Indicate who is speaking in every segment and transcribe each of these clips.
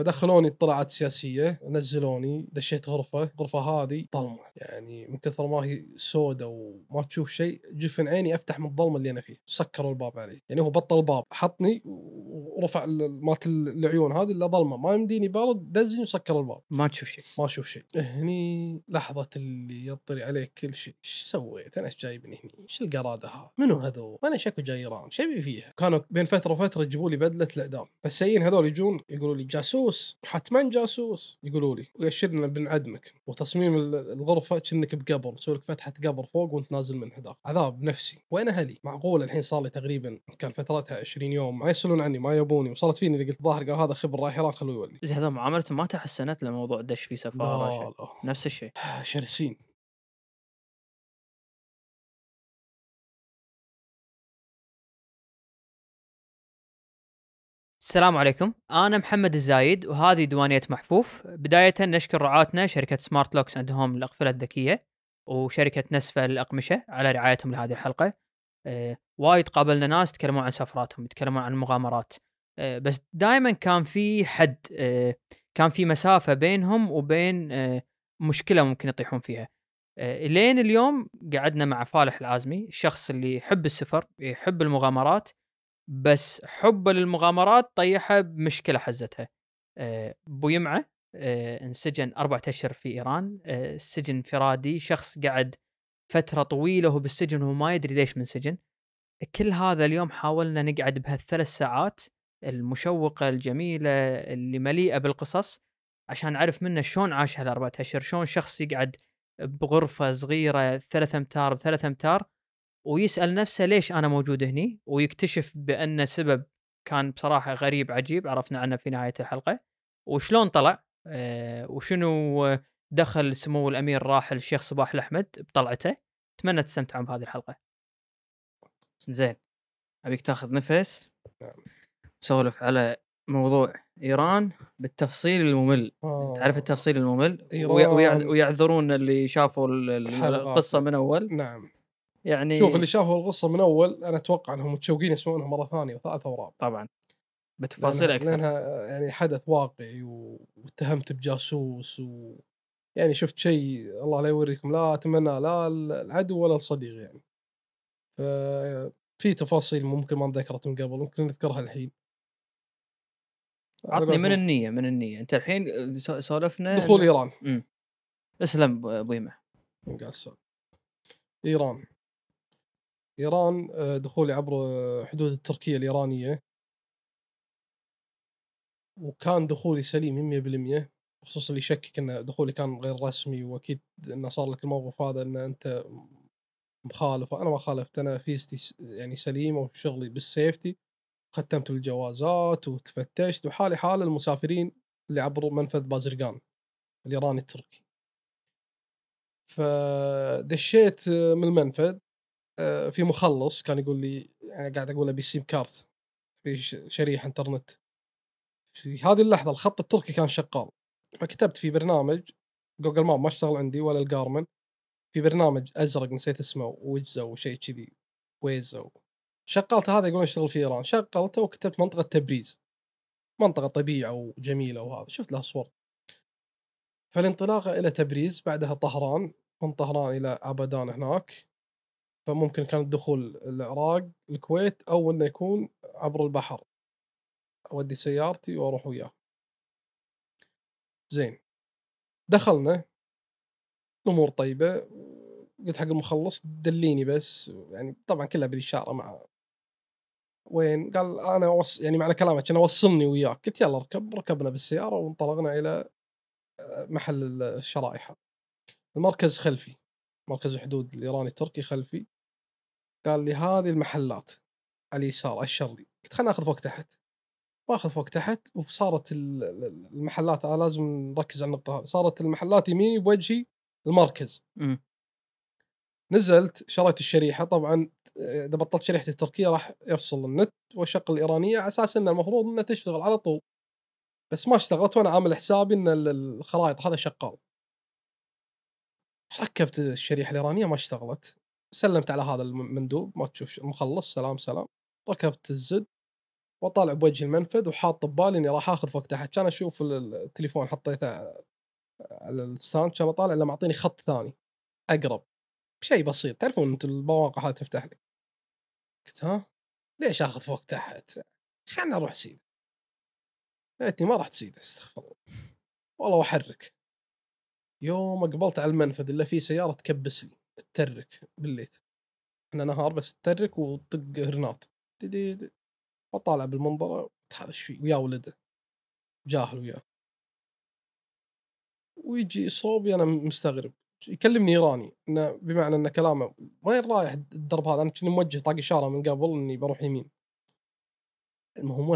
Speaker 1: فدخلوني اطلاعات سياسيه نزلوني دشيت غرفة الغرفة هذه ظلمة. يعني من كثر ما هي سودة وما تشوف شيء جفن عيني أفتح من الظلمة اللي أنا فيه سكروا الباب علي. يعني هو بطل الباب حطني ورفع ال- مالت العيون هذه إلا ظلمة. ما يمديني بارد دزني وسكر الباب.
Speaker 2: ما تشوف شيء.
Speaker 1: ما أشوف شيء. هني لحظة اللي يطري عليك كل شيء. إيش سويت؟ أنا إيش جايبني هني؟ إيش القرادة هذا منو هذول وأنا شكو جاي إيران. إيش ابي فيها؟ كانوا بين فترة وفترة يجيبوا لي بدلة الإعدام. فالسيئين هذول يجون يقولوا لي جاسوس حتما جاسوس يقولوا لي ويشرنا بنعدمك. وتصميم ال- الغرفة كأنك بقبر يسوي لك فتحة قبر فوق وانت نازل من هناك عذاب نفسي وين أهلي؟ معقول الحين صار لي تقريبا كان فترتها 20 يوم ما يسألون عني ما يبوني. وصارت فيني إذا قلت ظاهر قال هذا خبر رايح ايران خلوه يولي.
Speaker 2: زين هذول معاملتهم ما تحسنت لموضوع دش في سفارة شيء.
Speaker 1: لا لا.
Speaker 2: نفس الشيء.
Speaker 1: شرسين.
Speaker 2: السلام عليكم. أنا محمد الزايد وهذه ديوانيه محفوف. بداية نشكر رعاتنا شركة سمارت لوكس عندهم الاقفله الذكية وشركة نسفه للاقمشه على رعايتهم لهذه الحلقة. أه وايد قابلنا ناس يتكلمون عن سفراتهم يتكلمون عن المغامرات أه بس دائما كان في حد أه كان في مسافة بينهم وبين أه مشكلة ممكن يطيحون فيها. أه لين اليوم قعدنا مع فالح العازمي الشخص اللي يحب السفر يحب المغامرات بس حبه للمغامرات طيحة بمشكلة حزتها. آه، أبو يمعة آه، انسجن أربعة أشهر في إيران. آه، سجن انفرادي شخص قعد فترة طويلة وهو بالسجن وهو ما يدري ليش منسجن. كل هذا اليوم حاولنا نقعد بهالثلاث ساعات المشوقة الجميلة اللي مليئة بالقصص عشان نعرف منه شلون عاش هالأربعة أشهر شلون شخص يقعد بغرفة صغيرة ثلاث أمتار بثلاث أمتار. ويسأل نفسه ليش أنا موجود هني ويكتشف بأن سبب كان بصراحة غريب عجيب عرفنا عنه في نهاية الحلقة. وشلون طلع؟ آه وشنو دخل سمو الأمير الراحل الشيخ صباح الأحمد بطلعته؟ اتمنى تستمتعون بهذه الحلقة. زين أبيك تأخذ نفس.
Speaker 1: نعم.
Speaker 2: نسولف على موضوع إيران بالتفصيل الممل.
Speaker 1: آه.
Speaker 2: تعرف التفصيل الممل؟ ويعذرون اللي شافوا. القصة من أول.
Speaker 1: نعم.
Speaker 2: يعني
Speaker 1: شوف اللي شافوا القصة من أول أنا أتوقع إنهم متشوقين يسمعونها مرة ثانية وثالثة ورابعة.
Speaker 2: طبعا. بتفاصيل أكثر.
Speaker 1: لأنها يعني حدث واقعي واتهمت بجاسوس و يعني شفت شيء الله لا يوريكم لا أتمنى لا العدو ولا الصديق يعني. ففي تفاصيل ممكن ما انذكرت من قبل ممكن نذكرها الحين.
Speaker 2: عطني من النية من النية. أنت الحين سولفنا
Speaker 1: دخول
Speaker 2: إن- إيران. اسلم ابو يمه.
Speaker 1: قاعد إيران. إيران آه، دخولي عبر آه، حدود التركية الإيرانية. وكان دخولي سليم 100% خصوصا اللي يشكك إن دخولي كان غير رسمي وأكيد انه صار لك الموقف هذا إن أنت مخالف. أنا ما خالفت أنا فيستي يعني سليمه وشغلي بالسيفتي ختمت بالجوازات وتفتشت وحالي حال المسافرين اللي عبر منفذ بازرقان الإيراني التركي. فدشيت آه، من المنفذ. في مخلص كان يقول لي يعني قاعد أقول أبي SIM card في شريحة إنترنت. في هذه اللحظة الخط التركي كان شغال. فكتبت في برنامج Google Maps ما اشتغل عندي ولا الجارمن في برنامج أزرق نسيت اسمه ويجزا وشيء كذي ويزا شغلت هذا يقولون اشتغل في إيران. شغلته وكتبت منطقة تبريز منطقة طبيعة وجميلة وهذا شفت لها صور. فالانطلاقة إلى تبريز بعدها طهران من طهران إلى أبدان هناك. فممكن كان الدخول العراق الكويت أو إنه يكون عبر البحر. أودي سيارتي وأروح وياه. زين. دخلنا. الأمور طيبة. قلت حق المخلص دليني بس. يعني طبعا كلها بالإشارة مع وين؟ قال أنا وص... يعني معنى كلامك أنا وصلني وياك. قلت يلا اركب ركبنا بالسيارة وانطلقنا إلى محل الشرائح. المركز خلفي. مركز الحدود الإيراني التركي خلفي. قال لي هذه المحلات على اليسار اشر لي قلت خلينا ناخذ فوق تحت. وآخذ فوق تحت وصارت ال- ال- المحلات آه لازم نركز على النقطة هذه. صارت المحلات يميني بوجهي المركز. نزلت شريت الشريحة طبعا إذا بطلت شريحتي التركية راح يفصل النت واشغل الإيرانية على أساس إن المفروض إنها تشتغل على طول. بس ما اشتغلت وأنا عامل حسابي إن ال- الخرائط هذا شغال. ركبت الشريحة الإيرانية ما اشتغلت. سلمت على هذا المندوب ما تشوف مخلص سلام سلام. ركبت الزد واطالع بوجه المنفذ وحاط ببالي إني راح آخذ فوق تحت. كان أشوف ال- التليفون حطيته على ال stand كان اطالع لما اعطيني خط ثاني أقرب. شيء بسيط. تعرفون أنتم المواقع هذه تفتح لك؟ قلت ها؟ ليش آخذ فوق تحت؟ خلنا أروح سيدة. ليتني ما رحت سيده استغفر الله. والله واحرك يوم اقبلت على المنفذ إلا في سيارة تكبس لي تترك بالليت إحنا نهار بس تترك وتطق هرنات وطالع بالمنظرة إيش فيه ويا ولده. جاهل وياه. ويجي صوبي أنا مستغرب. يكلمني إيراني انه بمعنى إن كلامه وين رايح الدرب هذا؟ أنا كنت موجه طاق إشارة من قبل إني بروح يمين. المهم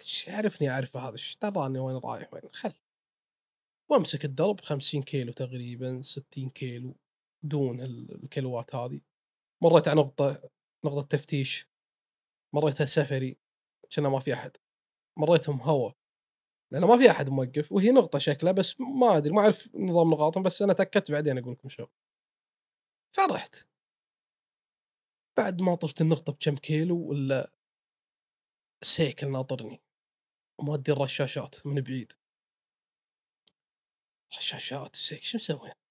Speaker 1: "إيش يعرفني اعرفه هذا؟ إيش دراني وين رايح وين؟ خل. وأمسك الدرب 50 كيلو تقريبا 60 كيلو. دون ال- الكيلوات هذه. مريت على نقطة نقطة تفتيش. مريتها سفري كنا ما في أحد. مريتهم هوا. لأنه ما في أحد موقف وهي نقطة شكلها بس ما أدري ما أعرف نظام نقاطهم بس أنا تأكدت بعدين أقول لكم شو فرحت. بعد ما طفت النقطة بكم كيلو ولا سيكل ناطرني. ومودي الرشاشات من بعيد. رشاشات السيكل شو مسوي؟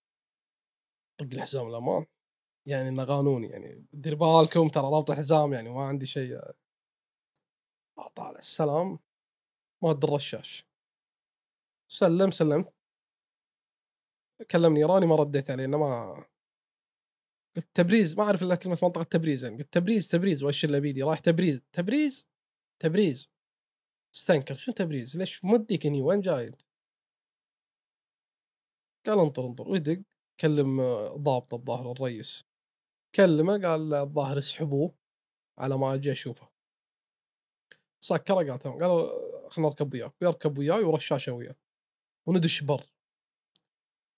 Speaker 1: طق الحزام الأمان. يعني إنه قانوني يعني دير بالكم ترى رابط الحزام يعني ما عندي شيء طالع السلام. مود الرشاش. سلم سلمت كلمني إيراني ما رديت عليه إنه ما قلت تبريز. ما أعرف إلا كلمة منطقة تبريز يعني قلت تبريز تبريز. وش اللي بيدي؟ رايح تبريز. تبريز؟ تبريز. استنكر شو تبريز؟ ليش موديك هني؟ وين جاي؟ قال انطر انطر. ويدق. كلم آه، ضابط الظاهر الرئيس. كلمه قال الظاهر اسحبوه على ما أجي أشوفه. سكره قال تمام قال آه، خلنا نركب وياك. ويركب وياي ورشاشه وياه. وندش بر.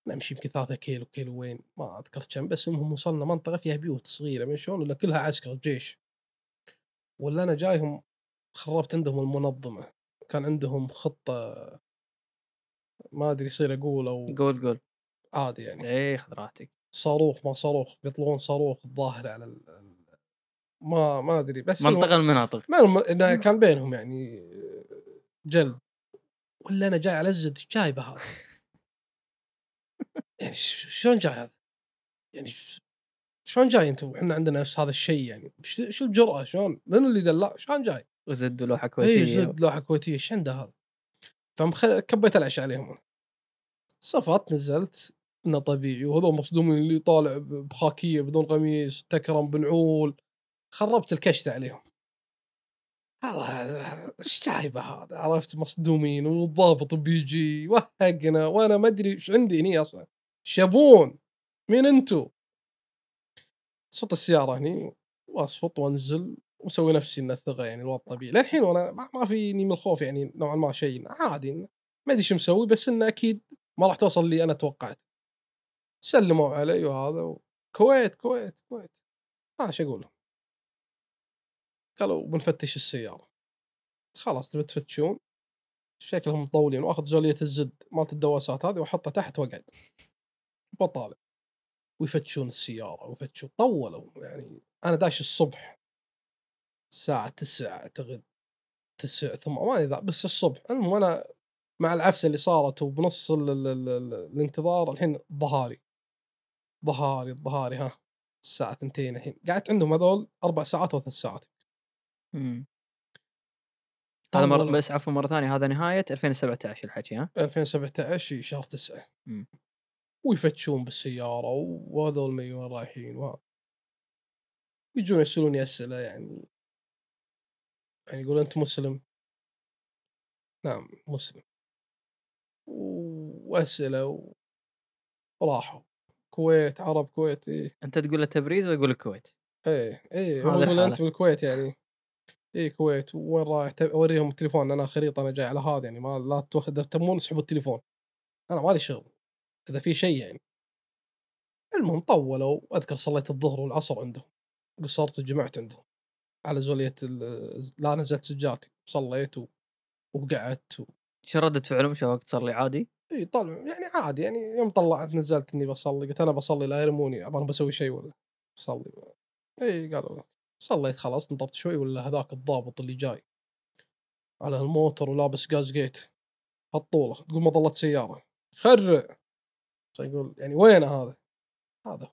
Speaker 1: نمشي يمكن ثلاثة كيلو كيلو وين؟ ما أذكر كم بس المهم وصلنا منطقة فيها بيوت صغيرة. من شلون؟ ولا كلها عسكر جيش. ولا أنا جايهم خربت عندهم المنظمة. كان عندهم خطة ما أدري يصير أقول أو
Speaker 2: قول قول.
Speaker 1: عادي يعني
Speaker 2: إيه خذ راحتك
Speaker 1: صاروخ ما صاروخ بيطلقون صاروخ الظاهر على ال... ما ما أدري بس
Speaker 2: منطقه المناطق
Speaker 1: ما. إنه كان بينهم يعني جلد ولا أنا جاي على الزد إيش جايبه هذا؟ يعني شلون جاي هذا؟ يعني شلون جاي أنت وإحنا عندنا نفس هذا الشيء يعني شو الجرأة شلون؟ من اللي دلع شلون جاي؟
Speaker 2: وزد لوحة
Speaker 1: اي
Speaker 2: كويتية
Speaker 1: زد لوحة كويتية إيش عنده هذا؟ فمخ... كبيت العش عليهم صفت نزلت إنه طبيعي وهذول مصدومين اللي طالع بخاكية بدون قميص تكرم بنعول خربت الكشت عليهم. هذا إيش جايبه هذا؟ عرفت؟ مصدومين والضابط بيجي وهقنا وأنا ما أدري إيش عندي هني أصلا. شابون مين أنتو؟ صوت السيارة هني واصفط وأنزل وأسوي نفسي إنه ثقة يعني الوضع طبيعي. للحين وأنا ما فيني من الخوف يعني نوعا ما شيء عادي ما أدري شو مسوي بس إنه أكيد ما راح توصل اللي أنا توقعت. سلموا علي وهذا. كويت كويت كويت. ما إيش أقول لهم. قالوا بنفتش السيارة. خلاص تبي تفتشون؟ شكلهم مطولين وأخذ زوليه الزد مالت الدواسات هذه واحطها تحت وأقعد. وطالع ويفتشون السيارة ويفتشون. طولوا يعني. أنا داش الصبح. الساعة 9 أعتقد. 9 ثم ما ادري بس الصبح. المهم أنا مع العفسه اللي صارت وبنص ال ال ال ال الانتظار الحين ظهاري. ظهاري ظهاري ها الساعة 2 الحين. قعدت عندهم هذول أربع ساعات أو ثلاث ساعات.
Speaker 2: مم. هذا مر...
Speaker 1: طولوا.
Speaker 2: بس عفوا مرة ثانية هذا نهاية 2017 الحكي ها؟
Speaker 1: 2017 شهر 9
Speaker 2: مم.
Speaker 1: ويفتشون بالسيارة وهذول ما وين رايحين وهذا ويجون يسالوني أسئلة يعني. يعني يقول أنت مسلم. نعم مسلم. و- وأسئلة و... وراحوا. كويت عرب كويت إيه
Speaker 2: أنت تقول له تبريز ويقول الكويت
Speaker 1: إيه إيه
Speaker 2: هذا
Speaker 1: هو يقول. أنت بالكويت يعني. إيه كويت. وين رايح؟ أوريهم التليفون. أنا خريطة أنا جاي على هذا يعني ما لا تبون اسحبوا التليفون. أنا مالي شغل إذا في شيء يعني. المهم طولوا أذكر صليت الظهر والعصر عندهم. قصرت وجمعت عندهم. على زولية ال- لا نزلت سجاتي صليت و... وقعدت و...
Speaker 2: شو ردة فعلهم؟ شافك صار لي عادي؟
Speaker 1: اي طلع يعني عادي يعني يوم طلعت نزلت إني بصلي قلت أنا بصلي لا يرموني عبان بسوي شيء ولا بصلي. إي قالوا صليت خلاص نطرت شوي ولا هذاك الضابط اللي جاي على الموتر ولابس جاز جيت هالطوله تقول مظله سيارة. خرع! يقول يعني وينه هذا؟ هذا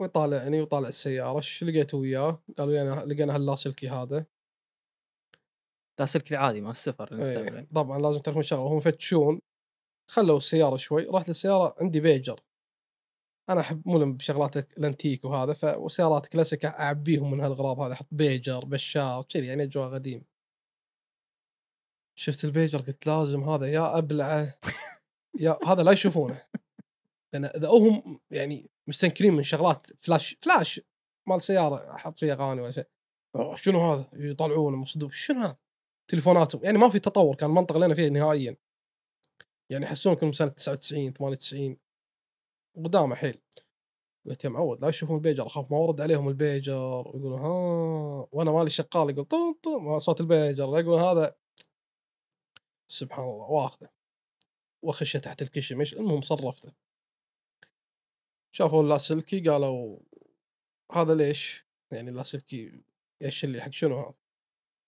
Speaker 1: ويطالع يعني ويطالع السيارة إيش لقيته وياه؟ قالوا يعني لقينا هاللاسلكي هذا.
Speaker 2: لاسلكي العادي ما السفر
Speaker 1: إيه طبعا لازم تعرفون شغلة هم يفتشون. خلوا السيارة شوي رحت للسيارة عندي بيجر. أنا أحب ملم بشغلات الأنتيك وهذا فسيارات كلاسيك أعبيهم من هالأغراض هذه أحط بيجر بشار كذي يعني أجواء قديم شفت البيجر قلت لازم هذا يا أبلعه. يا هذا لا يشوفونه. لأن إذا هم يعني مستنكرين من شغلات flash flash مال سيارة أحط فيها أغاني ولا شيء. شنو هذا؟ يطلعون مصدوم شنو هذا؟ تليفوناتهم. يعني ما في تطور كان المنطقة اللي أنا فيها نهائيا. يعني يحسون كلهم سنة 99 98 قدامه حيل. قلت يا معود لا يشوفون البيجر. أخاف ما ورد عليهم البيجر. ويقولون ها؟ وأنا مالي شغال. يقول طن طن. صوت البيجر. يقول هذا. سبحان الله واخذه. وخشه تحت الكشمش. المهم صرفته. شافوا اللاسلكي قالوا هذا ليش؟ يعني اللاسلكي إيش اللي حق؟ شنو هذا؟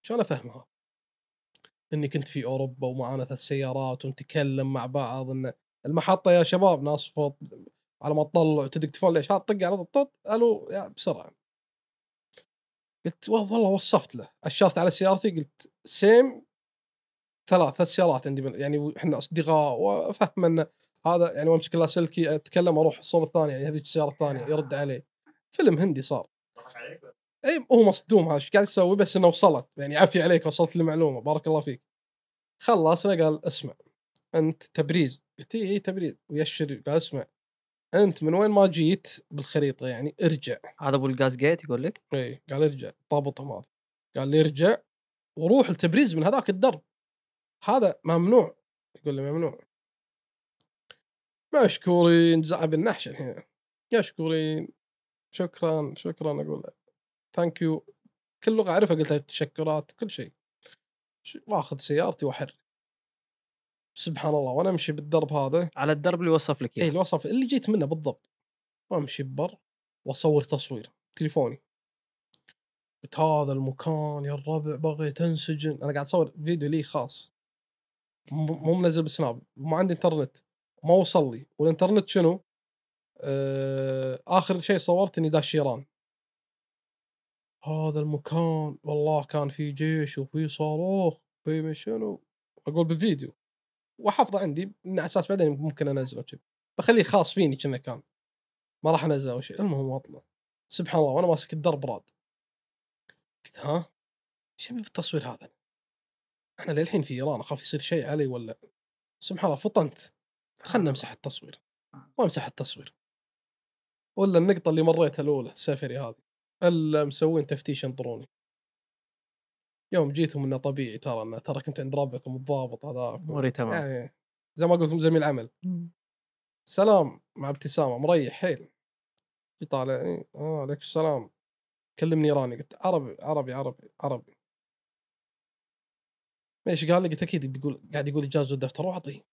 Speaker 1: شلون افهمها؟ اني كنت في أوروبا ومعانا ثلاث سيارات ونتكلم مع بعض إن المحطة يا شباب ناس فوق على ما تطلع تدق تليفون ليش؟ طق على طول ألو بسرعة قلت والله وصفت له أشرت على سيارتي قلت سيم ثلاث ثلاث سيارات عندي يعني إحنا أصدقاء وافهم إن هذا يعني وأمسك اللاسلكي أتكلم أروح الصوب الثاني يعني هذيك السيارة الثانية يرد عليه فيلم هندي صار اي هو مصدوم هذا إيش قاعد يسوي؟ بس إنه وصلت. يعني عافية عليك وصلت لي معلومه بارك الله فيك. خلصنا قال اسمع أنت تبريز. قلت اي تبريز؟ ويشر قال اسمع أنت من وين ما جيت بالخريطة؟ يعني ارجع.
Speaker 2: هذا أبو الغاز جيت يقول لك؟
Speaker 1: اي قال ارجع. طابطهم هذا قال لي ارجع وروح التبريز من هذاك الدرب. هذا ممنوع. يقول لي ممنوع. مشكورين زعب النحش الحين. مشكورين. شكرا شكرا أقول thank you كل لغة اعرفها قلت تشكرات كل شيء. واخذ سيارتي وأحرك. سبحان الله وأنا أمشي بالدرب هذا.
Speaker 2: على الدرب اللي وصف لك
Speaker 1: اي اللي وصف اللي جيت منه بالضبط. وأمشي ببر وأصور تصوير تليفوني. قلت هذا المكان يا الربع بغيت أنسجن. أنا قاعد أصور فيديو لي خاص. مو منزل بسناب ما عندي إنترنت. ما وصل لي. والإنترنت شنو؟ آه آخر شيء صورت إني داش ايران هذا المكان والله كان في جيش وفي صاروخ في شنو؟ أقول بالفيديو واحفظه عندي من أساس بعدين ممكن أنزله كذا بخليه خاص فيني كنا كان. ما راح أنزله شيء. المهم واطلع سبحان الله وأنا ماسك الدرب راد. قلت ها؟ إيش بالتصوير هذا؟ إحنا للحين في إيران أخاف يصير شيء علي ولا سبحان الله فطنت. خلنا نمسح التصوير. وامسح التصوير. ولا النقطة اللي مريتها الأولى سفري هذه. إلا مسوين تفتيش ينطروني. يوم جيتهم إنه طبيعي ترى إنه ترى كنت عند ربكم الضابط هذا
Speaker 2: أموري تمام.
Speaker 1: يعني زي ما قلت زميل عمل. سلام مع ابتسامة مريح حيل. يطالع آه عليك السلام. كلمني إيراني قلت عربي عربي عربي عربي. إيش قال لي؟ قلت أكيد بيقول قاعد يقول اجازه الدفتر واعطي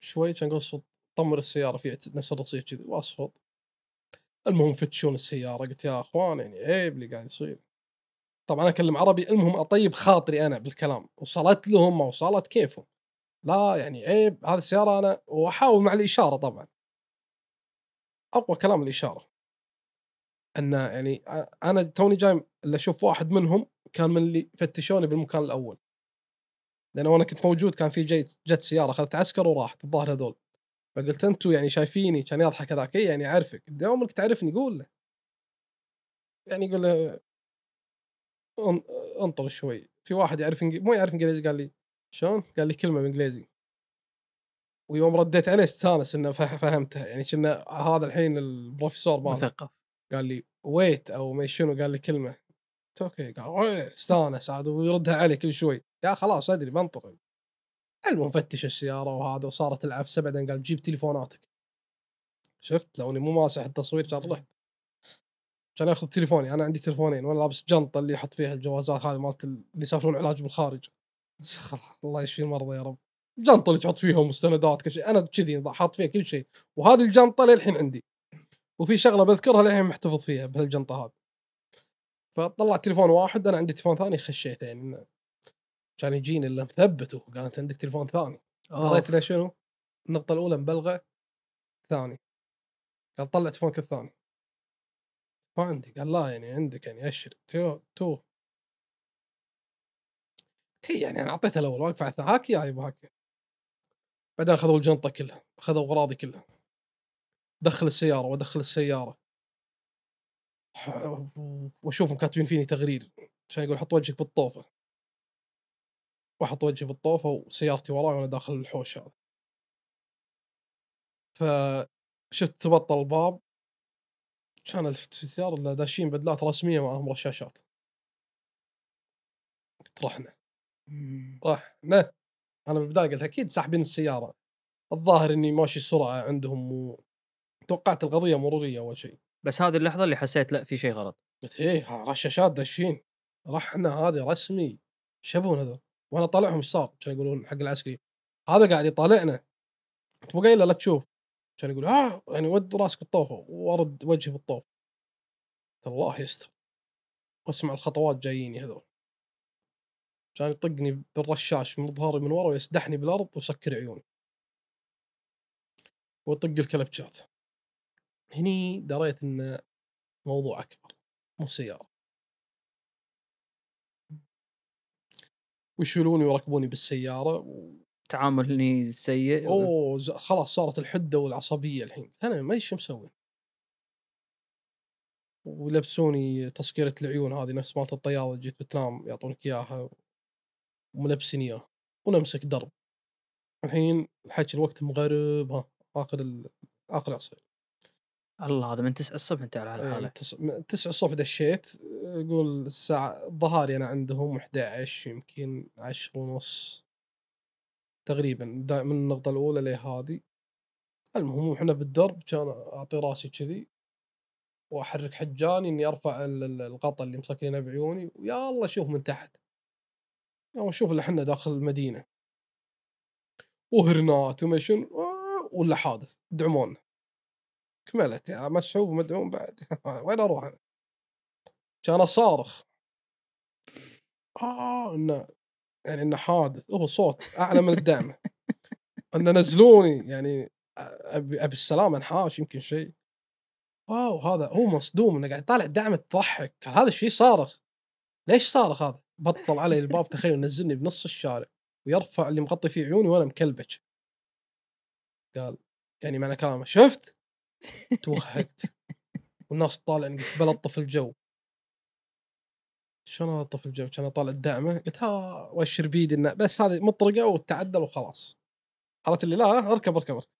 Speaker 1: شوي كان قصد طمر السيارة في نفس الرصيف كذي وأصفط. المهم فتشون السيارة قلت يا أخوان يعني عيب اللي قاعد يصير. طبعا أنا أكلم عربي المهم أطيب خاطري أنا بالكلام وصلت لهم ما وصلت كيفهم. لا يعني عيب هذه السيارة أنا وأحاول مع الإشارة طبعا. أقوى كلام الإشارة. أن يعني أنا توني جاي اللي أشوف واحد منهم كان من اللي فتشوني بالمكان الأول. لأنه وأنا كنت موجود كان في جيت جت سيارة أخذت عسكر وراحت الظاهر هذول. فقلت أنتم يعني شايفيني كان يضحك هذاك. اي يعني أعرفك. يومك تعرفني؟ قول له. يعني يقول له أنطر شوي. في واحد يعرف انجليزي مو يعرف إنجليزي قال لي شلون؟ قال لي كلمة بالانجليزي ويوم رديت عليه استانس إنه فهمتها. يعني كنا هذا الحين البروفيسور
Speaker 2: مثقف.
Speaker 1: قال لي wait أو ما شنو؟ قال لي كلمة. okay. قال استانس عاد ويردها علي كل شوي. يا خلاص أدري بنطر. المهم فتش السيارة وهذا وصارت العفسه بعدين قال جيب تليفوناتك. شفت؟ لو اني مو ماسح التصوير كان رحت. عشان ياخذ تليفوني أنا عندي تليفونين وأنا لابس جنطه اللي يحط فيها الجوازات هذه مالت اللي يسافرون علاج بالخارج. الله يشفي المرضى يا رب. الجنطه اللي تحط فيها مستندات كل شيء. أنا كذي حاط فيها كل شيء. وهذه الجنطة للحين عندي. وفي شغلة بذكرها للحين محتفظ فيها بهالجنطة هذه. فطلعت تليفون واحد أنا عندي تليفون ثاني خشيته يعني. كان يجيني اللي مثبته قال انت عندك تليفون ثاني. دريت له شنو؟ النقطة الأولى مبلغة ثاني قال طلع تليفونك الثاني. ما عندي. قال لا يعني عندك يعني اشر two two. تي يعني أنا اعطيته الأول واقف على الثاني. هاك يا يبا هاك. بعدين اخذوا الجنطة كلها اخذوا أغراضي كلها. دخل السيارة وادخل السيارة. وأشوفهم كاتبين فيني تقرير عشان يقول حط وجهك بالطوفة. واحط وجهي بالطوفة وسيارتي وراي وأنا داخل الحوش هذا. فشفت تبطل الباب. كان الفت في السيارة الا داشين بدلات رسمية معهم رشاشات. قلت رحنا. رحنا. أنا بالبداية قلت أكيد ساحبين السيارة. الظاهر إني ماشي سرعه عندهم و... توقعت القضية مرورية أول شيء.
Speaker 2: بس هذه اللحظة اللي حسيت لا في شيء غلط.
Speaker 1: قلت إيه رشاشات داشين. رحنا هذه رسمي. شبون هذول؟ وأنا طالعهم صار كانوا يقولون حق العسكري هذا قاعد يطالعنا. كنت مو لا تشوف. كان يقول ها يعني ود راسك بالطوفه وأرد وجهي بالطوف. الله يستر. وأسمع الخطوات جاييني هذول. كان يطقني بالرشاش من ظهري من ورا ويسدحني بالأرض ويسكر عيوني. ويطق الكلبشات هني دريت ان موضوع أكبر مو سيارة. ويشيلوني ويركبوني بالسيارة و...
Speaker 2: تعامل هني سيء
Speaker 1: أوه ز- خلاص صارت الحدة والعصبية الحين. أنا ما إيش مسوي. ولبسوني تسكيرة العيون هذه نفس مالت الطيارة اللي جيت بتنام يعطونك إياها وملبسين اياه ونمسك درب. الحين الحكي الوقت مغرب ها آخر ال... آخر العصر.
Speaker 2: الله هذا من 9 الصبح أنت على
Speaker 1: إيه،
Speaker 2: هالحالة.
Speaker 1: من تس... من 9 الصبح دشيت يقول الساعة الظهاري أنا عندهم 11 يمكن 10 ونص. تقريبا من النقطة الأولى لهذه المهم إحنا بالدرب كان أعطي راسي كذي وأحرك حجاني إني أرفع ال- ال- الغطا اللي مسكرينه بعيوني ويا الله شوف من تحت. يوم أشوف اللي إحنا داخل المدينة. وهرنات ومشن آه، ولا حادث دعمونا. كملت يا مسحوب ومدعوم بعد. وين أروح أنا؟ كان اصارخ آه إنه يعني إنه حادث. هو صوت أعلى من الدعمه إنه نزلوني يعني أبي أبي السلامه أنحاش يمكن شيء. واو هذا هو مصدوم إنه قاعد يطالع دعمه تضحك هذا فيه صارخ؟ ليش صارخ هذا؟ بطل علي الباب تخيل نزلني بنص الشارع ويرفع اللي مغطي فيه عيوني وأنا مكلبش. قال يعني معنى كلامه شفت؟ توهقت. والناس طالع قلت بلطف الجو. شلون الطف الجو؟ كان اطالع الدعمة. قلت ها وأشر بيدي إنه بس هذه مطرقة وتعدل وخلاص. عرفت اللي لا اركب اركب اركب.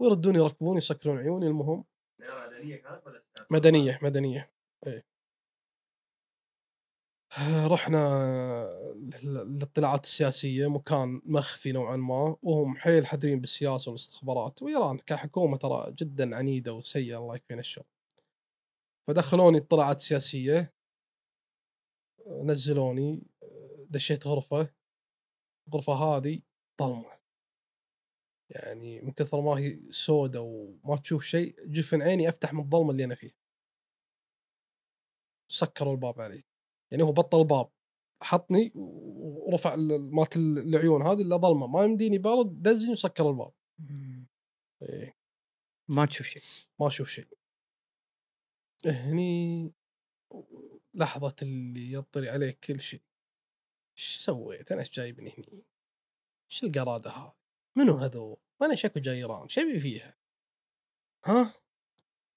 Speaker 1: ويردون يركبون يسكرون عيوني المهم.
Speaker 3: مدنية كانت ولا أستاذ؟
Speaker 1: مدنية مدنية. إيه. رحنا للاطلاعات السياسية مكان مخفي نوعا ما وهم حيل حذرين بالسياسة والاستخبارات وإيران كحكومة ترى جدا عنيدة وسيئة الله يكفينا الشر. فدخلوني اطلاعات سياسيه نزلوني دشيت غرفة الغرفة هذه ظلمة. يعني من كثر ما هي سودة وما تشوف شيء جفن عيني أفتح من الظلمه اللي أنا فيه. سكروا الباب علي. يعني هو بطل الباب حطني ورفع ال- مالت ال- العيون هذه الا ظلمه ما يمديني بارد دزني وسكر الباب. إيه.
Speaker 2: ما تشوف شيء.
Speaker 1: ما أشوف شيء. هني لحظة اللي يطري عليك كل شيء. إيش سويت؟ أنا إيش جايبني هني؟ إيش القرادة هذه؟ منو هذول؟ وأنا شكو جاي ايران إيش أبي فيها؟ ها؟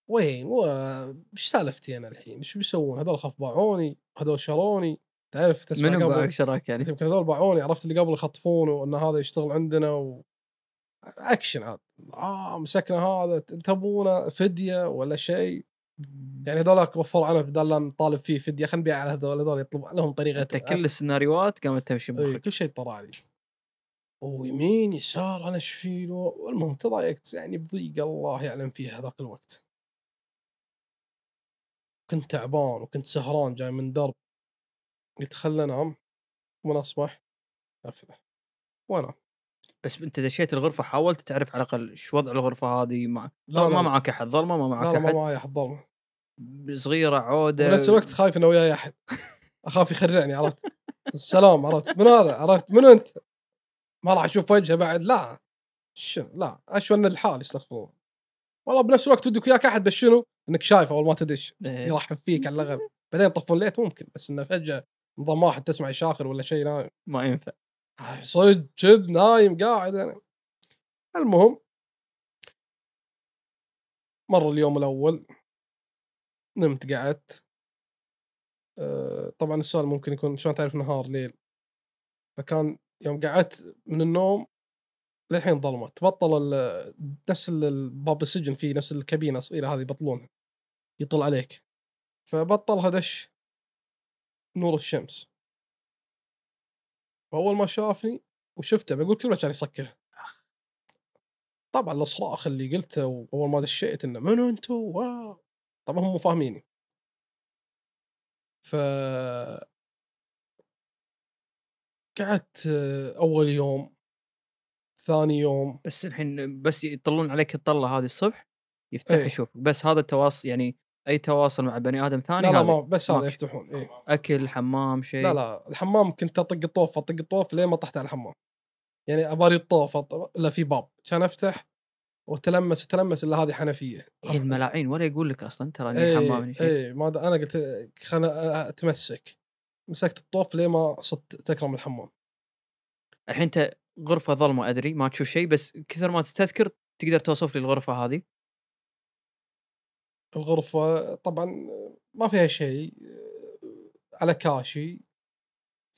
Speaker 1: وين؟ و إيش سالفتي أنا الحين؟ إيش بيسوون؟ هذول خف باعوني هذول شروني تعرف تسمع
Speaker 2: منو
Speaker 1: قبل-
Speaker 2: باعك شراك يعني؟
Speaker 1: يمكن هذول باعوني عرفت اللي قبل يخطفونه وإن هذا يشتغل عندنا و... أكشن عاد آه مسكنا هذا تبونه فدية ولا شيء. يعني هذولاك وفروا عنه بدل لا نطالب فيه فدية خلينا نبيع على هذول هذول يطلب لهم طريقة
Speaker 2: أنت كل السيناريوهات قامت تمشي بمخك.
Speaker 1: كل شيء طلع لي. ويمين يسار أنا إيش في له المهم تضايقت يعني بضيق الله يعلم فيه هذاك الوقت. كنت تعبان وكنت سهران جاي من درب قلت خل أنام من أصبح أفلح وأنام.
Speaker 2: بس أنت دشيت الغرفة حاولت تعرف على الأقل إيش وضع الغرفة هذه؟ مع
Speaker 1: لا
Speaker 2: ما
Speaker 1: لا.
Speaker 2: معك أحد ظلمة ما معك
Speaker 1: لا, لا ما
Speaker 2: أحد.
Speaker 1: معي أحد ظلمة.
Speaker 2: صغيرة عودة
Speaker 1: بنفس الوقت خايف إنه وياي أحد. أخاف يخرعني عرفت؟ السلام عرفت؟ من هذا؟ عرفت؟ من أنت؟ ما راح أشوف وجهه بعد؟ لا. شنو؟ لا. اشون الحال استغفر الله والله بنفس الوقت ودك وياك أحد بس شنو؟ إنك شايف أول ما تدش.
Speaker 2: إيه.
Speaker 1: يرحب فيك على الاغلب بعدين طفون ليت ممكن بس إنه فجأة نظام واحد تسمع يشاخر ولا شيء نايم.
Speaker 2: ما ينفع.
Speaker 1: آه، صدق كذب نايم قاعد. أنا المهم. مر اليوم الأول نمت قعدت. آه، طبعا السؤال ممكن يكون شلون تعرف نهار ليل؟ فكان يوم قعدت من النوم للحين ظلمت. بطل ال- نفس باب السجن فيه نفس الكابينة صغيره هذه يبطلونها. يطل عليك. فبطلها دش نور الشمس. فأول ما شافني وشفته بقول كلمه كان يسكرها طبعا الصراخ اللي قلته وأول ما دشيت إنه منو انتو واو طبعا هم مو فاهميني. ف قعدت أول يوم ثاني يوم.
Speaker 2: بس الحين بس يطلون عليك الطلة هذه الصبح يفتح
Speaker 1: إيه.
Speaker 2: يشوفك. بس هذا التواصل يعني أي تواصل مع بني آدم ثاني
Speaker 1: لا لا. ما بس هذا. يفتحون إيه.
Speaker 2: أكل حمام شيء.
Speaker 1: لا لا الحمام كنت أطق الطوف أطق الطوف لين ما طحت على الحمام؟ يعني اباري الطوف الا في باب. كان أفتح وتلمس تلمس إلا هذه حنفية.
Speaker 2: هي الملاعين ولا يقول لك أصلا ترى إني
Speaker 1: إيه
Speaker 2: حمام
Speaker 1: إيه ما أنا قلت خلنا أتمسك. مسكت الطوف لين ما صرت تكرم الحمام.
Speaker 2: الحين انت غرفة ظلمة أدري ما تشوف شيء بس كثر ما تستذكر تقدر توصف لي الغرفة هذه.
Speaker 1: الغرفة طبعا ما فيها شيء على كاشي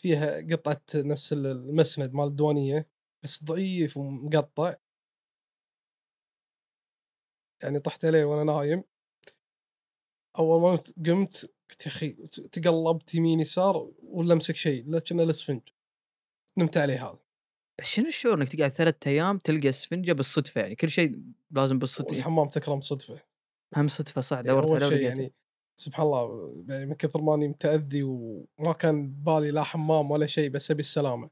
Speaker 1: فيها قطعة نفس المسند مال الديوانية بس ضعيف ومقطع. يعني طحت عليه وأنا نايم. أول ما قمت قلت يا أخي تقلبت يمين يسار ولا أمسك شيء لا كنا الاسفنج نمت عليه هذا.
Speaker 2: بس شنو الشعور إنك تقعد ثلاثة أيام تلقى أسفنجة بالصدفة؟ يعني كل شيء لازم بالصدفة.
Speaker 1: والحمام تكرم صدفة.
Speaker 2: هم صدفة صح
Speaker 1: يعني
Speaker 2: دورت عليه
Speaker 1: شيء. يعني سبحان الله يعني من كثر ماني متأذي وما كان بالي لا حمام ولا شيء بس أبي السلامة.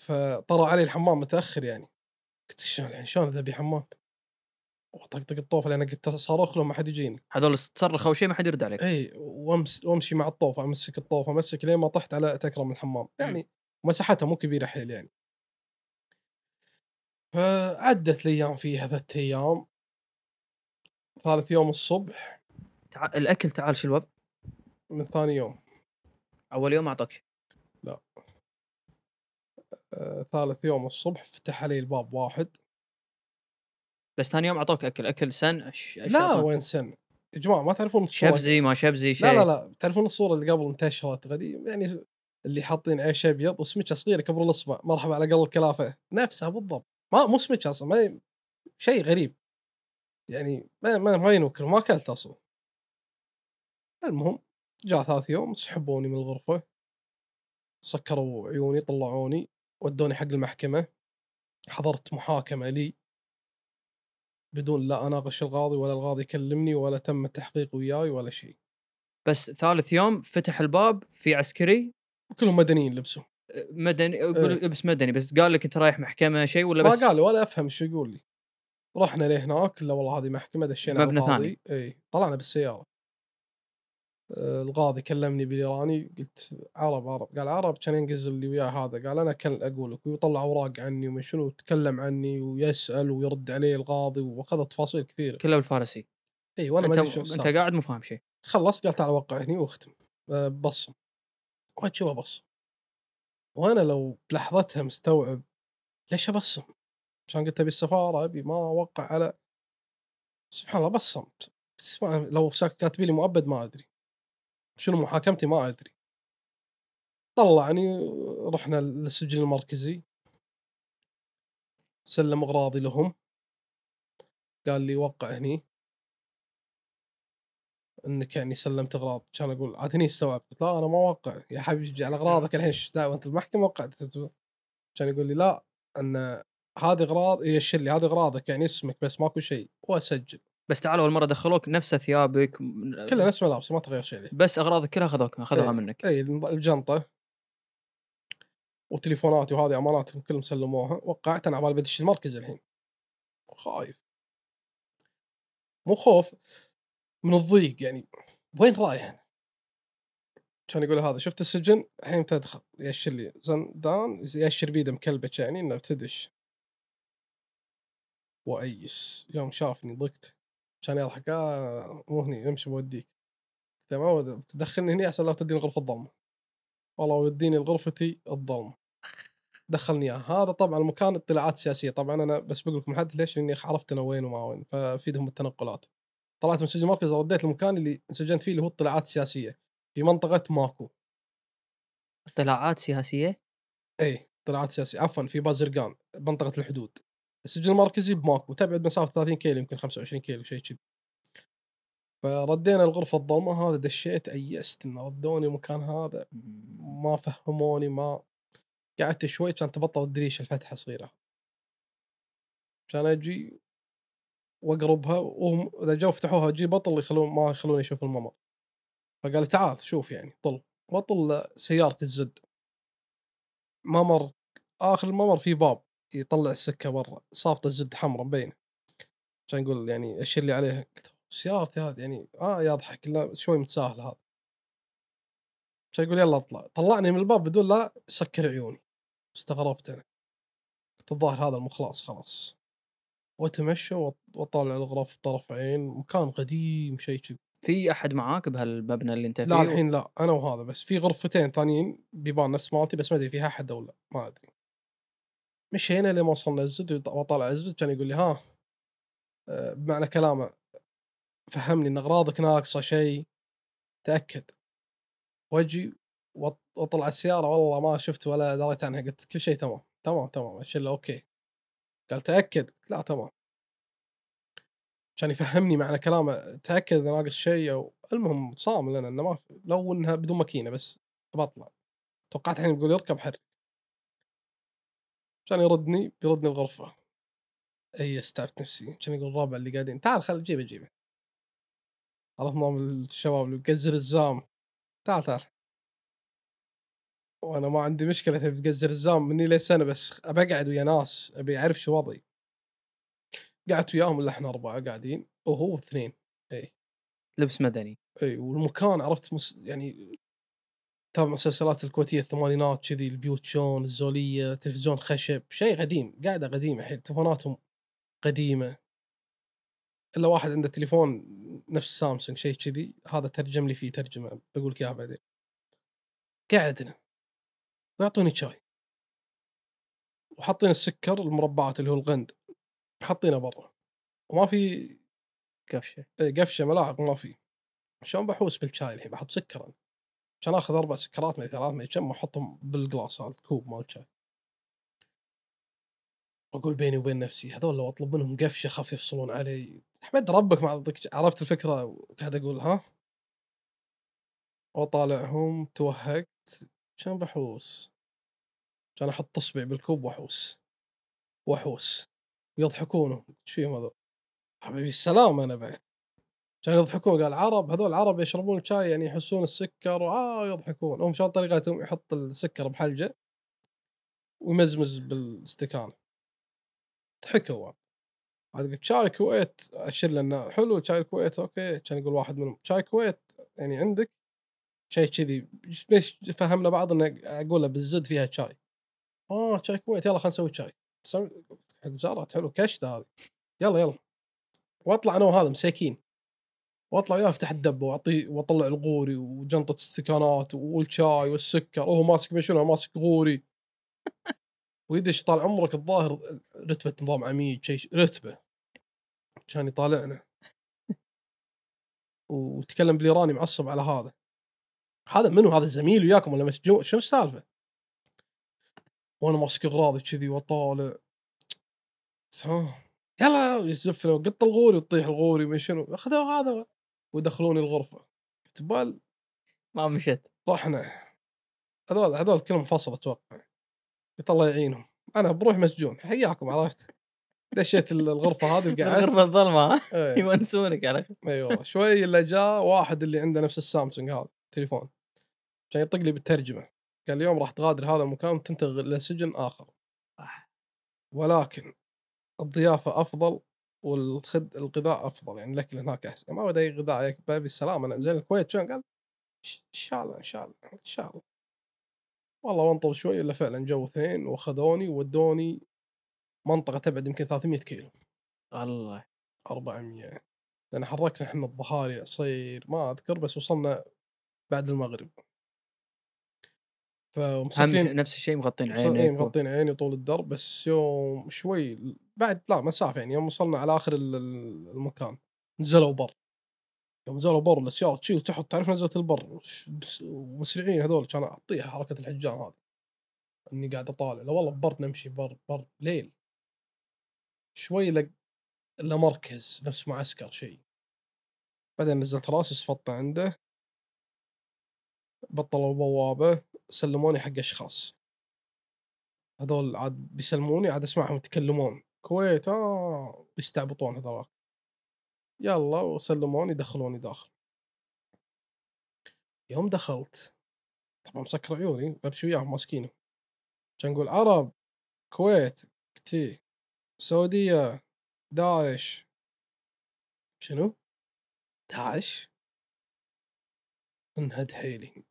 Speaker 1: فطرى علي الحمام متأخر يعني. قلت شلون يعني شلون اذا ابي حمام؟ وطقطق الطوف لأن قلت صاروخ لو ما حد يجيني.
Speaker 2: هذول تصرخ أو شيء ما حد يرد عليك.
Speaker 1: إي وأمس وأمشي مع الطوف أمسك الطوف أمسك لين ما طحت على تكرم الحمام. يعني مساحتها مو كبيرة حيل يعني. فعدت الأيام فيها ثلاث أيام ثالث يوم الصبح.
Speaker 2: تع... الأكل تعال شو الوضع؟
Speaker 1: من ثاني يوم.
Speaker 2: أول يوم أعطاك شيء؟
Speaker 1: آه ثالث يوم الصبح فتح علي الباب واحد.
Speaker 2: بس ثاني يوم أعطوك أكل أكل سن؟ أش...
Speaker 1: لا
Speaker 2: أعطاك؟
Speaker 1: وين سن؟ يا جماعة ما تعرفون الصورة؟
Speaker 2: شبزي ما شبزي شيء
Speaker 1: لا لا لا تعرفون الصورة اللي قبل انتشرت؟ غدي يعني اللي حاطين عيش أبيض وسمكة صغيرة كبر الأصبع. مرحبا على قل الكلافة. نفسها بالضبط. ما مو سمكه أصلا ما شيء غريب. يعني ما ما, ما ينوكل ما أكلت أصلا. المهم جاء ثالث يوم سحبوني من الغرفة. سكروا عيوني طلعوني ودوني حق المحكمة. حضرت محاكمة لي. بدون لا أناقش القاضي ولا القاضي يكلمني ولا تم التحقيق وياي ولا شيء.
Speaker 2: بس ثالث يوم فتح الباب في عسكري.
Speaker 1: كلهم مدنيين لبسوا.
Speaker 2: مدني
Speaker 1: إيه.
Speaker 2: لبس مدني بس قال لك أنت رايح محكمة شيء ولا
Speaker 1: ما
Speaker 2: بس؟
Speaker 1: قال لي ولا أفهم شو يقول لي. رحنا لهناك لا والله هذه محكمة دشينا
Speaker 2: مبنى
Speaker 1: القاضي. إي طلعنا بالسيارة. آه، القاضي كلمني بالإيراني قلت عرب عرب. قال عرب كان ينقز اللي وياه هذا. قال أنا كل أقول لك ويطلع أوراق عني ومن شنو تكلم عني ويسأل ويرد عليه القاضي وأخذ تفاصيل كثيرة.
Speaker 2: كله بالفارسي.
Speaker 1: إي وأنا ما أدري شو أنت.
Speaker 2: قاعد مو فاهم شيء.
Speaker 1: خلص قال تعال وقع هني واختم. آه، بصم. وجه وبصم وأنا لو بلحظتها مستوعب ليش أبصم؟ عشان قلت أبي السفارة أبي ما أوقع على سبحان الله بصمت. لو كاتبين لي مؤبد ما أدري. شنو محاكمتي؟ ما أدري. طلعني رحنا للسجن المركزي. سلم أغراضي لهم. قال لي وقع هني. انك يعني سلمت أغراض. كان أقول عاد هني استوعبت قلت لا أنا ما أوقع. يا حبيبي على أغراضك الحين إيش دعوه أنت المحكمة وقعت. كان يقول لي لا إن هذه أغراض يشر لي هذه أغراضك يعني اسمك بس ماكو شيء وأسجل.
Speaker 2: بس تعال أول مرة دخلوك نفس ثيابك
Speaker 1: كلها نفس ملابسي ما تغير شيء. لي
Speaker 2: بس أغراضك كلها أخذوك أخذوها
Speaker 1: إيه.
Speaker 2: منك.
Speaker 1: اي الجنطة. وتليفوناتي وهذه أماناتهم كلهم سلموها. وقعت أنا عبالي بدش المركز الحين. خايف. مو خوف. من الضيق يعني وين رايح أنا؟ كان يقول هذا شفت السجن؟ الحين تدخل يأشر لي. زندان يأشر بيده مكلبش يعني إنه تدش وأيس يوم شافني ضقت. كان يضحك آه مو هني امشي بوديك. ود- تدخلني هني احسن لا تديني غرفة الظلمه والله وديني لغرفتي الظلمه دخلني اياه هذا طبعا المكان اطلاعات سياسية. طبعا أنا بس بقول لكم لحد ليش؟ لأني عرفت أنا وين وما وين. فافيدهم التنقلات. طلعت من السجن المركزي رديت المكان اللي انسجنت فيه اللي هو اطلاعات سياسية في منطقة ماكو.
Speaker 2: اطلاعات سياسية؟
Speaker 1: إي اطلاعات سياسية عفوا في بازرقان منطقة الحدود. السجن المركزي بماكو تبعد مسافه 30 كيلو يمكن 25 كيلو شيء كذي. فردينا الغرفة الظلمه هذا دشيت أيست ان ردوني المكان هذا ما فهموني ما قعدت شوي كان تبطل الدريشه الفتحة صغيرة. عشان أجي واقربها وهم إذا جو فتحوها أجي بطل يخلون ما يخلوني أشوف الممر. فقال تعال شوف يعني طل. بطل سيارة الزد. ممر آخر الممر في باب يطلع السكة برا. صافطة الزد حمراء مبينة. عشان يقول يعني اشير لي عليها قلت سيارتي هذه يعني آه يضحك لا شوي متساهل هذا. عشان يقول يلا اطلع. طلعني من الباب بدون لا سكر عيوني. استغربت أنا. قلت الظاهر هذا المخلاص خلاص. وأتمشى وأطالع الغرف طرف عين مكان قديم شيء كذي.
Speaker 2: في أحد معاك بهالمبنى اللي أنت فيه؟
Speaker 1: لا الحين لا أنا وهذا بس. في غرفتين ثانيين بيبان نفس مالتي بس ما أدري فيها أحد أو لا ما أدري. مشينا لين ما وصلنا الزد وطالع الزد كان يقول لي ها آه، بمعنى كلامه فهمني إن أغراضك ناقصة شيء تأكد. وأجي وأطلع السيارة والله ما شفت ولا دريت عنها قلت كل شيء تمام تمام تمام أشيل أوكي. قال تأكد قلت لا تمام عشان يفهمني معنى كلامه تأكد إذا ناقص شيء أو المهم صام لنا إنه ما في لو إنها بدون ماكينة بس بطلع. توقعت الحين بيقول يركب حرك عشان يردني بيردني الغرفه إي استعبت نفسي. عشان يقول الرابع اللي قاعدين تعال خل جيبه جيبه. عرفت نظام الشباب اللي الزام. تعال تعال. وأنا ما عندي مشكلة تبي تقزر الزام مني لي سنه بس ابى اقعد ويا ناس أبي أعرف شو وضعي. قعدت وياهم إلا إحنا أربعة قاعدين وهو اثنين.
Speaker 2: لبس مدني.
Speaker 1: إي والمكان عرفت مس... يعني تابع مسلسلات الكويتية الثمانينات كذي البيوت شون الزولية تلفزيون خشب شيء قديم قاعدة قديمة حيل تلفوناتهم قديمة. إلا واحد عنده تليفون نفس سامسونج شيء كذي هذا ترجم لي فيه ترجمة بقول لك إياها بعدين. قعدنا. ويعطوني شاي. وحاطين السكر المربعات اللي هو الغند حاطينه برا. وما في
Speaker 2: كفشه
Speaker 1: إيه، قفشة ملاعق ما في. شلون بحوس بالشاي الحين؟ بحط سكر أنا. عشان آخذ أربع سكرات من ثلاث من كم واحطهم بالجلاس هذا الكوب مال الشاي وأقول بيني وبين نفسي هذول لو أطلب منهم قفشة خاف يفصلون علي. أحمد ربك ما أعطيك- عرفت الفكرة؟ وقاعد أقول ها؟ وأطالعهم توهقت. كان بحوس كان أحط اصبعي بالكوب وأحوس وأحوس. ويضحكون إيش فيهم هذول؟ حبيبي السلام أنا بعد. كانوا يضحكون. قال عرب هذول عرب يشربون الشاي يعني يحسون السكر واه يضحكون. هم شلون طريقتهم يحط السكر بحلجة ويمزمز بالاستكان. ضحكوا. عاد قلت شاي كويت اشير لنا. حلو شاي الكويت أوكي. كان يقول واحد منهم شاي كويت يعني عندك؟ شيء كذي. ليش فهمنا بعض انه أقوله بالزد فيها شاي. آه شاي كويت. يلا خلينا نسوي شاي. حق زارت حلو. كشته هذه. يلا يلا. واطلع أنا وهذا مساكين. واطلع وياه افتح الدبه واعطيه واطلع الغوري وجنطة استكانات والشاي والسكر. وهو ماسك شنو؟ ماسك غوري. ويدش طال عمرك الظاهر؟ رتبة نظام عميد شيء رتبة. كان يطالعنا. وتكلم بالإيراني معصب على هذا. هذا منو؟ هذا زميل وياكم ولا مسجون شنو السالفة؟ وأنا ماسك أغراضي كذي وأطالع. ها يلا يزفنا وقط الغوري وتطيح الغوري من شنو؟ أخذوا هذا ويدخلوني الغرفة. قلت بال
Speaker 2: ما مشت
Speaker 1: طحنا. هذول هذول كلهم فصل أتوقع. قلت الله يعينهم. أنا بروح مسجون. حياكم عرفت؟ دشيت الغرفة هذه وقعدت.
Speaker 2: غرفه الظلمة ها؟
Speaker 1: إيه.
Speaker 2: يونسونك على أخي.
Speaker 1: إي والله. شوي إلا جاء واحد اللي عنده نفس السامسونج هذا. تليفون كان يطق لي بالترجمة. قال اليوم راح تغادر هذا المكان وتنتقل إلى سجن اخر ولكن الضيافة أفضل والخد الغذاء أفضل. يعني الأكل هناك أحسن. ما ودي غذاء بابي السلام. أنا زين الكويت. شلون؟ قال "ش- إن شاء الله إن شاء الله إن شاء الله. والله وانطر شوي إلا فعلا جو اثنين واخذوني وودوني منطقة تبعد يمكن 300 كيلو.
Speaker 2: الله.
Speaker 1: 400 لأن حركنا إحنا الظهاري عصير ما أذكر بس وصلنا بعد المغرب. فمسكين
Speaker 2: نفس الشيء مغطين
Speaker 1: إيه
Speaker 2: عينك و...
Speaker 1: مغطين عيني طول الدرب بس يوم شوي بعد لا مسافه يعني يوم وصلنا على آخر ال- ال- المكان نزلوا بر. يوم نزلوا بر السياره تشيل تحط تعرف نزلة البر؟ ومسرعين هذول كان أعطيها حركة الحجار هذه. إني قاعد أطالع لا والله بر نمشي بر بر ليل. شوي لق إلا مركز نفس معسكر شيء بعدين نزلت راسي صفطت عنده. بطلوا بوابة سلموني حق أشخاص. هذول عاد بيسلموني عاد أسمعهم يتكلمون. كويت آه يستعبطون هذول يلا وسلموني دخلوني داخل. يوم دخلت طبعا مسكر عيوني بمشي وياهم ماسكينه كان نقول عرب كويت كتي سعودية داعش. شنو؟ داعش؟ انهد حيلي.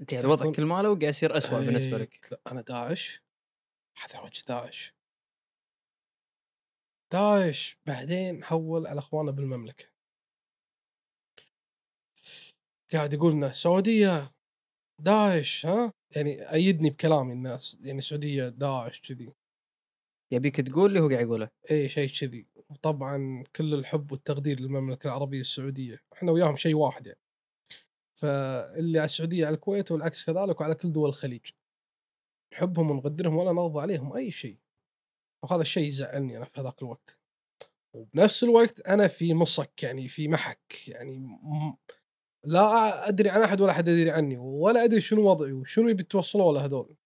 Speaker 2: أنت يعني الوضع
Speaker 1: تكون-
Speaker 2: كل ماله وقاعد يصير اسوء بالنسبة
Speaker 1: إيه،
Speaker 2: لك؟
Speaker 1: أنا داعش. هذا وجه داعش. داعش. بعدين حول على اخواننا بالمملكة. قاعد يقول لنا السعوديه داعش ها؟ يعني ايدني بكلامي الناس يعني السعوديه داعش كذي.
Speaker 2: يبيك تقول اللي هو قاعد يقوله.
Speaker 1: اي شيء كذي. وطبعا كل الحب والتقدير للمملكة العربية السعودية. إحنا وياهم شيء واحد يعني. فاللي على السعودية على الكويت والعكس كذلك وعلى كل دول الخليج. نحبهم ونقدرهم ولا نرضى عليهم أي شيء. وهذا الشيء يزعلني أنا في هذاك الوقت. وبنفس الوقت أنا في مصك يعني في محك يعني لا أدري عن أحد ولا أحد يدري عني ولا أدري شنو وضعي وشنو يبي توصلوا له هذول.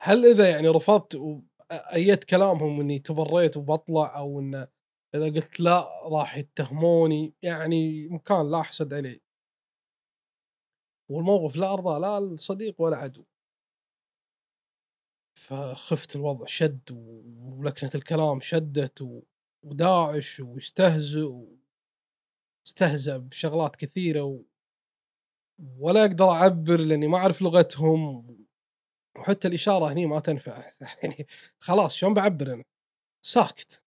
Speaker 1: هل إذا يعني رفضت وايدت كلامهم إني تبريت وبطلع أو إن إذا قلت لا راح يتهموني يعني مكان لا أحسد عليه. والموقف لا أرضى لا الصديق ولا عدو. فخفت الوضع شد ولكنة الكلام شدت وداعش ويستهزئ استهزأ بشغلات كثيرة و... ولا أقدر أعبر لأني ما أعرف لغتهم وحتى الإشارة هني ما تنفع. يعني خلاص شلون بعبر أنا؟ ساكت.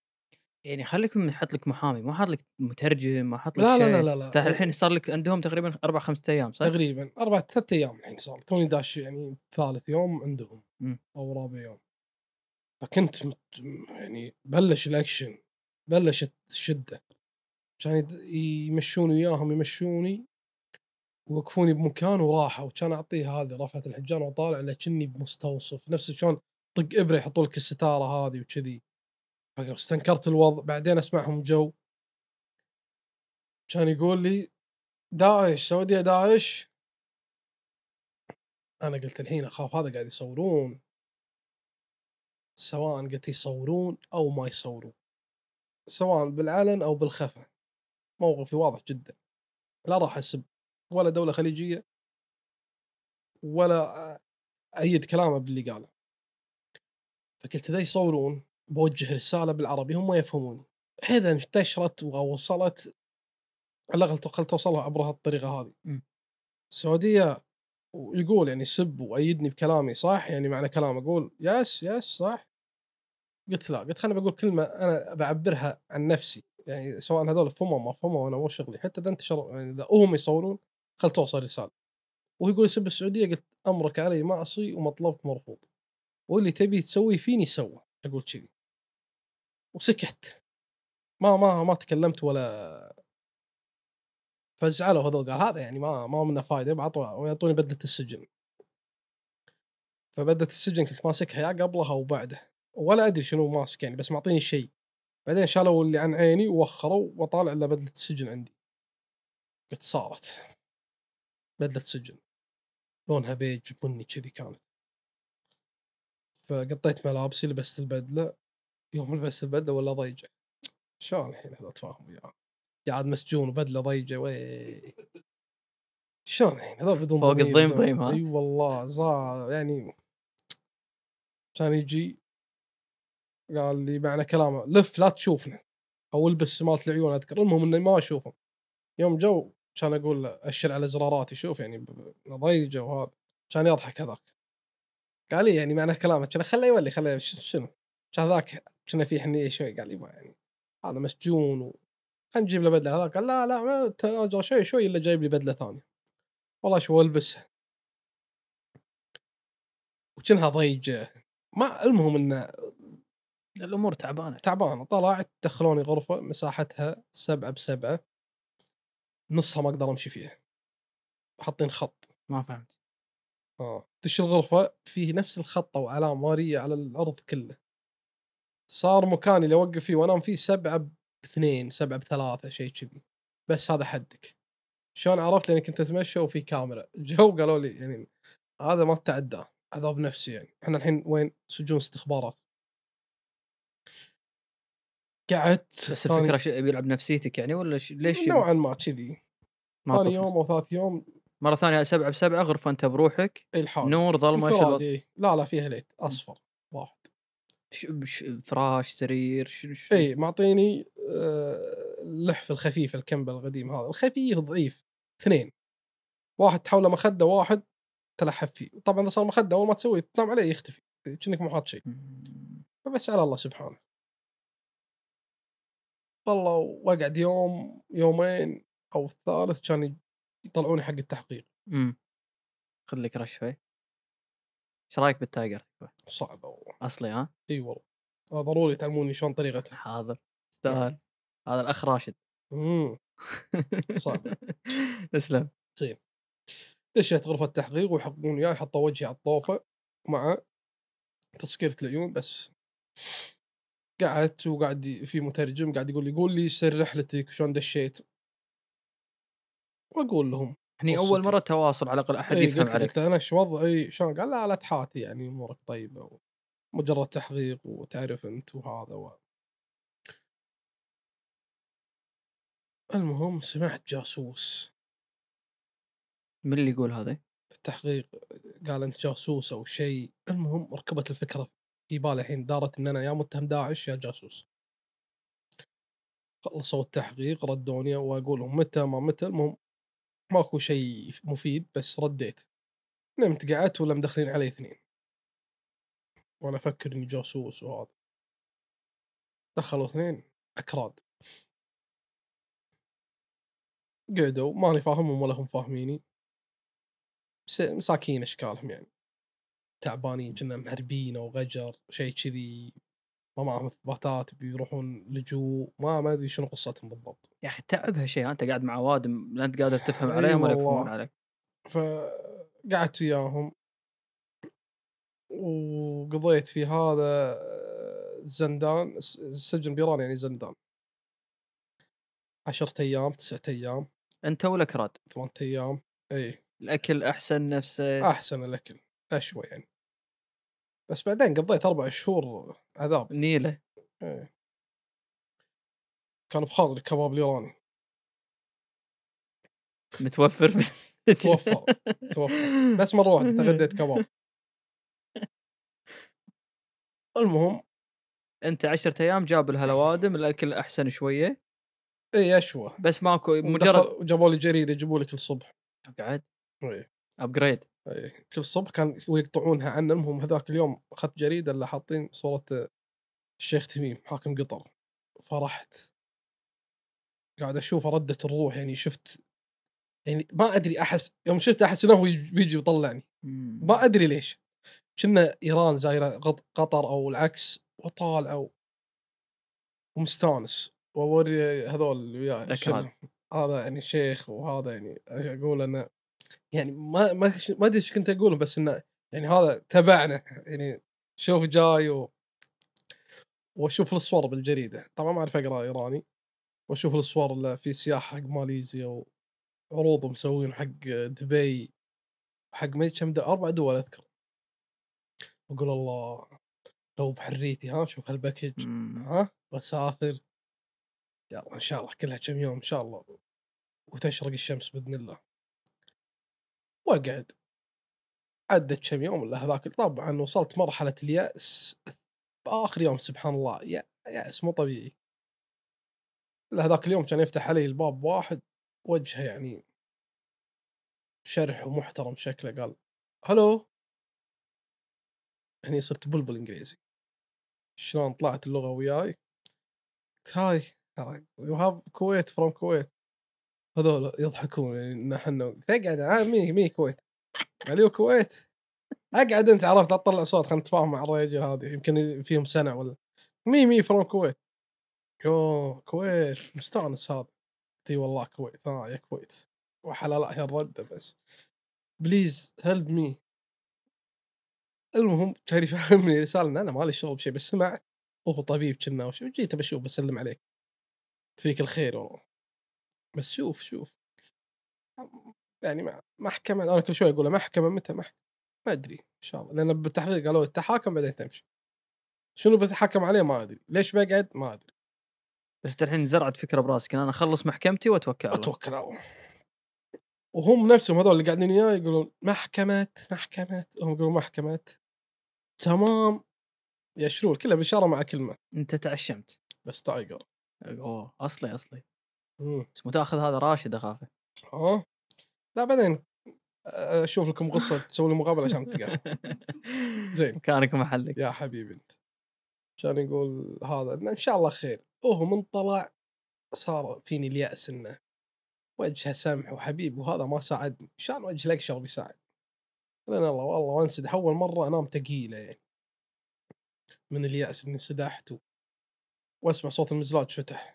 Speaker 2: يعني خليك نحط لك محامي ما حاط لك مترجم ما حط لك
Speaker 1: لا لا. لا لا, لا.
Speaker 2: انت الحين صار لك عندهم تقريبا أربع خمسة أيام صح؟
Speaker 1: تقريبا أربع ثلاث أيام الحين صار توني داش يعني ثالث يوم عندهم
Speaker 2: مم.
Speaker 1: أو رابع يوم فكنت مت... يعني بلش الأكشن بلشت الشدة كان يد- يمشوني وياهم يمشوني ويوقفوني بمكان وراحوا وكان أعطيه هذه رفعه الحجان وطالع لكني بمستوصف نفس شلون طق إبره يحطوا لك الستارة هذه وكذي فاستنكرت الوضع. بعدين أسمعهم جو. كان يقول لي داعش سعودية داعش؟ أنا قلت الحين أخاف هذا قاعد يصورون. سواء قلت يصورون أو ما يصورون. سواء بالعلن أو بالخفا موقفي واضح جدا. لا راح أسب ولا دولة خليجية ولا أيد كلامه باللي قاله. فقلت إذا يصورون بوجه رسالة بالعربي هم يفهموني. اذا انتشرت ووصلت على الاقل خل توصلها عبر هالطريقة هذه.
Speaker 2: م.
Speaker 1: السعودية ويقول يعني سب وأيدني بكلامي صح؟ يعني معنى كلامه أقول يس يس صح. قلت لا قلت خليني بقول كلمة أنا بعبرها عن نفسي. يعني سواء هذول فهموا ما فهموا أنا مو شغلي حتى إذا انتشر يعني إذا هم يصورون خل توصل رسالة. وهو يقول يسب السعودية قلت أمرك علي معصي ومطلبك مرفوض. واللي تبي تسوي فيني سوى أقول كذي. وسكت. ما ما ما تكلمت ولا فزعلوا هذول قال هذا يعني ما ما منه فايدة بعطوا ويعطوني بدلة السجن. فبدلة السجن كنت ماسكها يا قبلها وبعده ولا أدري شنو ماسك يعني بس معطيني شيء. بعدين شالوا اللي عن عيني ووخروا وطالع الا بدلة السجن عندي. قلت صارت. بدلة سجن. لونها بيج بني كذي كانت. فقطيت ملابسي لبست البدلة. يوم لبست البدله ولا ضيجة؟ شلون الحين هذا اتفاهم وياه قاعد مسجون وبدله ضيجة وي. شلون الحين؟ هذول بدون
Speaker 2: فوق الضيم ضيم، ها؟
Speaker 1: أي والله صار يعني كان يجي قال لي معنى كلامه لف لا تشوفنا أو البس مالت العيون أذكر. المهم إني ما أشوفهم. يوم جو كان أقول له أشر على زراراتي شوف يعني ضيجة وهذا. كان يضحك هذاك. قال لي يعني معنى كلامك كان خله يولي خله شنو؟ كان ذاك كنا فيه حنيه شوي قال لي ما يعني هذا مسجون و خلينا نجيب له بدلة هذاك قال لا لا ما تناجر شوي شوي إلا جايب لي بدلة ثانية. والله شو البسها وكأنها ضيجة. ما المهم انه
Speaker 2: الأمور تعبانة.
Speaker 1: تعبان طلعت دخلوني غرفة مساحتها سبعة بسبعة. نصها ما أقدر أمشي فيها. حاطين خط.
Speaker 2: ما فهمت.
Speaker 1: آه. دش الغرفة فيه نفس الخط أو علامة مارية على الأرض كله. صار مكاني اللي أوقف فيه وأنام فيه سبعة باثنين سبعة بثلاثة شيء كذي. بس هذا حدك. شلون عرفت؟ لأني كنت أتمشى وفي كاميرا. جو قالوا لي يعني هذا ما تتعداه. عذاب نفسي يعني. إحنا الحين وين؟ سجون استخبارات. قعدت
Speaker 2: بس الفكرة ش... بيلعب نفسيتك يعني ولا ش... ليش
Speaker 1: نوعا ما كذي. ثاني؟ يوم أو ثالث يوم.
Speaker 2: مرة ثانية سبعة بسبعة غرفة أنت بروحك
Speaker 1: الحال
Speaker 2: نور ظلمة
Speaker 1: إيه. لا لا فيها ليت.
Speaker 2: أصفر. فراش سرير شنو ش...
Speaker 1: إي معطيني آه، اللحف الخفيف الكمبل القديم هذا. الخفيف ضعيف اثنين. واحد تحوله مخدة واحد تلحف فيه. طبعا إذا صار مخدة أول ما تسوي تنام عليه يختفي. كأنك مو حاط شيء. فبس على الله سبحانه. والله واقعد يوم يومين أو الثالث كان يطلعوني حق التحقيق.
Speaker 2: امم خذ لك رش شوي. إيش رأيك بالتايجر؟
Speaker 1: صعبة والله.
Speaker 2: أصلي ها؟
Speaker 1: إي والله. آه، ضروري تعلموني شلون طريقته
Speaker 2: حاضر. تستاهل. هذا الأخ راشد.
Speaker 1: إمم. صعب.
Speaker 2: تسلم.
Speaker 1: دشيت غرفة تحقيق ويحققون وياي حطوا وجهي على الطوفة مع تسكيرة العيون بس. قعدت وقاعد في مترجم قاعد يقول لي قول لي سر رحلتك شلون دشيت؟ وأقول لهم.
Speaker 2: هني
Speaker 1: قصتي.
Speaker 2: أول مرة تواصل على الأقل أحد
Speaker 1: اي
Speaker 2: يفهم
Speaker 1: قلت
Speaker 2: عليك
Speaker 1: قلت أنا شو وضعي شلون؟ قال لا لا تحاتي يعني أمورك طيبة مجرد تحقيق وتعرف أنت وهذا و... المهم سمعت جاسوس.
Speaker 2: من اللي يقول هذا؟
Speaker 1: في التحقيق قال أنت جاسوس أو شيء. المهم ركبت الفكرة في بالي الحين دارت إن أنا يا متهم داعش يا جاسوس. خلصوا التحقيق ردوني وأقول لهم متى ما متى. المهم ماكو شيء مفيد بس رديت. نمت قعدت ولا مدخلين علي اثنين. وأنا أفكر اني جاسوس وهذا. دخلوا اثنين اكراد. قعدوا ماني فاهمهم ولا هم فاهميني. مساكين أشكالهم يعني. تعبانين كنا مهربين أو غجر شيء كذي. ما معهم إثباتات بيروحون لجوء ما ما أدري شنو قصتهم بالضبط.
Speaker 2: يا أخي تعبها شيء أنت قاعد مع وادم لا أنت قادر تفهم عليهم ولا. يفهمون عليك.
Speaker 1: فقعدت وياهم. وقضيت في هذا زندان س- سجن بيران يعني زندان. عشرة أيام تسعة أيام.
Speaker 2: أنت ولا كراد؟
Speaker 1: ثمانية أيام. إي.
Speaker 2: الأكل أحسن نفسه؟
Speaker 1: أحسن الأكل اشوى يعني. بس بعدين قضيت أربع شهور عذاب.
Speaker 2: نيلة.
Speaker 1: إيه. كان بخاطري كباب اليراني
Speaker 2: متوفر بس
Speaker 1: توفر توفر. بس مرة واحدة تغديت كباب. المهم
Speaker 2: انت عشرة أيام جاب لها لوادم الأكل أحسن شوية.
Speaker 1: إي اشوى
Speaker 2: بس ماكو مجرد
Speaker 1: جابوا لي جريدة يجيبوا لي كل صبح.
Speaker 2: قاعد
Speaker 1: إي.
Speaker 2: ابجريد
Speaker 1: كل صبح كان ويقطعونها عنا المهم هذاك اليوم أخذت جريدة اللي حاطين صورة الشيخ تميم حاكم قطر. فرحت. قاعد أشوف ردة الروح يعني شفت يعني ما أدري أحس يوم شفت أحس إنه هو يج- بيجي يطلعني ما أدري ليش. كنا إيران زايره قطر أو العكس وطالع و- ومستانس. وأوري هذول اللي وياي هذا يعني شيخ وهذا يعني أقول أنا يعني ما ما ما أدري إيش كنت أقول بس إنه يعني هذا تبعنا يعني شوف جاي و... وأشوف الصور بالجريدة. طبعا ما أعرف أقرأ إيراني وأشوف الصور اللي في سياحة حق ماليزيا وعروض مسوين حق دبي حق ما كم أربع دول أذكر. أقول الله لو بحريتي ها شوف هالباكج. ها بسافر. يلا إن شاء الله كلها كم يوم إن شاء الله. وتشرق الشمس بإذن الله. وأقعد. عدت كم يوم الا هذاك طبعا وصلت مرحلة اليأس باخر يوم سبحان الله يأ- يأس مو طبيعي. هذاك اليوم كان يفتح علي الباب واحد وجهه يعني شرح ومحترم شكله قال hello؟ هني صرت بلبل إنجليزي. شلون طلعت اللغة وياي؟ hi you have Kuwait from Kuwait هذول يضحكون يعني إن إحنا تقعد آه me me Kuwait. you Kuwait؟ أقعد أنت عرفت أطلع صوت خلينا نتفاهم مع الرجال هذه يمكن فيهم سنة ولا me me from Kuwait. you Kuwait مستانس هذا. إي والله كويت آه يا كويت. وحلال هي الردة بس. please help me المهم كان يفهمني رسالة إن أنا مالي شغل بشيء بس سمعت. وهو طبيب كنا وش جيت بشوف بسلم عليك. فيك الخير والله. بس شوف شوف. يعني ما- محكمة أنا كل شوي أقول محكمة متى محكمة؟ ما أدري إن شاء الله. لأن بالتحقيق قالوا التحاكم بعدين تمشي. شنو بتحكم عليه؟ ما أدري. ليش بقعد ما أدري.
Speaker 4: بس الحين زرعت فكرة براسك. إن أنا أخلص محكمتي وأتوكل على الله.
Speaker 1: أتوكل الله. وهم نفسهم هذول اللي قاعدين وياي يقولون محكمة محكمة. هم يقولون محكمة. تمام. يشرون كلها بإشارة مع كلمة.
Speaker 4: أنت تعشمت.
Speaker 1: بس تايجر
Speaker 4: أوه أصلي أصلي.
Speaker 1: مم.
Speaker 4: بس متاخذ هذا راشد أخافه.
Speaker 1: ها لا بعدين أشوف لكم قصة تسوي لي مقابلة عشان تقع زين.
Speaker 4: مكانك ومحلك
Speaker 1: يا حبيبي أنت. عشان يقول هذا؟ إن شاء الله خير. وهو من طلع صار فيني اليأس إنه وجهه سمح وحبيب وهذا ما ساعدني. شلون وجه الاقشر بيساعد؟ لأن الله والله وانسدح أول مرة أنام ثقيلة يعني. من اليأس إني انسدحت. واسمع صوت المزلاج فتح.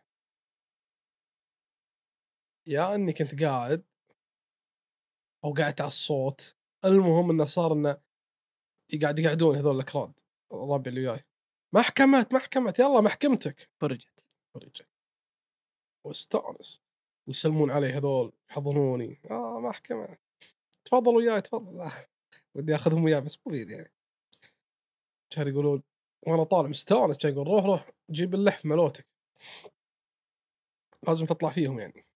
Speaker 1: يا إني كنت قاعد أو قعدت على الصوت. المهم إنه صار إنه قاعد يقعدون هذول الأكراد الربع اللي وياي. محكمة محكمة يلا محكمتك.
Speaker 4: فرجت.
Speaker 1: فرجع واستأنس. ويسلمون علي هذول يحضنوني. آه محكمة. تفضل وياي تفضل. ودي أخذهم وياي بس مو يعني. كان يقولون وأنا طالع مستأنس. كان يقول روح روح جيب اللحف ملوتك. لازم تطلع فيهم يعني.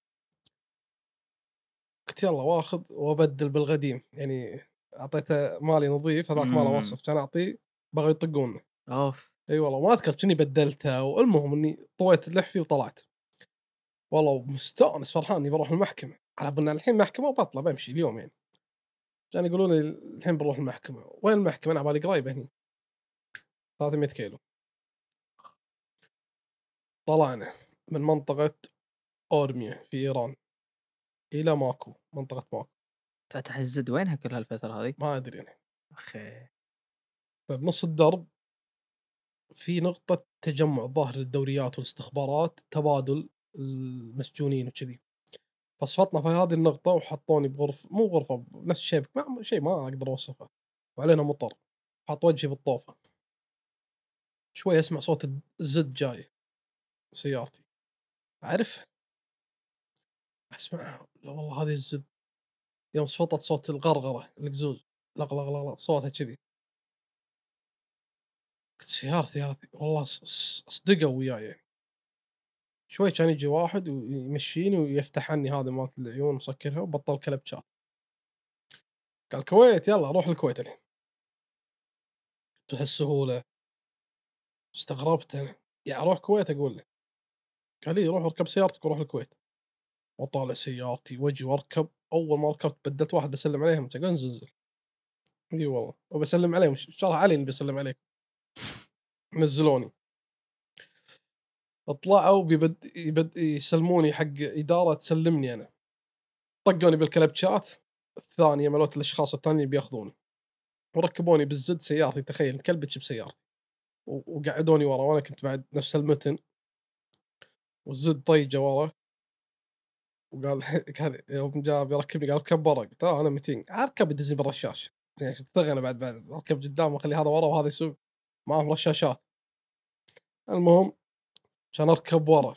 Speaker 1: قلت يلا واخذ وابدل بالقديم يعني أعطيته مالي نظيف هذاك ماله. وصف كان أعطيه بغوا يطقونه
Speaker 4: أوف.
Speaker 1: أي والله ما أذكر كني بدلتها والمهم إني طويت لحفي وطلعت. والله مستأنس فرحان إني بروح المحكمة. على بالنا الحين محكمة وبطلع بمشي اليوم يعني. كانوا يقولون لي الحين بنروح المحكمة. وين المحكمة؟ أنا بالي قريبه هني. 300 كيلو. طلعنا من منطقة أورميا في إيران. إلى ماكو منطقة ماكو.
Speaker 4: فتح الزد وينها كل هالفترة هذه؟
Speaker 1: ما أدري أنا.
Speaker 4: أخي.
Speaker 1: فبنص الدرب في نقطة تجمع ظاهر للدوريات والاستخبارات تبادل المسجونين وكذي. فصفتنا في هذه النقطة وحطوني بغرفة مو غرفة نفس الشبك ما شيء ما أقدر أوصفه. وعلينا مطر. حط وجهي بالطوفة. شوي أسمع صوت الزد جاي. سيارتي. أعرف أسمع لا والله هذه الزد يوم صفطت صوت الغرغرة القزوز لغ لغ لغ، صوتها كذي. قلت سيارتي هذه؟ والله صدقوا وياي شوي كان يجي واحد ويمشيني ويفتح عني هذا مالت العيون مسكرها وبطل كلب شات قال الكويت يلا روح الكويت الحين. بهالسهولة استغربت أنا. يا أروح الكويت أقول له. قال لي روح اركب سيارتك وروح الكويت. وطالع سيارتي وأجي وأركب. أول ما ركبت بدلت واحد بسلم عليهم انزل انزل. أي والله. وبسلم عليهم الله علي اني بسلم عليك. نزلوني. طلعوا بيبد يبد يسلموني حق إدارة تسلمني أنا. طقوني بالكلبشات الثانية مالت الأشخاص الثانيين بيأخذوني. وركبوني بالزد سيارتي تخيل مكلبتش بسيارتي وقعدوني ورا وأنا كنت بعد نفس المتن. والزد طيجة ورا. وقال قال يوم جاء بيركبني قال اركب ورا قلت أنا 200 اركب يدزني بالرشاش يعني تغنى بعد بعد. اركب قدام واخلي هذا ورا وهذا يسوق. معهم رشاشات. المهم عشان اركب ورا.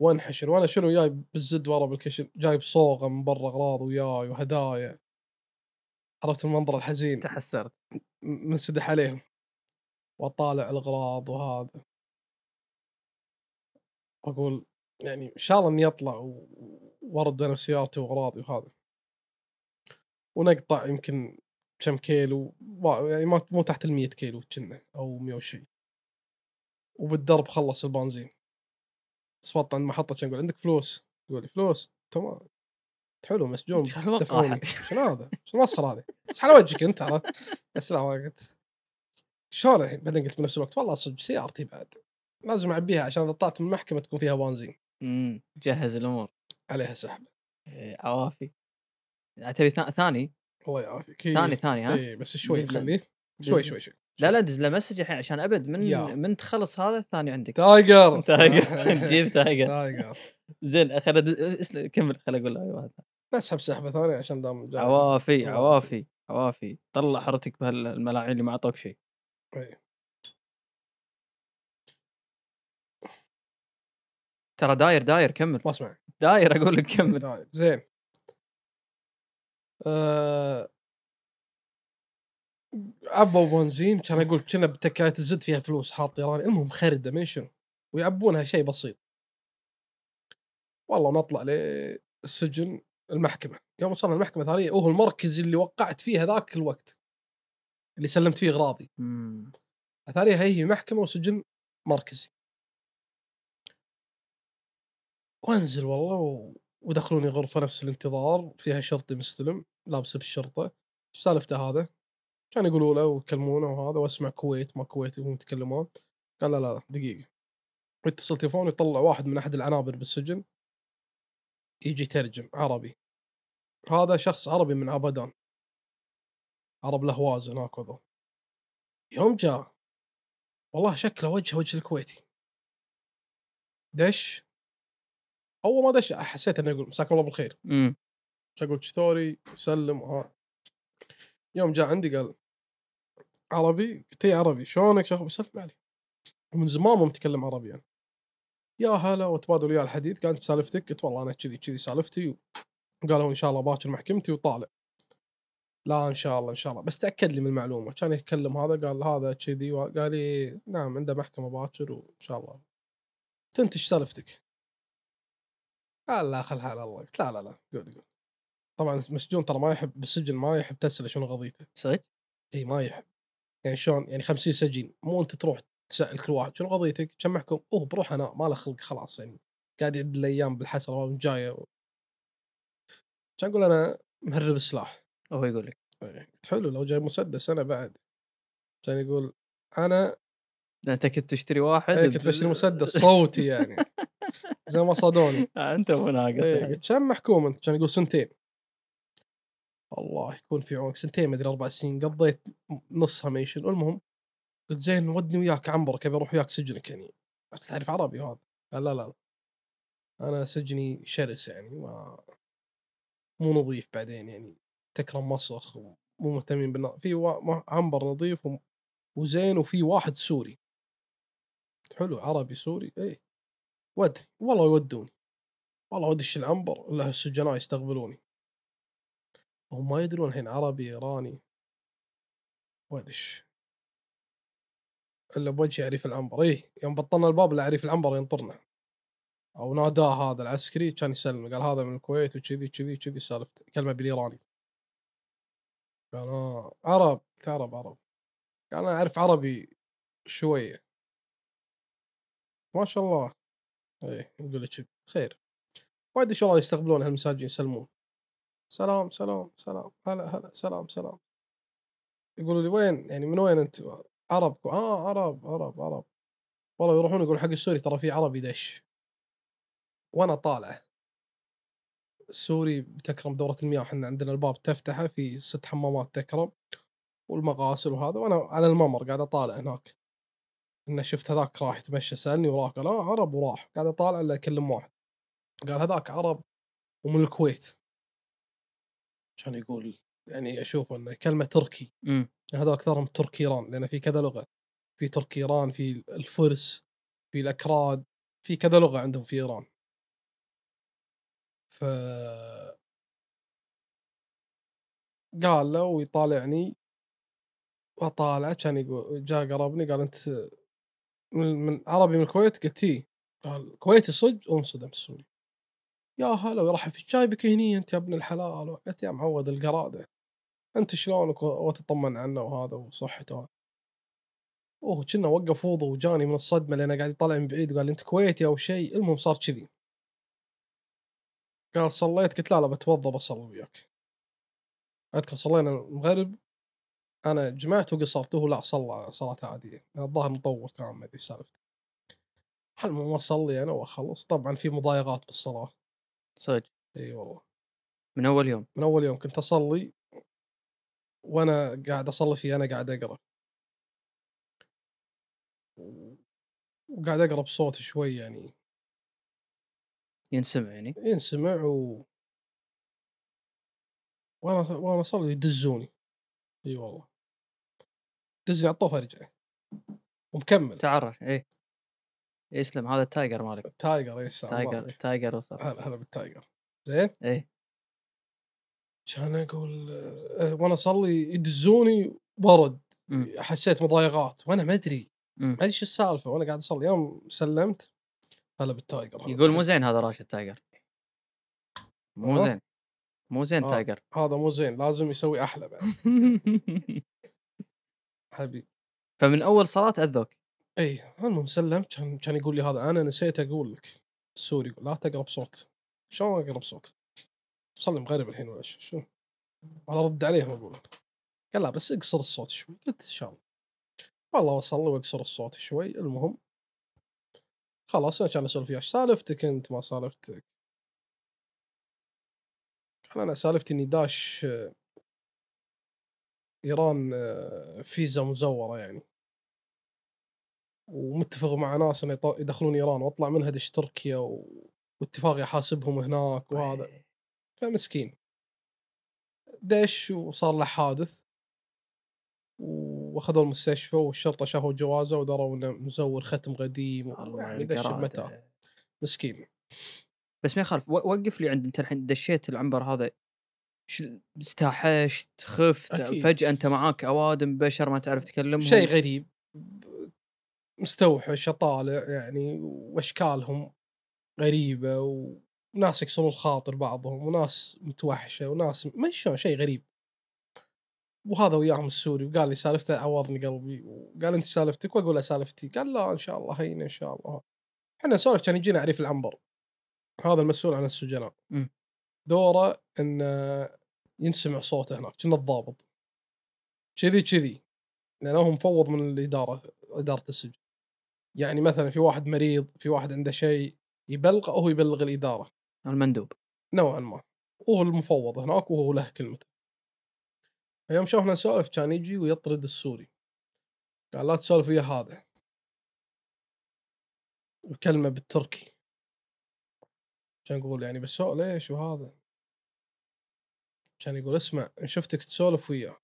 Speaker 1: وانحشر. وأنا شنو جاي بالزد ورا بالكشف؟ جايب صوغه من برا أغراض وياي وهدايا. عرفت المنظر الحزين؟
Speaker 4: تحسرت.
Speaker 1: منسدح عليهم. وأطالع الأغراض وهذا. وأقول يعني إن شاء الله إني أطلع و- وارد أنا وسيارتي وأغراضي وهذا. ونقطع يمكن كم كيلو يعني ما مو تحت ال 100 كيلو كنا أو 100 وشي. وبالدرب خلص البنزين. صفطت عند محطة كان يقول عندك فلوس؟ يقول لي فلوس تمام. حلو مسجون
Speaker 4: هذه؟
Speaker 1: شنو هذا؟ شنو المسخره هذه؟ على وجهك أنت عرفت؟ بس لا قلت. شلون الحين؟ بعدين قلت بنفس الوقت والله صدق سيارتي بعد. لازم أعبيها عشان إذا طلعت من المحكمة تكون فيها بنزين.
Speaker 4: امم جهز الأمور.
Speaker 1: عليها سحب
Speaker 4: إيه، عوافي. تبي ثا- ثاني؟
Speaker 1: الله يعافيك. إيه.
Speaker 4: ثاني ثاني ها؟
Speaker 1: اي بس شوي خليه. شوي شوي شوي
Speaker 4: لا لا دز له message الحين عشان أبد. من
Speaker 1: يا.
Speaker 4: من تخلص هذا الثاني عندك.
Speaker 1: Tiger.
Speaker 4: Tiger. جيب Tiger.
Speaker 1: Tiger.
Speaker 4: زين خل كمل خل أقول له.
Speaker 1: نسحب سحبة ثانية عشان دام.
Speaker 4: عوافي. عوافي عوافي. طلع حرتك بهالملاعين اللي ما أعطوك شيء.
Speaker 1: إي.
Speaker 4: ترى داير داير كمل.
Speaker 1: ما أسمع.
Speaker 4: داير أقول لك كمل.
Speaker 1: طيب، زين. آه... عبوا بنزين كان أقول كنا بتكاية الزد فيها فلوس حاط ايراني المهم خرده من شنو ويعبونها شيء بسيط. والله نطلع للسجن المحكمة. يوم وصلنا المحكمة الثانية هو المركز اللي وقعت فيه هذاك الوقت. اللي سلمت فيه
Speaker 4: أغراضي.
Speaker 1: الثانية هي محكمة وسجن مركزي. وانزل والله و... ودخلوني غرفة نفس الانتظار فيها شرطي مستلم لابس بالشرطة. إيش سالفته هذا؟ كان يقولوا له ويكلمونه وهذا واسمع كويت ما كويتي وهم يتكلمون. قال لا لا دقيقة. ويتصل تليفون يطلع واحد من أحد العنابر بالسجن. يجي يترجم عربي. هذا شخص عربي من أبدان. عرب الاهواز هناك وذول. يوم جاء. والله شكله وجه وجه الكويتي. دش. أول ما دش حسيت انه يقول مساكم الله بالخير.
Speaker 4: مم.
Speaker 1: أقول شتوري سلم وها. يوم جاء عندي قال عربي قلت له عربي شلونك شو سلم؟ علي من زمان ما متكلم عربي يعني. يا هلا وتبادل وياه الحديث. قال سالفتك؟ قلت والله أنا كذي كذي سالفتي. وقالوا إن شاء الله باكر محكمتي وطالع. لا إن شاء الله إن شاء الله. بس تأكد لي من المعلومة. كان يتكلم هذا قال هذا كذي قال لي نعم عنده محكمة باكر وإن شاء الله. إيش سالفتك؟ قال لا خل حال الله. قلت لا لا لا قول قول. طبعا مسجون ترى ما يحب بالسجن ما يحب تساله شنو قضيته
Speaker 4: صدق؟
Speaker 1: إي ما يحب. يعني شلون؟ يعني 50 سجين. مو أنت تروح تسأل كل واحد شنو قضيتك؟ كم محكوم؟ أوه بروح أنا ما له خلق خلاص يعني. قاعد يعد الأيام بالحسرة جاية كان أقول أنا مهرب السلاح.
Speaker 4: هو يقول لك.
Speaker 1: قلت حلو لو جاي مسدس أنا بعد. كان يقول
Speaker 4: أنا أنت كنت تشتري واحد
Speaker 1: كنت بشتري مسدس صوتي يعني. زي ما صادوني
Speaker 4: آه، أنت مو ناقص
Speaker 1: إيه،
Speaker 4: يعني.
Speaker 1: كم محكوم أنت؟ كان يقول سنتين. الله يكون في عونك سنتين ما أدري أربع سنين. قضيت نصها ميشن المهم قلت زين ودني وياك عنبرك أبي أروح وياك سجنك يعني. تعرف عربي هذا؟ قال لا لا لا. أنا سجني شرس يعني ما مو نظيف بعدين يعني. تكرم مسخ ومو مهتمين بالنا. في. ما- عنبر نظيف و... وزين وفي واحد سوري. حلو عربي سوري. اي ودني والله يودوني. والله ودش العنبر ولا السجناء يستقبلوني. وهم ما يدرون الحين عربي إيراني. ودش إلا بوجهي يعرف العنبر اي يوم بطلنا الباب لا يعرف العنبر ينطرنا. أو ناداه هذا العسكري كان يسلم قال هذا من الكويت وكذي كذي كذي سالفته كلمة بالإيراني. قال آه عرب قلت عرب عرب. قال أنا أعرف عربي شوية. ما شاء الله. إيه يقول لك. خير. وايد ان شاء الله يستقبلون هالمساجين يسلمون. سلام سلام سلام هلا هلا سلام سلام. يقولوا لي وين؟ يعني من وين أنت؟ عرب. آه عرب عرب عرب. والله يروحون يقولون حق السوري ترى في عربي دش. وأنا طالع. السوري بتكرم دورة المياه إحنا عندنا الباب تفتحه في ست حمامات تكرم والمغاسل وهذا وأنا على الممر قاعد أطالع هناك. إنه شفت هذاك راح يتمشى سألني وراح قال آه عرب وراح. قاعد أطالع إلا اكلم واحد. قال هذاك عرب ومن الكويت. عشان يقول يعني أشوف إنه كلمة تركي.
Speaker 4: إمم.
Speaker 1: هذول اكثرهم ترك إيران لأن في كذا لغة. في ترك إيران في الفرس في الأكراد في كذا لغة عندهم في إيران. ف قال له ويطالعني. وطالع كان يقول جاء قربني قال أنت من, من عربي من الكويت قلت إيه قال كويتي صدق انصدم السوري يا هلا ويرحب فيك جايبك هني أنت يا ابن الحلال قلت يا معود القراده أنت شلونك وتطمن عنه وهذا وصحته أوه كنا وقف وضو وجاني من الصدمة لأنه قاعد يطلع من بعيد وقال أنت كويتي أو شيء؟ المهم صار كذي. قال صليت قلت لا لا بتوضا بصلي وياك اذكر صلينا المغرب؟ أنا جمعت وقصرت وهو لا صلى صلاة عادية. الظاهر مطول كان ما أدري سالفته. المهم أصلي أنا وأخلص. طبعا في مضايقات بالصلاة.
Speaker 2: صدق.
Speaker 1: إي والله.
Speaker 2: من أول يوم.
Speaker 1: من أول يوم كنت أصلي وأنا قاعد أصلي فيه أنا قاعد أقرأ. وقاعد أقرأ بصوت شوي يعني.
Speaker 2: ينسمع يعني؟
Speaker 1: ينسمع و وأنا وأنا أصلي يدزوني. إي والله. دزني على الطوف ارجع. ومكمل.
Speaker 2: تعرف إيه. يسلم هذا ال Tiger مالك.
Speaker 1: Tiger إي السلام Tiger.
Speaker 2: Tiger وصل
Speaker 1: هلا هلا بال Tiger. زين؟
Speaker 2: إيه.
Speaker 1: كان أقول آه، وأنا أصلي يدزوني برد
Speaker 2: مم.
Speaker 1: حسيت مضايقات وأنا ما أدري
Speaker 2: مم.
Speaker 1: ما أدري شو السالفة. وأنا قاعد أصلي يوم سلمت هلا بال Tiger. هلا
Speaker 2: يقول مو. زين هذا راشد Tiger. مو. زين. مو زين
Speaker 1: آه.
Speaker 2: Tiger.
Speaker 1: هذا مو زين لازم يسوي أحلى بعد. حبيبي
Speaker 2: فمن أول صلاة أذوك؟
Speaker 1: إي المهم سلمت كان كان يقول لي هذا أنا نسيت أقول لك. السوري يقول لا تقرا بصوت شلون اقرا بصوت؟ صلي مغرب الحين ولا شو؟ شو؟ أنا ارد عليهم أقول. قال لا بس اقصر الصوت شوي. قلت إن شاء الله. والله اصلي واقصر الصوت شوي. المهم خلاص أنا كان أسولف وياه "إيش سالفتك أنت ما سالفتك. كان أنا سالفتي إني داش إيران آه، فيزا مزورة يعني. ومتفق مع ناس إنه يدخلون إيران وأطلع منها دش تركيا و... واتفاق يحاسبهم هناك وهذا. فمسكين. دش وصار له حادث. واخذوه المستشفى والشرطة شافوا جوازه ودروا إنه مزور ختم قديم يعني دش. بمتاهه مسكين.
Speaker 2: بس ما يخالف وقف لي عند أنت الحين دشيت العنبر هذا ش استحشت خفت
Speaker 1: أكيد.
Speaker 2: فجأة أنت معاك أوادم بشر ما تعرف تكلمهم.
Speaker 1: شيء غريب. مستوحش طالع يعني وأشكالهم غريبة وناس يكسرون الخاطر بعضهم وناس متوحشة وناس ما شلون شيء غريب. وهذا وياهم السوري وقال لي سالفته عوضني قلبي وقال أنت سالفتك؟ وأقول له سالفتي. قال لا إن شاء الله هينه إن شاء الله. إحنا نسولف كان يجينا عريف العنبر. هذا المسؤول عن السجناء. دوره إن ينسمع صوته هناك كنا الضابط. كذي كذي. لأنه هو مفوض من الإدارة إدارة السجن. يعني مثلا في واحد مريض في واحد عنده شيء يبلغ أو يبلغ الإدارة.
Speaker 2: المندوب.
Speaker 1: نوعا ما. وهو المفوض هناك وهو له كلمته فيوم شافنا نسولف كان يجي ويطرد السوري. قال لا تسولف ويا هذا. وكلمة بالتركي. كان يقول يعني بس هو ليش وهذا؟ كان يقول اسمع إن شفتك تسولف وياه.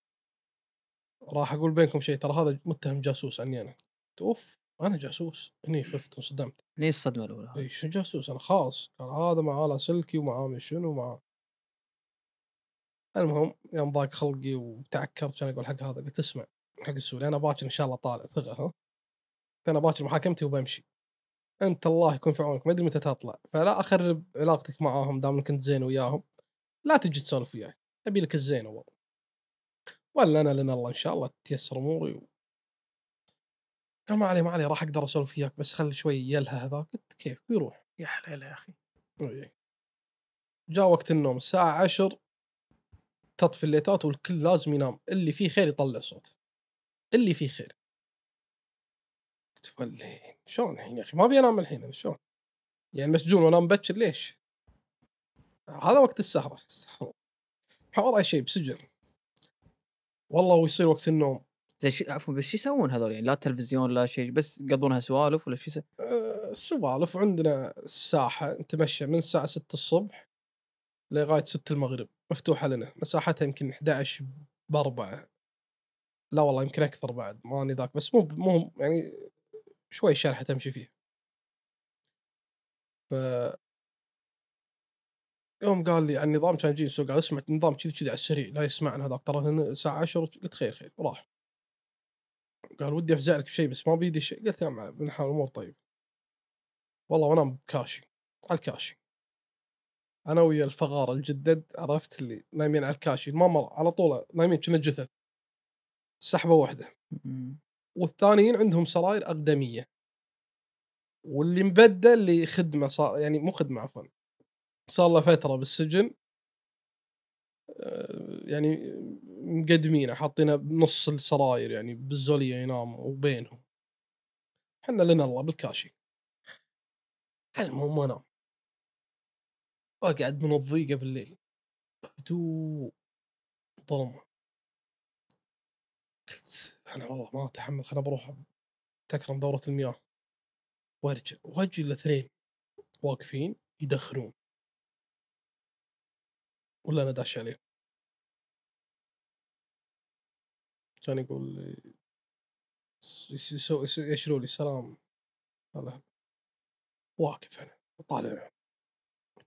Speaker 1: راح أقول بينكم شيء ترى هذا متهم جاسوس عني أنا. أوف أنا جاسوس؟ هني خفت انصدمت.
Speaker 2: هني الصدمه الاولى
Speaker 1: إي شو جاسوس؟ أنا خالص قال هذا معاه لاسلكي ومعاه من شنو ومعاه المهم يوم ضاق خلقي وتعكرت كان أقول حق هذا قلت اسمع حق السوري أنا باكر إن شاء الله طالع ثقة ها؟ أنا باكر محاكمتي وبمشي. أنت الله يكون في عونك ما ادري متى تطلع. فلا أخرب علاقتك معاهم دام إنك أنت زين وياهم. لا تجي تسولف وياي. أبي لك الزين اول ولا أنا لنا الله إن شاء الله تيسر أموري و... قال ما عليه ما عليه راح أقدر أسولف وياك بس خلي شوي يلهى هذاك. قلت كيف؟ بيروح
Speaker 2: يا حليله يا أخي.
Speaker 1: إي. جاء وقت النوم الساعة عشر تطفي الليتات والكل لازم ينام. اللي فيه خير يطلع صوت. اللي فيه خير. قلت واللين شلون الحين يا أخي؟ ما أبي أنام الحين أنا شلون؟ يعني مسجون وأنام بكر ليش؟ هذا وقت الله. ما وراي شيء بسجن. والله ويصير وقت النوم.
Speaker 2: زين شو عفوا بس شو يسوون هذول يعني؟ لا تلفزيون لا شيء بس يقضونها سوالف ولا شو يسوون؟
Speaker 1: أه، سوالف. عندنا الساحة نتمشى من الساعة 6 الصبح لغاية 6 المغرب. مفتوحة لنا. مساحتها يمكن 11 بأربعة. لا والله يمكن أكثر بعد. ماني ذاك بس مو مو يعني شوي شرحة تمشي فيها ف يوم قال لي عن النظام كان يجيني سوق قال اسمع النظام كذي كذي على السريع لا يسمعنا هذاك ترى الساعة 10 قلت خير خير وراح قال ودي أفزع لك بشيء بس ما بيدي شيء. قلت يا عم بنحاول الأمور طيب. والله وانام بكاشي على الكاشي. أنا ويا الفغار الجدد عرفت اللي نايمين على الكاشي ما مر على طول نايمين كنا جثث. سحبة
Speaker 2: واحدة.
Speaker 1: والثانيين عندهم سراير أقدمية. واللي مبدل اللي خدمة صار يعني مو خدمة عفوا صار له فترة بالسجن آه، يعني مقدمينه حاطينه بنص السراير يعني بالزولية ينام وبينهم. إحنا لنا الله بالكاشي. المهم انام أقعد من الضيقة بالليل. هدوء. ظلمة. قلت أنا والله ما اتحمل خلنا بروح تكرم دورة المياه. وارجع واجي الاثنين واقفين يدخنون ولا أنا داش عليهم. كان يقول يشروا لي السلام هلا واقف أنا طالع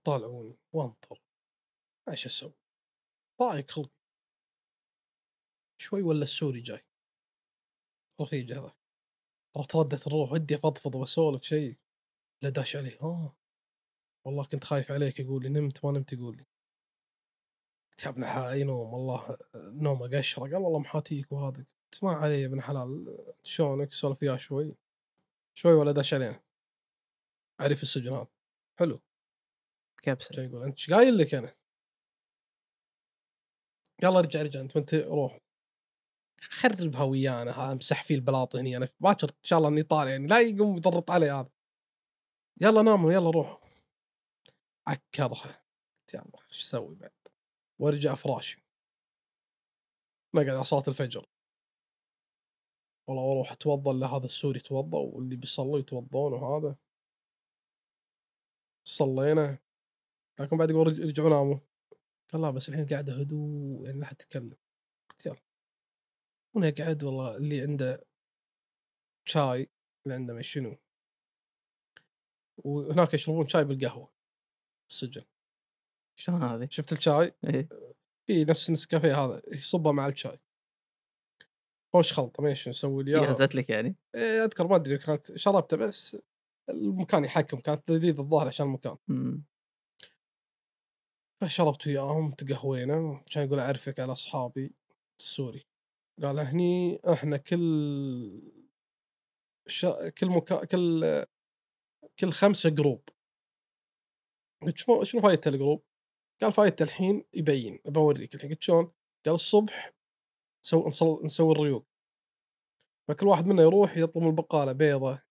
Speaker 1: طالعوني وانطر إيش أسوي؟ ضايق خلقي. شوي ولا السوري جاي؟ رفيج هذا عرفت ردة الروح ودي أفضفض وأسولف شيء. لا داش عليه. آه. والله كنت خايف عليك يقول لي نمت ما نمت يقول لي. قلت يا ابن الحلال اي نوم. والله نومه قشرة. قال والله محاتيك وهذا. قلت ما علي يا ابن الحلال شلونك؟ سولف وياه شوي. شوي ولا داش علينا عرف السجن هذا حلو. كبسة. يقول أنت إيش قايل لك أنا؟ يلا أرجع أرجع. أنت وأنت روح. خربها ويانا هذا أمسح فيه البلاط هني أنا باكر إن شاء الله إني طالع يعني لا يقوم يضرط علي هذا. يلا ناموا يلا روحوا. عكرها. يلا إيش أسوي بعد؟ وأرجع فراشي نقعد على صلاة الفجر. والله وأروح اتوضا لهذا السوري يتوضا واللي بيصلوا يتوضون وهذا صلينا. لكن بعد يقول رج- رجعوا ناموا. قال لا بس الحين قاعدة هدوء يعني لا حد يتكلم. ونقعد والله اللي عنده شاي اللي عنده شنو وهناك يشربون شاي بالقهوة السجن
Speaker 2: شلون هذه؟
Speaker 1: شفت الشاي
Speaker 2: إيه.
Speaker 1: في نفس نسكافيه هذا يصبه مع الشاي خوش خلطة ماشي نسوي لي.
Speaker 2: جهزت لك يعني؟
Speaker 1: إيه، أذكر ما أدري كانت شربته بس المكان يحكم كانت لذيذ الظاهر عشان المكان. فشربت وياهم تقهوينا كان يقول أعرفك على أصحابي السوري قال هني إحنا كل شا... كل مكان كل كل خمسة group قلت شنو شنو فايدته ال group؟ قال فايدته الحين يبين بوريك الحين قلت شلون؟ قال الصبح نسوي. نسوي الريوق فكل واحد منا يروح يطلب من البقالة بيضة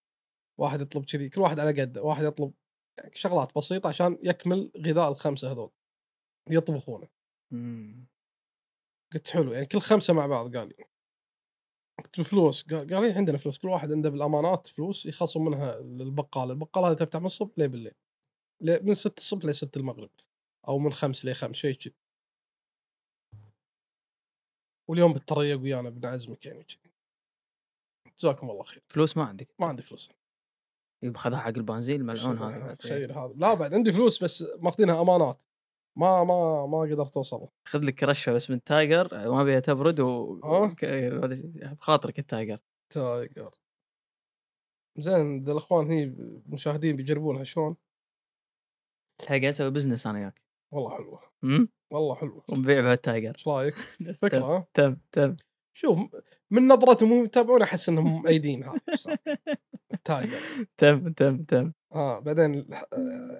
Speaker 1: واحد يطلب كذي كل واحد على قده واحد يطلب شغلات بسيطة عشان يكمل غذاء الخمسة هذول يطبخونه. قلت حلو يعني كل خمسة مع بعض قال لي. قلت بفلوس قال قال عندنا فلوس كل واحد عنده بالأمانات فلوس يخصم منها للبقال البقالة هذه تفتح من الصبح ليه بالليل؟ من 6 الصبح ل 6 المغرب؟ أو من 5 ل 5 شيء كذي. واليوم بتريق ويانا بنعزمك يعني كذي. جزاكم الله خير.
Speaker 2: فلوس ما عندك؟
Speaker 1: ما عندي فلوس.
Speaker 2: يبي خذها حق البنزين ملعون هذا.
Speaker 1: خير هذا. لا بعد عندي فلوس بس ماخذينها أمانات. ما ما ما قدرت اوصل
Speaker 2: خذ لك رشفة بس من Tiger ما بيها تبرد و
Speaker 1: آه.
Speaker 2: بخاطرك ال
Speaker 1: Tiger. Tiger. زين ذا الأخوان هني المشاهدين بيجربونها شلون؟
Speaker 2: تلحق أسوي business أنا وياك.
Speaker 1: والله حلوة.
Speaker 2: امم
Speaker 1: والله حلوة.
Speaker 2: ونبيع بها ال
Speaker 1: Tiger. إيش رأيك؟ فكرة؟
Speaker 2: تم تم.
Speaker 1: شوف من نظرتهم هم يتابعون أحس إنهم مؤيدين. هذا Tiger
Speaker 2: تم تم تم.
Speaker 1: ها بعدين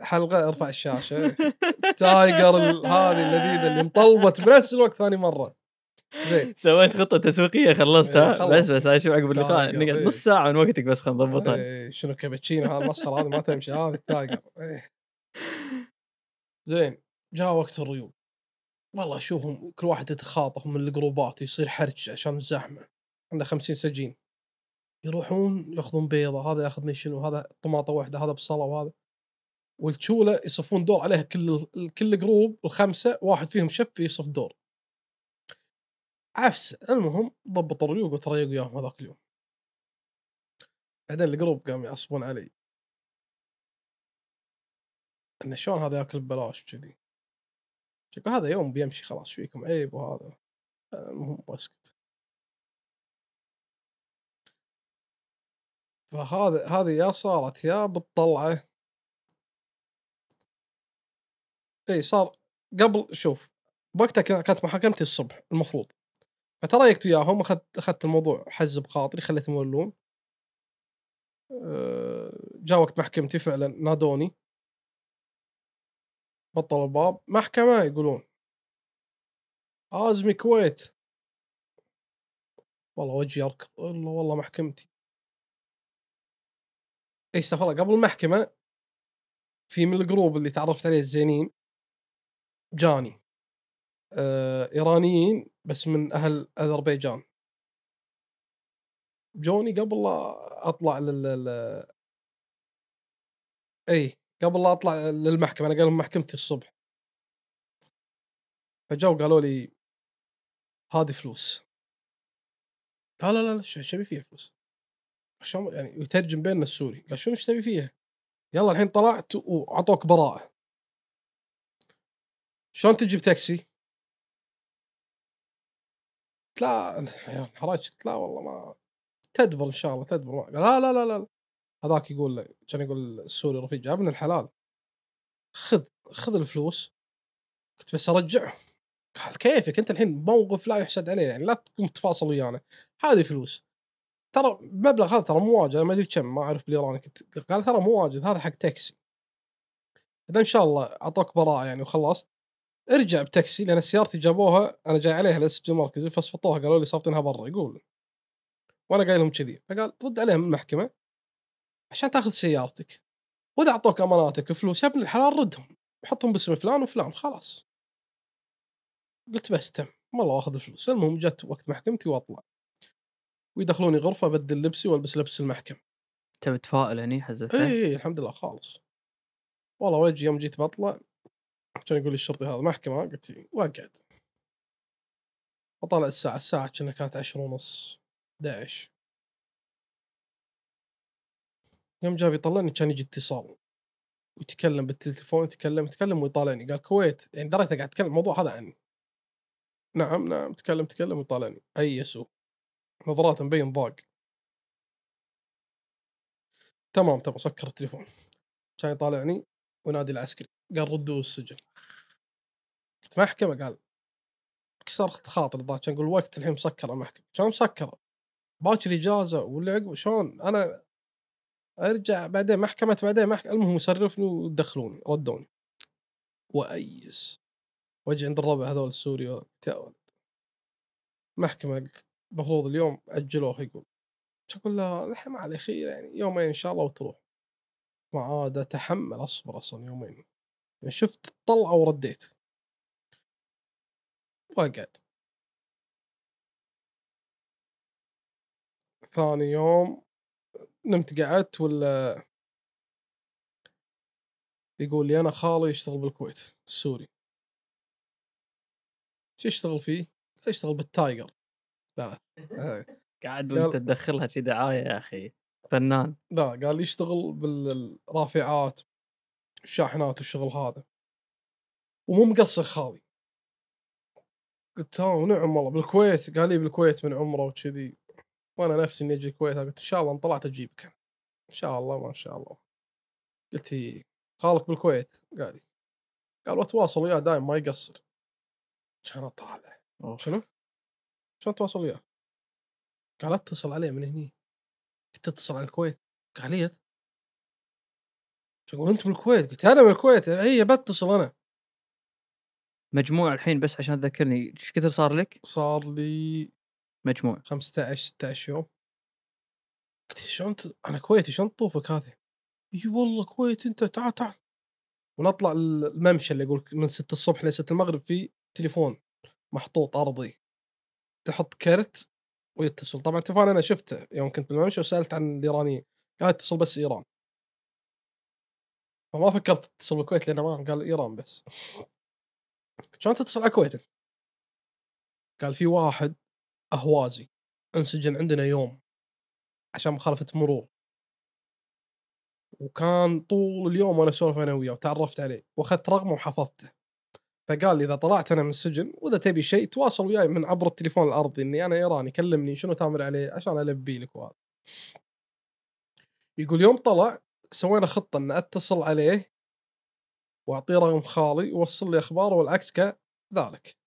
Speaker 1: حلقة إرفع الشاشة. Tiger هذه اللذيذة اللي انطلبت بنفس الوقت ثاني مرة. زين.
Speaker 2: سويت خطة تسويقية خلصتها.
Speaker 1: إيه، خلص.
Speaker 2: بس بس هاي شو عقب اللقاء؟ نقعد
Speaker 1: إيه.
Speaker 2: نص ساعة من وقتك بس خلينا نضبطها.
Speaker 1: إيه، شنو كابتشينو هذا المسخرة هذه؟ ما تمشي. هذه ال Tiger. زين جاء وقت الريوق والله اشوفهم كل واحد يتخاطف من الجروبات يصير حرج عشان الزحمة. عنده 50 سجين. يروحون ياخذون بيضة هذا ياخذ من شنو هذا طماطة واحدة هذا بصلة وهذا. والتشوله يصفون دور عليها كل كل group الخمسة واحد فيهم شف يصف دور. عفسه المهم ضبط الريوق وتريق وياهم هذاك اليوم. بعدين ال group قام يعصبون علي. إنه شلون هذا ياكل ببلاش كذي؟ شكو هذا يوم بيمشي خلاص فيكم؟ عيب وهذا. المهم واسكت فهذا هذه يا صارت يا بالطلعة. إي صار قبل شوف وقتها كا- كانت محاكمتي الصبح المفروض. فتريقت وياهم أخذت أخذت الموضوع حز بخاطري خليتهم يولون. أه، جاء وقت محكمتي فعلا نادوني. بطل الباب محكمة يقولون. آزمي كويت. والله وجهي يركض والله محكمتي. اي استغفر الله قبل المحكمة في من الجروب اللي تعرفت عليه الزينين جاني. آه إيرانيين بس من أهل أذربيجان. جوني قبل لا أطلع لل- اي قبل لا أطلع للمحكمة أنا قال لهم محكمتي الصبح. فجو قالوا لي هذه فلوس. لا لا لا إيش أبي فيها فلوس؟ شلون يعني يترجم بيننا السوري. قال شنو إيش تبي فيها؟ يلا الحين طلعت وأعطوك براءة. شلون تجي بتاكسي؟ لا حراج لا والله ما تدبر إن شاء الله تدبر قال لا لا لا لا. هذاك يقول كان يقول السوري رفيق يا ابن الحلال. خذ خذ الفلوس. قلت بس ارجعهم قال كيفك؟ أنت الحين موقف لا يحسد عليه يعني لا تكون تفاصل ويانا. هذه فلوس. ترى مبلغ هذا ترى مو واجد ما أدري كم ما أعرف بالإيراني كنت قال ترى مو واجد هذا حق تاكسي. إذا إن شاء الله أعطوك براءة يعني وخلصت. ارجع بتاكسي لأن سيارتي جابوها أنا جاي عليها للسجل المركزي فصفطوها قالوا لي صافطينها برا يقول. وأنا قايل لهم كذي. فقال رد عليهم المحكمة. عشان تاخذ سيارتك. وإذا أعطوك أماناتك وفلوس يا ابن الحلال ردهم. حطهم باسم فلان وفلان خلاص. قلت بس تم. والله واخذ الفلوس. المهم جت وقت محكمتي وأطلع. ويدخلوني غرفة أبدل لبسي وألبس لبس المحكمة.
Speaker 4: انت متفائل هني حزتها
Speaker 1: اي اي الحمد لله خالص. والله وجهي يوم جيت بطلع كان يقول لي الشرطي هذا محكمة؟ قلت وأقعد. وطلع الساعة الساعة كنا كانت عشرة ونص 11 يوم جاب يطلعني كان يجي اتصال ويتكلم بالتليفون يتكلم يتكلم ويطالعني. قال كويت يعني دريته قاعد يتكلم الموضوع هذا عني نعم نعم تكلم تكلم ويطالعني. أي يسوع. نظرات مبين ضاق. تمام تمام سكر التليفون. كان يطالعني وينادي العسكري. قال ردوا السجن. قلت محكمة؟ قال. كسرت خاطر الظاهر كان يقول وقت الحين مسكر المحكمة. كان مسكر باكر إجازة واللي عقب شلون؟ أنا أرجع بعدين محكمة بعدين محكمة المهم يصرفني ويدخلوني ردوني وأيس. وأجي عند الربع هذول السوري يا ولد محكمة المفروض اليوم أجلوه يقول. أقول له الحين عليه خير يعني يومين إن شاء الله وتروح. ما عاد أتحمل أصبر أصلا يومين. يعني شفت طلعه ورديت. واقعد ثاني يوم نمت قعدت ولا يقول لي أنا خالي يشتغل بالكويت السوري. شو يشتغل فيه؟ يشتغل بالتايجر. لا آه.
Speaker 4: قاعد وأنت تدخلها شي دعايه يا أخي فنان.
Speaker 1: لا قال لي يشتغل بالرافعات الشاحنات والشغل هذا. ومو مقصر خالي. قلت ها نعم والله بالكويت قال لي بالكويت من عمره وكذي. وأنا نفسي إني أجي الكويت قلت إن شاء الله ان طلعت أجيبك. إن شاء الله ما شاء الله. قلت إي. خالك بالكويت؟ قال لي. قال وتواصل وياه دايم ما يقصر. كان أطالع؟
Speaker 4: أوف.
Speaker 1: شنو؟ شلون تواصل وياه؟ قال اتصل عليه من هني. قلت اتصل على الكويت؟ قال لي شو أقول أنت بالكويت قلت أنا بالكويت هي بتصل أنا.
Speaker 4: مجموع الحين بس عشان تذكرني إيش كثر صار لك؟
Speaker 1: صار لي
Speaker 4: مجموع
Speaker 1: 15 16 يوم. قلت شلون أنا كويتي شلون تطوفك هذه؟ إي والله كويت أنت تعال تعال. ونطلع الممشى اللي يقول من 6 الصبح ل 6 المغرب في تليفون محطوط أرضي. تحط كرت ويتصل طبعا التليفون أنا شفته يوم كنت بالممشى وسألت عن الإيرانيين. قال اتصل بس إيران. فما فكرت اتصل بالكويت لأنه ما قال إيران بس. شلون تتصل على الكويت؟ قال في واحد أهوازي أنسجن عندنا يوم عشان مخالفة مرور. وكان طول اليوم وأنا أسولف أنا وياه وتعرفت عليه وأخذت رقمه وحفظته. فقال لي إذا طلعت أنا من السجن وإذا تبي شيء تواصل وياي من عبر التليفون الأرضي إني أنا إيراني كلمني شنو تأمر عليه عشان ألبي لك وهذا. يقول يوم طلع سوينا خطة إن أتصل عليه وأعطيه رقم خالي ووصل لي أخباره والعكس كذلك.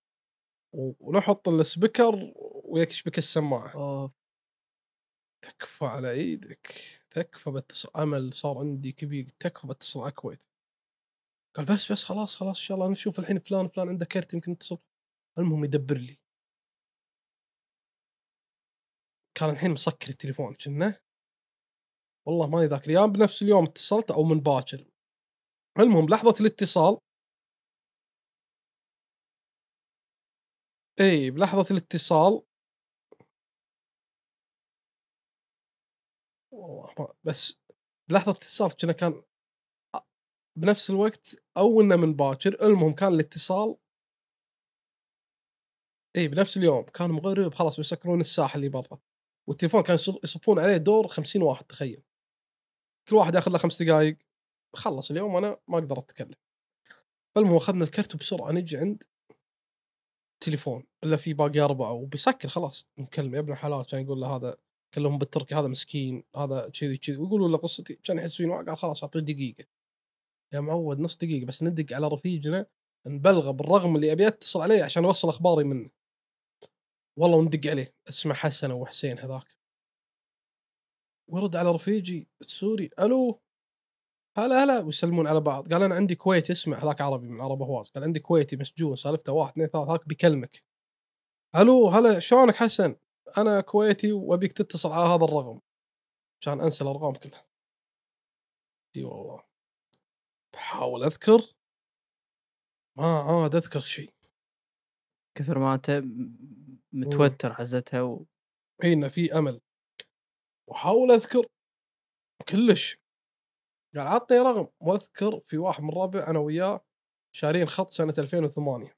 Speaker 1: ونحط السبيكر ويكشبك السماعة.
Speaker 4: اوه
Speaker 1: تكفى على إيدك تكفى بتصل أمل صار عندي كبير تكفى بتصل على الكويت. قال بس بس خلاص خلاص ان شاء الله نشوف الحين فلان فلان عنده كرت يمكن نتصل المهم يدبر لي. كان الحين مسكر التليفون كنا. والله ماني ذاك اليوم بنفس اليوم اتصلت أو من باكر. المهم لحظة الاتصال. إي بلحظة الاتصال والله ما بس بلحظة الاتصال كنا كان بنفس الوقت أو إنه من باكر المهم كان الاتصال إي بنفس اليوم. كان مغرب خلاص بيسكرون الساحة اللي برا. والتليفون كان يصف- يصفون عليه دور 50 واحد تخيل. كل واحد ياخذ له خمس دقائق خلص اليوم وأنا ما أقدر أتكلم. المهم أخذنا الكرت بسرعة نجي عند تليفون. إلا في باقي أربعة وبيسكر خلاص. نكلم يا ابن الحلال كان يقول له هذا كلهم بالتركي هذا مسكين هذا كذي كذي ويقولوا له قصتي كان يحسون قال خلاص أعطيه دقيقة. يا معود نص دقيقة بس ندق على رفيجنا نبلغه بالرغم اللي أبي أتصل عليه عشان أوصل أخباري منه. والله وندق عليه اسمه حسن أو حسين هذاك. ورد على رفيجي السوري ألو؟ هلا هلا. ويسلمون على بعض. قال أنا عندي كويتي اسمع. هذاك عربي من عرب هواز. قال عندي كويتي مسجون سالفته واحد اثنين ثلاث هاك بيكلمك. ألو هلا شلونك حسن؟ أنا كويتي وأبيك تتصل على هذا الرقم عشان أنسى الأرقام كلها. إي والله. بحاول أذكر. ما عاد أذكر شيء.
Speaker 4: كثر ما أنت متوتر حزتها و...
Speaker 1: إنه في أمل. واحاول أذكر كلش. قال عطني رقم وأذكر في واحد من الربع أنا وياه شارين خط سنة 2008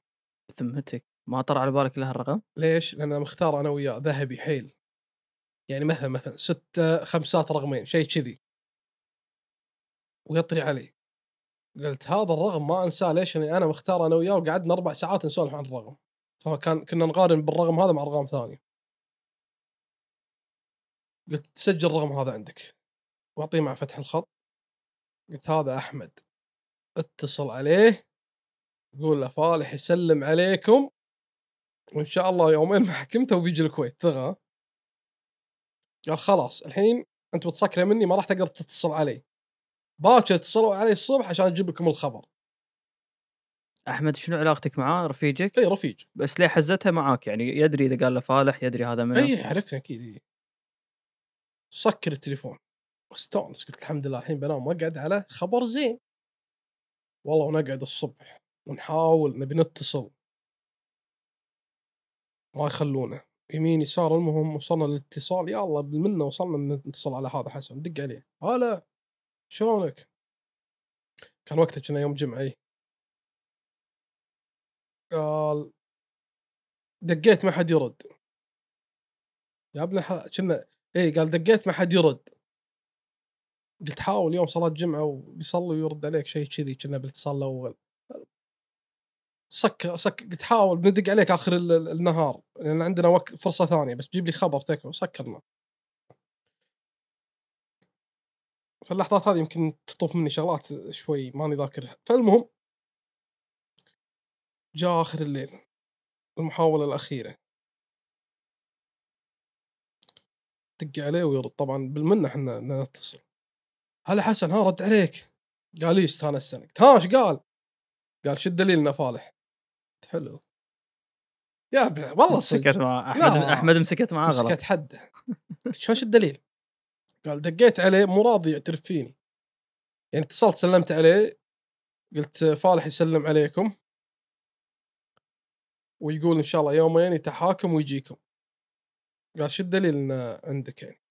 Speaker 4: بذمتك ما طر على بالك إلا هالرقم؟
Speaker 1: ليش؟ لأن مختار أنا وياه ذهبي حيل. يعني مثلا مثلا ستة خمسات رقمين شيء كذي. ويطري علي. قلت هذا الرقم ما أنساه ليش؟ لأني أنا مختار أنا وياه وقعدنا أربع ساعات نسولف عن الرقم. فكان كنا نقارن بالرقم هذا مع ارقام ثانية قلت سجل الرقم هذا عندك. وأعطيه مع فتح الخط. قلت هذا أحمد. اتصل عليه. قول له فالح يسلم عليكم. وإن شاء الله يومين محكمته وبيجي الكويت ثقه قال خلاص الحين أنت بتسكره مني ما راح تقدر تتصل علي. باكر اتصلوا علي الصبح عشان أجيب لكم الخبر.
Speaker 4: أحمد شنو علاقتك معاه رفيجك؟
Speaker 1: إي رفيج.
Speaker 4: بس ليه حزتها معاك؟ يعني يدري إذا قال له فالح يدري هذا منو
Speaker 1: إي عرفني أكيد. سكر التليفون. واستانس قلت الحمد لله الحين بنام وأقعد على خبر زين. والله ونقعد الصبح ونحاول نبي نتصل. ما يخلونا يمين يسار المهم وصلنا للاتصال. يا الله بالمنه وصلنا نتصل على هذا حسن ندق عليه. هلا شلونك؟ كان وقتها كنا يوم جمعة إي. قال دقيت ما حد يرد. يا ابن الحلال كنا إي قال دقيت ما حد يرد. قلت حاول يوم صلاة جمعة وبيصلي ويرد عليك شيء كذي كنا بالاتصال الأول. سك سك قلت حاول بندق عليك آخر ال- ال- النهار لأن عندنا وقت فرصة ثانية بس جيب لي خبر تكفى سكرنا. في اللحظات هذه يمكن تطوف مني شغلات شوي ماني ذاكرها فالمهم جاء آخر الليل المحاولة الأخيرة. دق عليه ويرد. طبعا بالمنة إحنا نتصل. هلا حسن ها رد عليك. قال لي استانست ها إيش قال؟ قال شو الدليل انه فالح؟ حلو يا ابن والله
Speaker 4: مسكت مع أحمد
Speaker 1: لا.
Speaker 4: أحمد مسكت معاه غلط
Speaker 1: مسكت حده شو الدليل؟ قال دقيت عليه مو راضي يعترف فيني يعني اتصلت سلمت عليه قلت فالح يسلم عليكم ويقول إن شاء الله يومين يتحاكم ويجيكم قال شو الدليل عندك يعني؟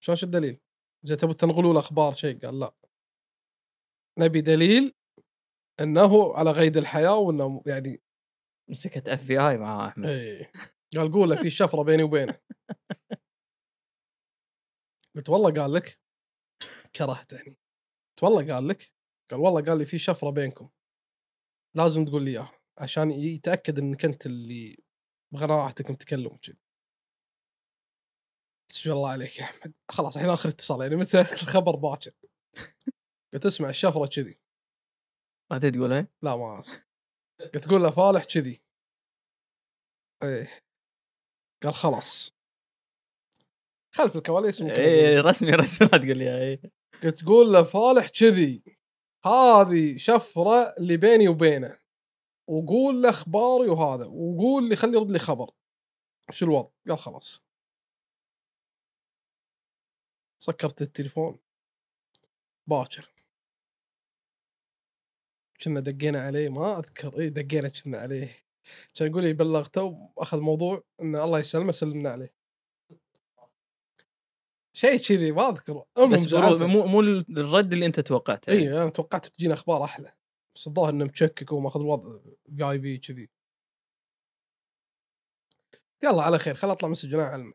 Speaker 1: شلون شو الدليل؟ اذا تبوا تنقلوا له أخبار شيء قال لا نبي دليل إنه على قيد الحياة وإنه يعني
Speaker 4: مسكت اف بي اي مع أحمد.
Speaker 1: إيه قال قول له في شفرة بيني وبينه. قلت والله قال لك كرهته يعني. قلت والله قال لك قال والله قال لي في شفرة بينكم. لازم تقول لي إياها عشان يتأكد إنك أنت اللي بغراءتك متكلم وكذي. بسم الله عليك يا أحمد. خلاص الحين آخر اتصال يعني متى الخبر باكر. قلت اسمع الشفرة كذي.
Speaker 4: ما تدري تقولها
Speaker 1: لا ما. قلت قول له فالح كذي. إيه. قال خلاص. خلف الكواليس ممكن إيه.
Speaker 4: رسمي رسمي لا تقول لي إيه.
Speaker 1: قلت تقول له فالح كذي. هذه شفرة اللي بيني وبينه. وقول له أخباري وهذا. وقول لي خلي يرد لي خبر. شو الوضع؟ قال خلاص. سكرت التليفون. باكر. كنا دقينا عليه ما أذكر إي دقينا كنا عليه. كان يقول لي بلغته وأخذ موضوع إن الله يسلمه سلمنا عليه. شيء كذي ما اذكر
Speaker 4: بس مو مو الرد اللي أنت توقعته
Speaker 1: إي أنا توقعت بتجينا أخبار أحلى. بس الظاهر إنه مشكك وماخذ الوضع في اي بي كذي. يلا على خير خل أطلع من السجن أعلمه.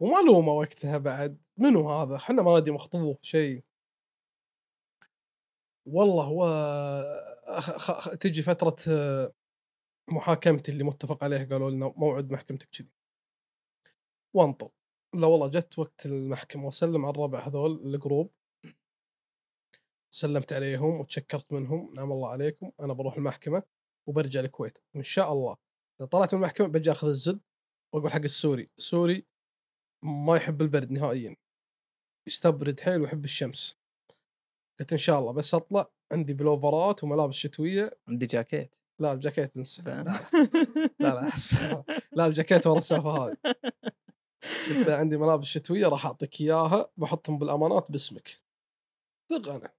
Speaker 1: وما لومه وقتها بعد. منو هذا؟ إحنا ما ندري مخطوب شيء. والله هو. تجي فترة محاكمتي اللي متفق عليه قالوا لنا موعد محكمتك كذي. وانطر لا والله جت وقت المحكمة وسلم على الربع هذول الجروب. سلمت عليهم وتشكرت منهم نعم الله عليكم أنا بروح المحكمة وبرجع الكويت وإن شاء الله إذا طلعت من المحكمة بجي آخذ الزد وأقول حق السوري. السوري ما يحب البرد نهائيا. يستبرد حيل ويحب الشمس. قلت إن شاء الله بس أطلع عندي بلوفرات وملابس شتوية.
Speaker 4: عندي جاكيت.
Speaker 1: لا الجاكيت انسى
Speaker 4: فاهم؟
Speaker 1: لا لا لا الجاكيت ورا السالفة هذه. قلت عندي ملابس شتوية راح أعطيك إياها بحطهم بالأمانات باسمك. ثق أنا.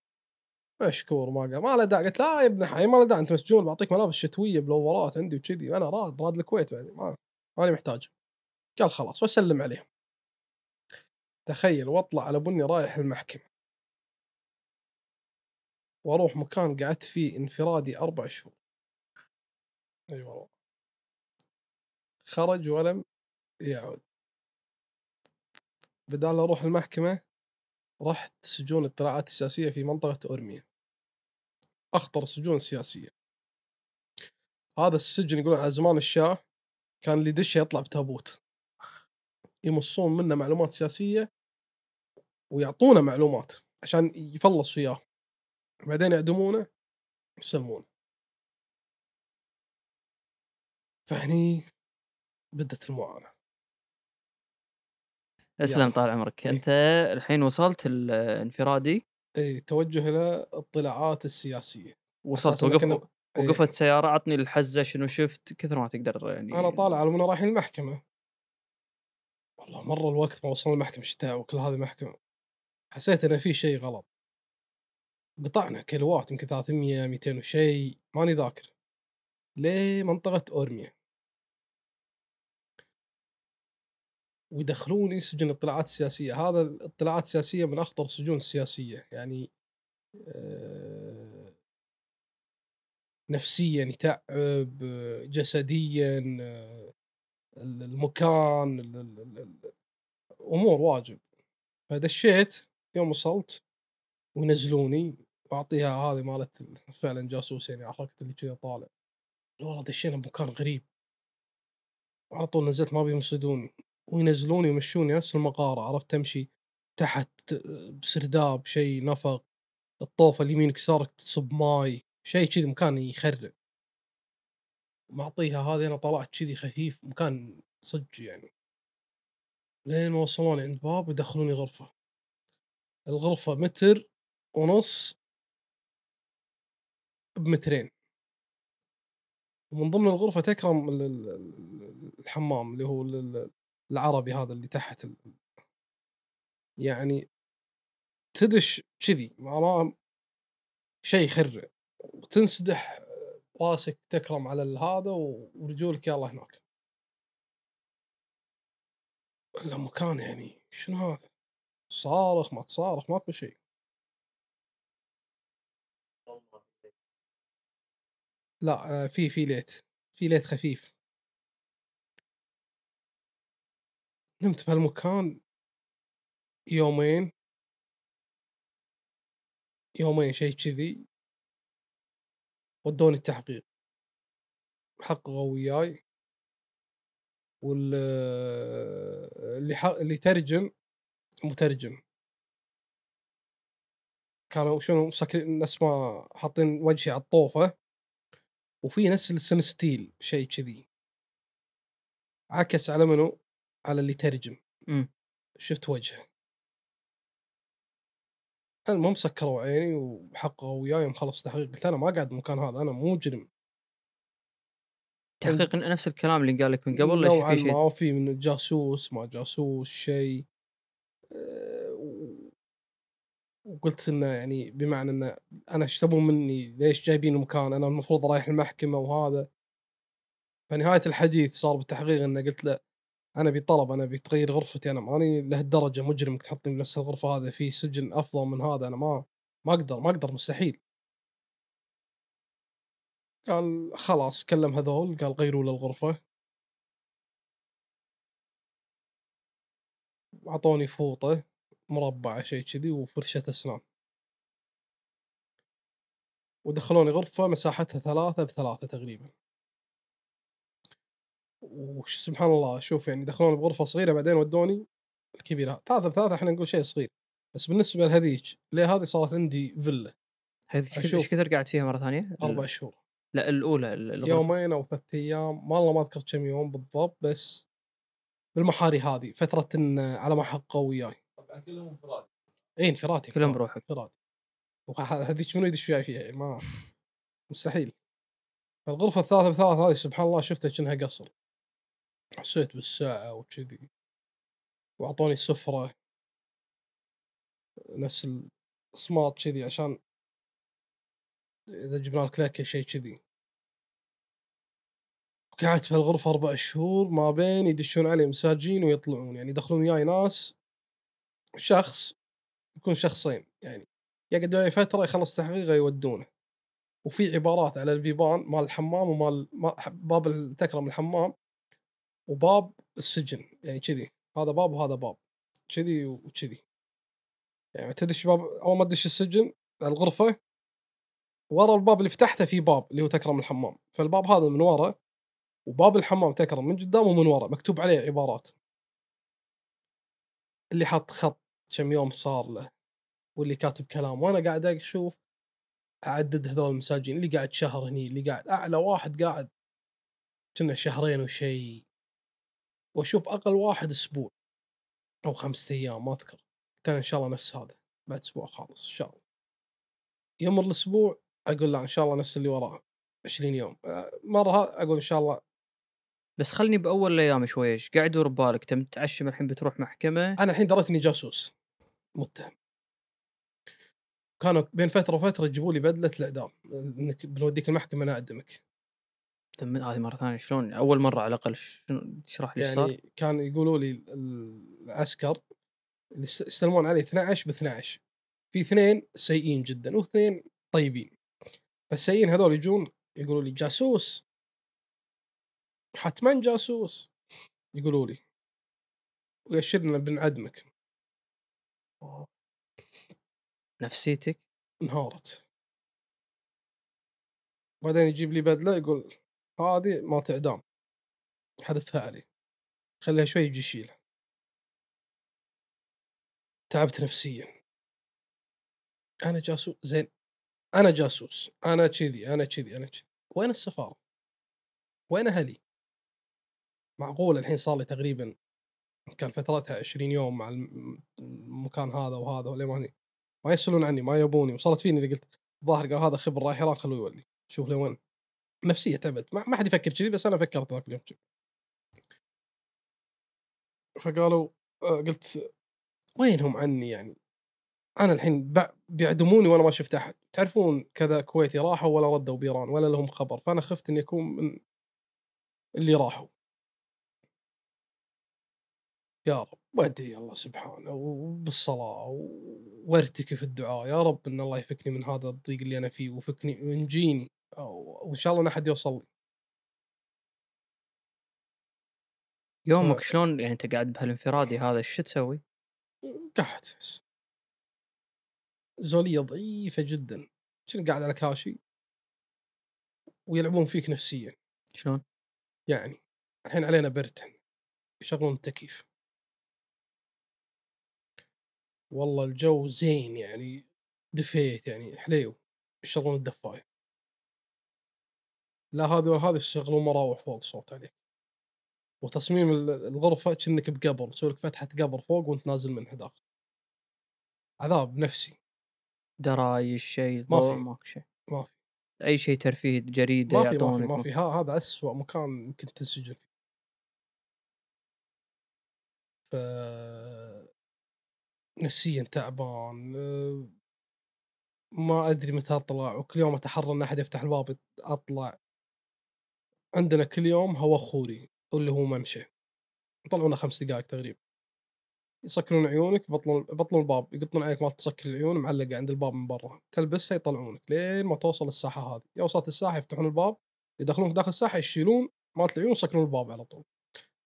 Speaker 1: مشكور ما قال ما له داعي. قلت لا يا ابن حي ما له داعي أنت مسجون بعطيك ملابس شتوية بلوفرات عندي وكذي وأنا راد راد الكويت بعدين ما ماني محتاج. قال خلاص وأسلم عليهم تخيل وأطلع على بني رايح المحكمة. وأروح مكان قعدت فيه انفرادي أربع شهور. أي والله. خرج ولم يعود بدال أروح المحكمة رحت سجون الاطلاعات السياسية في منطقة اورميا أخطر السجون السياسيه هذا السجن يقولون على زمان الشاه كان اللي يدشه يطلع بتابوت. يمصون منه معلومات سياسية ويعطونه معلومات عشان يفلص وياه بعدين يعدمونه يسلمونه فهني بدت المعاناة.
Speaker 4: اسلم طال عمرك.
Speaker 1: إيه.
Speaker 4: أنت الحين وصلت الانفرادي
Speaker 1: اي توجه إلى الاطلاعات السياسية.
Speaker 4: وصلت. وقف
Speaker 1: كنا- إيه.
Speaker 4: وقفت سياره عطني الحزة شنو شفت كثر ما تقدر يعني
Speaker 1: أنا طالع على من رايحين المحكمة. والله مر الوقت ما وصلنا المحكمة شتاء وكل هذه محكمة. حسيت إن في شيء غلط. قطعنا كيلوات يمكن 300 200 وشيء ماني ذاكر. لمنطقه أورميا؟ ويدخلوني سجن الاطلاعات السياسية. هذا الاطلاعات السياسية من أخطر السجون السياسية. يعني آه، نفسيا يتعب جسديا المكان ال- ال- ال- ال- أمور واجد. فدشيت يوم وصلت وينزلوني وأعطيها هذه مالت ال- فعلا جاسوس يعني عرفت اللي كذا طالع. والله دشينا بمكان غريب. وعلى طول نزلت ما بيمصدوني وينزلوني ويمشوني نفس المقارة عرفت تمشي تحت بسرداب شيء نفق. الطوفة اليمين يسارك تصب ماي شيء كذي مكان يخرب. معطيها هذه أنا طلعت كذي خفيف مكان صج يعني. لين ما وصلوني عند باب ويدخلوني غرفة. الغرفة متر ونص بمترين. ومن ضمن الغرفة تكرم ال- ال- ال- الحمام اللي هو ال- ال- العربي هذا اللي تحت ال- يعني تدش كذي شيء يخرع وتنسدح راسك تكرم على هذا ورجولك يلا هناك. إلا مكان يعني شنو هذا؟ صارخ ما تصارخ ماكو شيء. لا آه، في في ليت في ليت خفيف. نمت بهالمكان يومين. يومين شيء كذي. ودوني التحقيق. حققوا وياي. وال اللي ح... اللي ترجم مترجم. كانوا شنو مسكرين ناس ما حاطين وجهي على الطوفة. وفي ناس السن ستيل شيء كذي. عكس على منو؟ على اللي ترجم.
Speaker 2: امم
Speaker 1: شفت وجهه. المهم سكروا عيني وحققوا وياي يوم خلص تحقيق. قلت أنا ما قاعد بالمكان هذا أنا مو مجرم
Speaker 2: تحقيق نفس الكلام اللي قال لك من قبل
Speaker 1: نوعا ما في من جاسوس ما جاسوس شيء. و- وقلت إنه يعني بمعنى إنه أنا إيش تبون مني؟ ليش جايبين المكان؟ أنا المفروض رايح المحكمة وهذا فنهاية الحديث صار بالتحقيق إنه قلت له أنا بطلب أنا بتغير غرفتي أنا ماني لهالدرجة مجرم تحطني بنفس الغرفة هذا في سجن أفضل من هذا أنا ما ما أقدر ما أقدر مستحيل قال خلاص كلم هذول قال غيروا له الغرفة واعطوني فوطة مربعه شيء كذي وفرشة أسنان. ودخلوني غرفة مساحتها ثلاثة بثلاثة تقريبا. وش سبحان الله شوف يعني دخلوني بغرفة صغيرة بعدين ودوني الكبيرة. ثلاثة بثلاثة إحنا نقول شيء صغير. بس بالنسبة لهذيك ليه هذه صارت عندي فيلا؟
Speaker 2: إيش كثر قاعد فيها مرة ثانية؟
Speaker 1: أربع شهور.
Speaker 2: لا الأولى ال- الغرفة.
Speaker 1: يومين أو ثلاث أيام والله ما أذكر كم يوم بالضبط بس بالمحاري هذه فترة إن على ما حققوا وياي.
Speaker 3: كلهم انفراد
Speaker 1: إي انفرادي
Speaker 2: كلهم بروحك.
Speaker 1: انفرادي. وهذيك منو يدش وياي فيها؟ يعني ما مستحيل. فالغرفه الثالثة بثلاث هذه سبحان الله شفتها كأنها قصر. حسيت بالساعة وكذي. وأعطوني سفرة. نفس الصمات كذي عشان إذا جبنا لك لك شيء كذي. قعدت في الغرفة أربع شهور ما بين يدشون علي مساجين ويطلعون. يعني يدخلون وياي ناس شخص يكون شخصين يعني يقعد وياي فترة يخلص تحقيقه يودونه. وفي عبارات على البيبان مال الحمام ومال ما- باب التكرم الحمام وباب السجن يعني كذي هذا باب وهذا باب كذي وكذي. يعني تدش باب؟ أول ما تدش السجن الغرفة ورا الباب اللي فتحته في باب اللي هو تكرم الحمام. فالباب هذا من ورا وباب الحمام تكرم من قدام ومن ورا مكتوب عليه عبارات. اللي حاط خط كم يوم صار له واللي كاتب كلام وأنا قاعد أشوف أعدد هذول المساجين اللي قاعد شهر هني اللي قاعد أعلى واحد قاعد كنا شهرين وشيء وأشوف أقل واحد أسبوع أو خمسة أيام ما أذكر. قلت إن شاء الله نفس هذا بعد أسبوع خالص إن شاء الله. يمر الأسبوع أقول لا إن شاء الله نفس اللي وراه 20 يوم. آه، مرة أقول إن شاء الله
Speaker 2: بس خلني بأول الأيام شوي إيش قاعد يدور ببالك؟ تم متعشم الحين بتروح محكمة؟
Speaker 1: أنا الحين دريت إني جاسوس. متهم. كانوا بين فترة وفترة يجيبوا لي بدلة الإعدام. إنك بنوديك المحكمة نعدمك
Speaker 2: تم هذه مرة ثانية. شلون؟ أول مرة على الأقل شنو؟ تشرح لي إيش صار؟
Speaker 1: يعني كان يقولوا لي العسكر يستلمون علي 12 ب 12 في اثنين سيئين جدا واثنين طيبين. فالسيئين هذول يجون يقولوا لي جاسوس حتما جاسوس يقولوا لي ويشرنا بنعدمك
Speaker 2: نفسيتك؟
Speaker 1: انهارت. بعدين يجيب لي بدلة يقول هذه مالت اعدام حذفها علي. خليها شوي يجي يشيلها. تعبت نفسيا. أنا جاسوس زين. أنا جاسوس. أنا كذي أنا كذي أنا كذي. وين السفارة؟ وين أهلي؟ معقول الحين صار لي تقريبا كان فترتها 20 يوم مع الم- المكان هذا وهذا ولا ما ما يسألون عني ما يبوني. وصارت فيني اذا قلت ظاهر قال هذا خبر رايح يراق خلوه يولي. شوف لوين نفسية تعبت. ما حد يفكر كذي بس أنا فكرت ذاك اليوم فقالوا آه، قلت وينهم عني يعني؟ أنا الحين بيعدموني وأنا ما شفت أحد. تعرفون كذا كويتي راحوا ولا ردوا بيران ولا لهم خبر فأنا خفت إني أكون من اللي راحوا. يا رب وادعي الله سبحانه وبالصلاة و- وارتكي في الدعاء يا رب إن الله يفكني من هذا الضيق اللي أنا فيه وفكني وينجيني أو- وإن شاء الله أن أحد يوصل لي
Speaker 2: يومك شلون؟ يعني أنت قاعد بهالانفرادي هذا إيش تسوي؟
Speaker 1: قاعد بس. زولية ضعيفة جدا. كنت قاعد على كاشي؟ ويلعبون فيك نفسيا.
Speaker 2: شلون؟
Speaker 1: يعني الحين علينا برتن يشغلون التكييف. والله الجو زين يعني دفيت يعني حليو يشغلون الدفاية. لا هذه ولا هذه يشغلون مراوح فوق صوت عليك. وتصميم ال- الغرفة كأنك بقبر مسوي لك فتحة قبر فوق وأنت نازل منها داخل عذاب نفسي.
Speaker 4: درايش شيء
Speaker 1: ما في.
Speaker 4: ماكو شيء.
Speaker 1: ما في.
Speaker 4: أي شيء ترفيه جريدة
Speaker 1: ما في ما في ما في. ها هذا أسوأ مكان يمكن تنسجن فيه. ف نفسيا تعبان أه، ما أدري متى أطلع وكل يوم أتحرى إن أحد يفتح الباب أطلع. عندنا كل يوم هوا خوري اللي هو ممشى. يطلعونا خمس دقائق تقريبا. يسكرون عيونك يبطلون يبطلون الباب يقطون عليك ما تسكر العيون معلقة عند الباب من برا. تلبسها يطلعونك. لين ما توصل الساحة هذه. يا وصلت الساحة يفتحون الباب. يدخلونك داخل الساحة يشيلون مالت العيون يسكرون الباب على طول.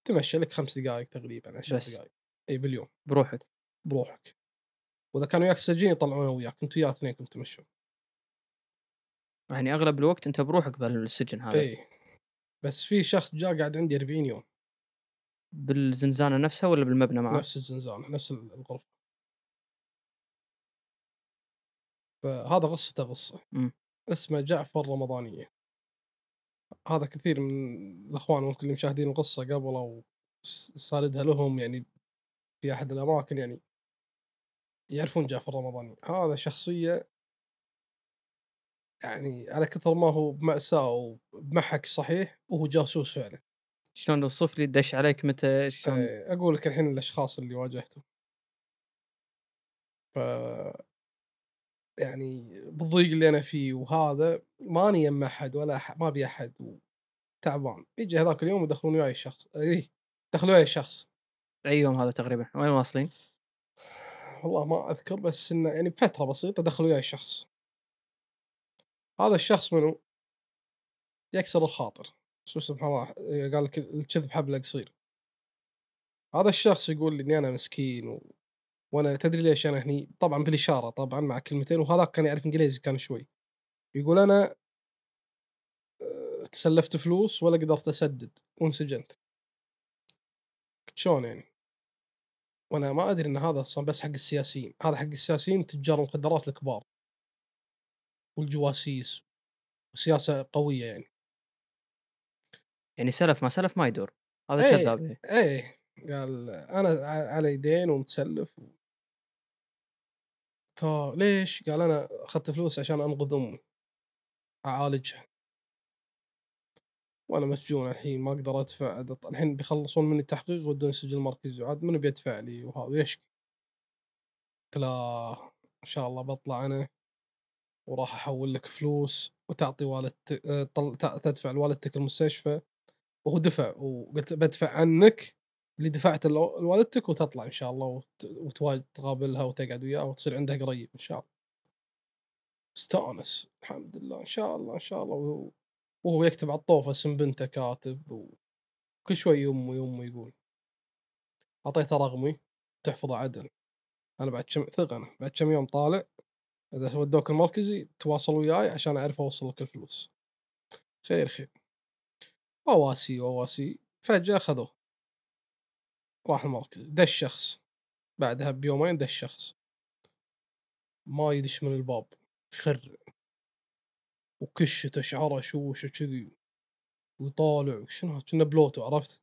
Speaker 1: تمشي لك خمس دقائق تقريبا عشر. دقائق إي باليوم.
Speaker 4: بروحك.
Speaker 1: بروحك. وإذا كانوا وياك سجين يطلعونه وياك أنتوا وياه اثنين كنتوا تمشون.
Speaker 4: يعني أغلب الوقت أنت بروحك بالسجن هذا.
Speaker 1: اي بس في شخص جاء قاعد عندي 40 يوم.
Speaker 4: بالزنزانة نفسها ولا بالمبنى معك؟
Speaker 1: نفس الزنزانة نفس ال- الغرفة. فهذا قصته قصه. اسمه جعفر رمضانية. هذا كثير من الأخوان ممكن اللي مشاهدين القصة قبل أو ساردها لهم يعني في أحد الأماكن يعني يعرفون جعفر رمضاني هذا شخصية يعني على كثر ما هو بمأساة وبمحك صحيح وهو جاسوس فعلا.
Speaker 4: شلون اوصف لي دش عليك متى شلون؟
Speaker 1: إيه، أقول لك الحين الأشخاص اللي واجهتهم ف يعني بالضيق اللي أنا فيه وهذا ماني يم أحد ولا أح... ما أبي أحد وتعبان. يجي هذاك اليوم يدخلون وياي الشخص اي دخلوا وياي الشخص
Speaker 4: أي يوم هذا تقريبا؟ وين واصلين؟
Speaker 1: والله ما أذكر بس إنه يعني بفترة بسيطة دخلوا وياي الشخص هذا الشخص منو؟ يكسر الخاطر. شو سبحان الله قال لك الكذب حبله قصير. هذا الشخص يقول لي إني أنا مسكين و... وأنا تدري ليش أنا هني؟ طبعا بالإشارة طبعا مع كلمتين وهذاك كان يعرف إنجليزي كان شوي. يقول أنا آه، تسلفت فلوس ولا قدرت أسدد وانسجنت. شلون يعني؟ وأنا ما أدري إن هذا أصلا بس حق السياسيين هذا حق السياسيين تجار المخدرات الكبار والجواسيس وسياسه قوية يعني
Speaker 4: يعني سلف ما سلف ما يدور هذا
Speaker 1: إيه.
Speaker 4: كذاب إيه.
Speaker 1: إيه قال أنا علي دين ومتسلف. طيب ليش؟ قال أنا أخذت فلوس عشان أنقذ أمي أعالجها وأنا مسجون الحين ما أقدر أدفع الحين بيخلصون مني التحقيق ودون السجل المركزي وعاد منو بيدفع لي وهذا؟ يشكي. قلت له إن شاء الله بطلع أنا وراح أحول لك فلوس وتعطي والدتك آه، تدفع لوالدتك المستشفى وهو دفع وقلت بدفع عنك اللي دفعته لو- لوالدتك وتطلع إن شاء الله وت- وتواجد تقابلها وتقعد وياها وتصير عندها قريب إن شاء الله. استأنس الحمد لله إن شاء الله إن شاء الله وهو- يكتب على الطوفة اسم بنته كاتب وكل شوي يمه يمه يقول أعطيته رقمي تحفظه عدل. أنا بعد كم ثق أنا بعد كم يوم طالع إذا ودوك المركزي تواصل وياي عشان أعرف أوصل لك الفلوس. خير خير. وواسي وواسي فجأة أخذوه. راح المركز دش شخص بعدها بيومين دش شخص ما يدش من الباب. يخرع وكشته شعره شوشه كذي ويطالع شنو؟ كنا بلوتو عرفت؟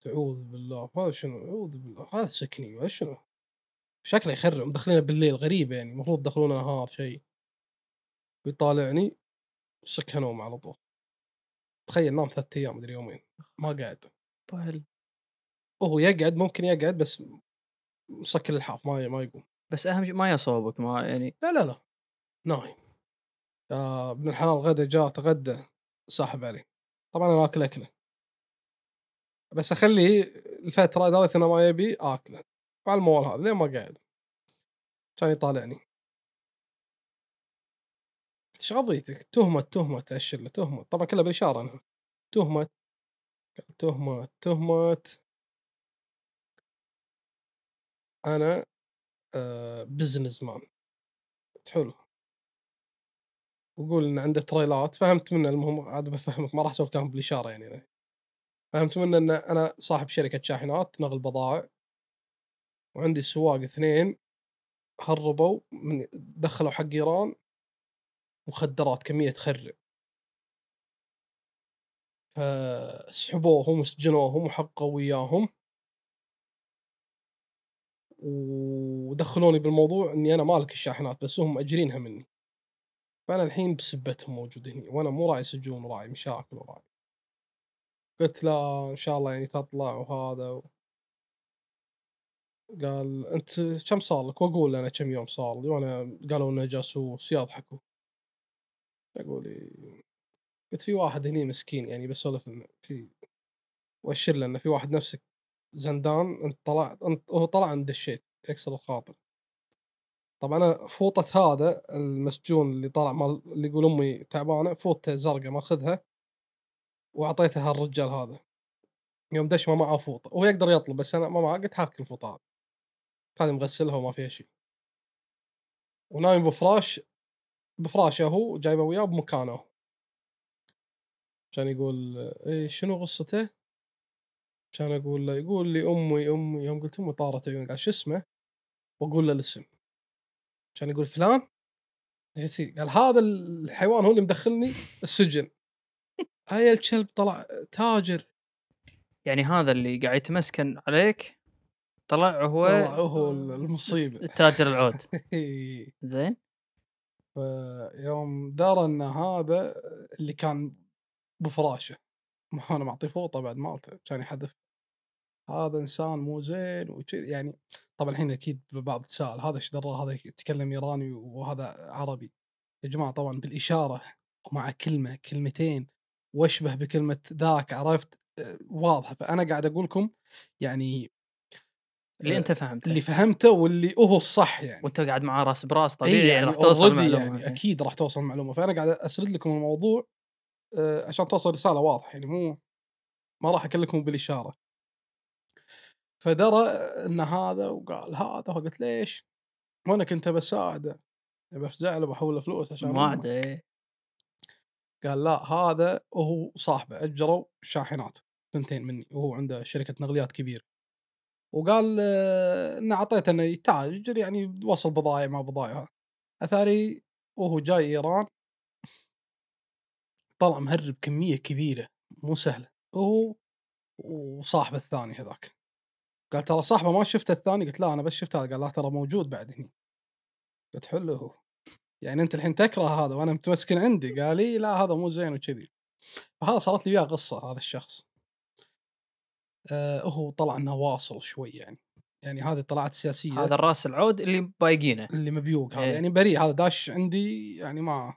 Speaker 1: تعوذ بالله هذا شنو؟ أعوذ بالله هذا سكني شنو؟ شكله يخرع مدخلينه بالليل غريبه يعني المفروض تدخلونه نهار شيء ويطالعني سكه نوم على طول تخيل نام ثلاثة أيام مدري يومين ما قاعد
Speaker 4: بهل.
Speaker 1: وهو يقعد ممكن يقعد بس مسكر الحاف ما ما يقوم
Speaker 4: بس أهم شيء ما يصوبك ما يعني
Speaker 1: لا لا لا نايم ابن الحلال غدا جاء تغدى ساحب عليه طبعا أنا اكل أكله. بس اخليه الفترة لغايه انه ما يبي آكله. على الموال هذا لين ما قاعد؟ كان يطالعني. إيش قضيتك؟ تهمة تهمة تأشر له تهمة طبعا كلها بالإشارة أنا. تهمة تهمة تهمة أنا آه بزنس مان قلت حلو. ويقول إن عنده تريلات فهمت منه المهم عاد بفهمك ما راح أسولف كلام بالإشارة يعني. فهمت منه إن أنا صاحب شركة شاحنات نقل بضائع وعندي سواق اثنين هربوا من دخلوا حق إيران. مخدرات كمية تخرع فسحبوهم وسجنوهم وحققوا وياهم. ودخلوني بالموضوع إني أنا مالك الشاحنات بس هم مأجرينها مني. فأنا الحين بسبتهم موجود هني وأنا مو راعي سجون وراعي مشاكل وراعي. قلت لا إن شاء الله يعني تطلع وهذا و... قال أنت كم صار لك؟ وأقول أنا كم يوم صار لي وأنا قالوا إنه جاسوس يضحكوا. أقول قلت في واحد هني مسكين يعني بسولف في واشر له إنه في واحد نفسك زندان أنت طلعت أنت هو طلع عند دشيت يكسر الخاطر. طبعا أنا فوطة هذا المسجون اللي طلع مال اللي يقول أمي تعبانة فوطته زرقاء ماخذها وأعطيتها الرجال هذا. يوم دش ما معه فوطة. وهو يقدر يطلب بس أنا ما معه. قلت هاك الفوطة هذه. هذه مغسلها وما فيها شيء. ونايم بفراش بفراشه هو جايبه وياه بمكانه كان يقول إيه شنو قصته؟ كان أقول له يقول لي أمي أمي. يوم قلت أمي طارت عيوني قال شو اسمه؟ وأقول له الاسم. كان يقول فلان. قال هذا الحيوان هو اللي مدخلني السجن. هاي الكلب طلع تاجر.
Speaker 4: يعني هذا اللي قاعد يتمسكن عليك طلع هو
Speaker 1: طلع هو المصيبة.
Speaker 4: التاجر العود. زين.
Speaker 1: فيوم درى إن هذا اللي كان بفراشه. ما أنا معطيه فوطه بعد مالته كان يحذف. هذا إنسان مو زين وكذي يعني طبعا الحين أكيد البعض تساءل هذا إيش درى هذا يتكلم إيراني وهذا عربي. يا جماعة طبعا بالإشارة ومع كلمة كلمتين واشبه بكلمة ذاك عرفت؟ آه، واضحة. فأنا قاعد أقول لكم يعني
Speaker 4: اللي
Speaker 1: آه،
Speaker 4: انت فهمته.
Speaker 1: اللي فهمته واللي هو الصح يعني.
Speaker 4: وأنت قاعد معاه راس براس طبيعي
Speaker 1: يعني
Speaker 4: راح توصل معلومه
Speaker 1: يعني. أكيد راح توصل المعلومة. فأنا قاعد أسرد لكم الموضوع آه، عشان توصل رسالة واضحة يعني مو ما راح أكلمكم بالإشارة. فدرى إن هذا وقال هذا فقلت ليش؟ وأنا كنت بساعده بفزع له بحول فلوس عشان.
Speaker 4: موعد إيه.
Speaker 1: قال لا هذا وهو صاحبه اجروا شاحنات ثنتين مني وهو عنده شركة نقليات كبيرة وقال انه أعطيته إنه يتاجر يعني وصل بضائع مع بضائع أثاري وهو جاي إيران طلع مهرب كمية كبيرة مو سهلة هو وصاحبه الثاني هذاك قال ترى صاحبه ما شفته الثاني؟ قلت لا أنا بس شفت هذا قال لا ترى موجود بعد هني. قلت حلو هو. يعني أنت الحين تكره هذا وأنا متمسكن عندي؟ قال لي لا هذا مو زين وكذي. فهذا صارت لي وياه قصة هذا الشخص. آه هو طلع إنه واصل شوي يعني. يعني هذه طلعت سياسية.
Speaker 4: هذا الرأس العود اللي بايقينه.
Speaker 1: اللي مبيوق هذا.
Speaker 4: إيه.
Speaker 1: يعني بريء. هذا داش عندي يعني ما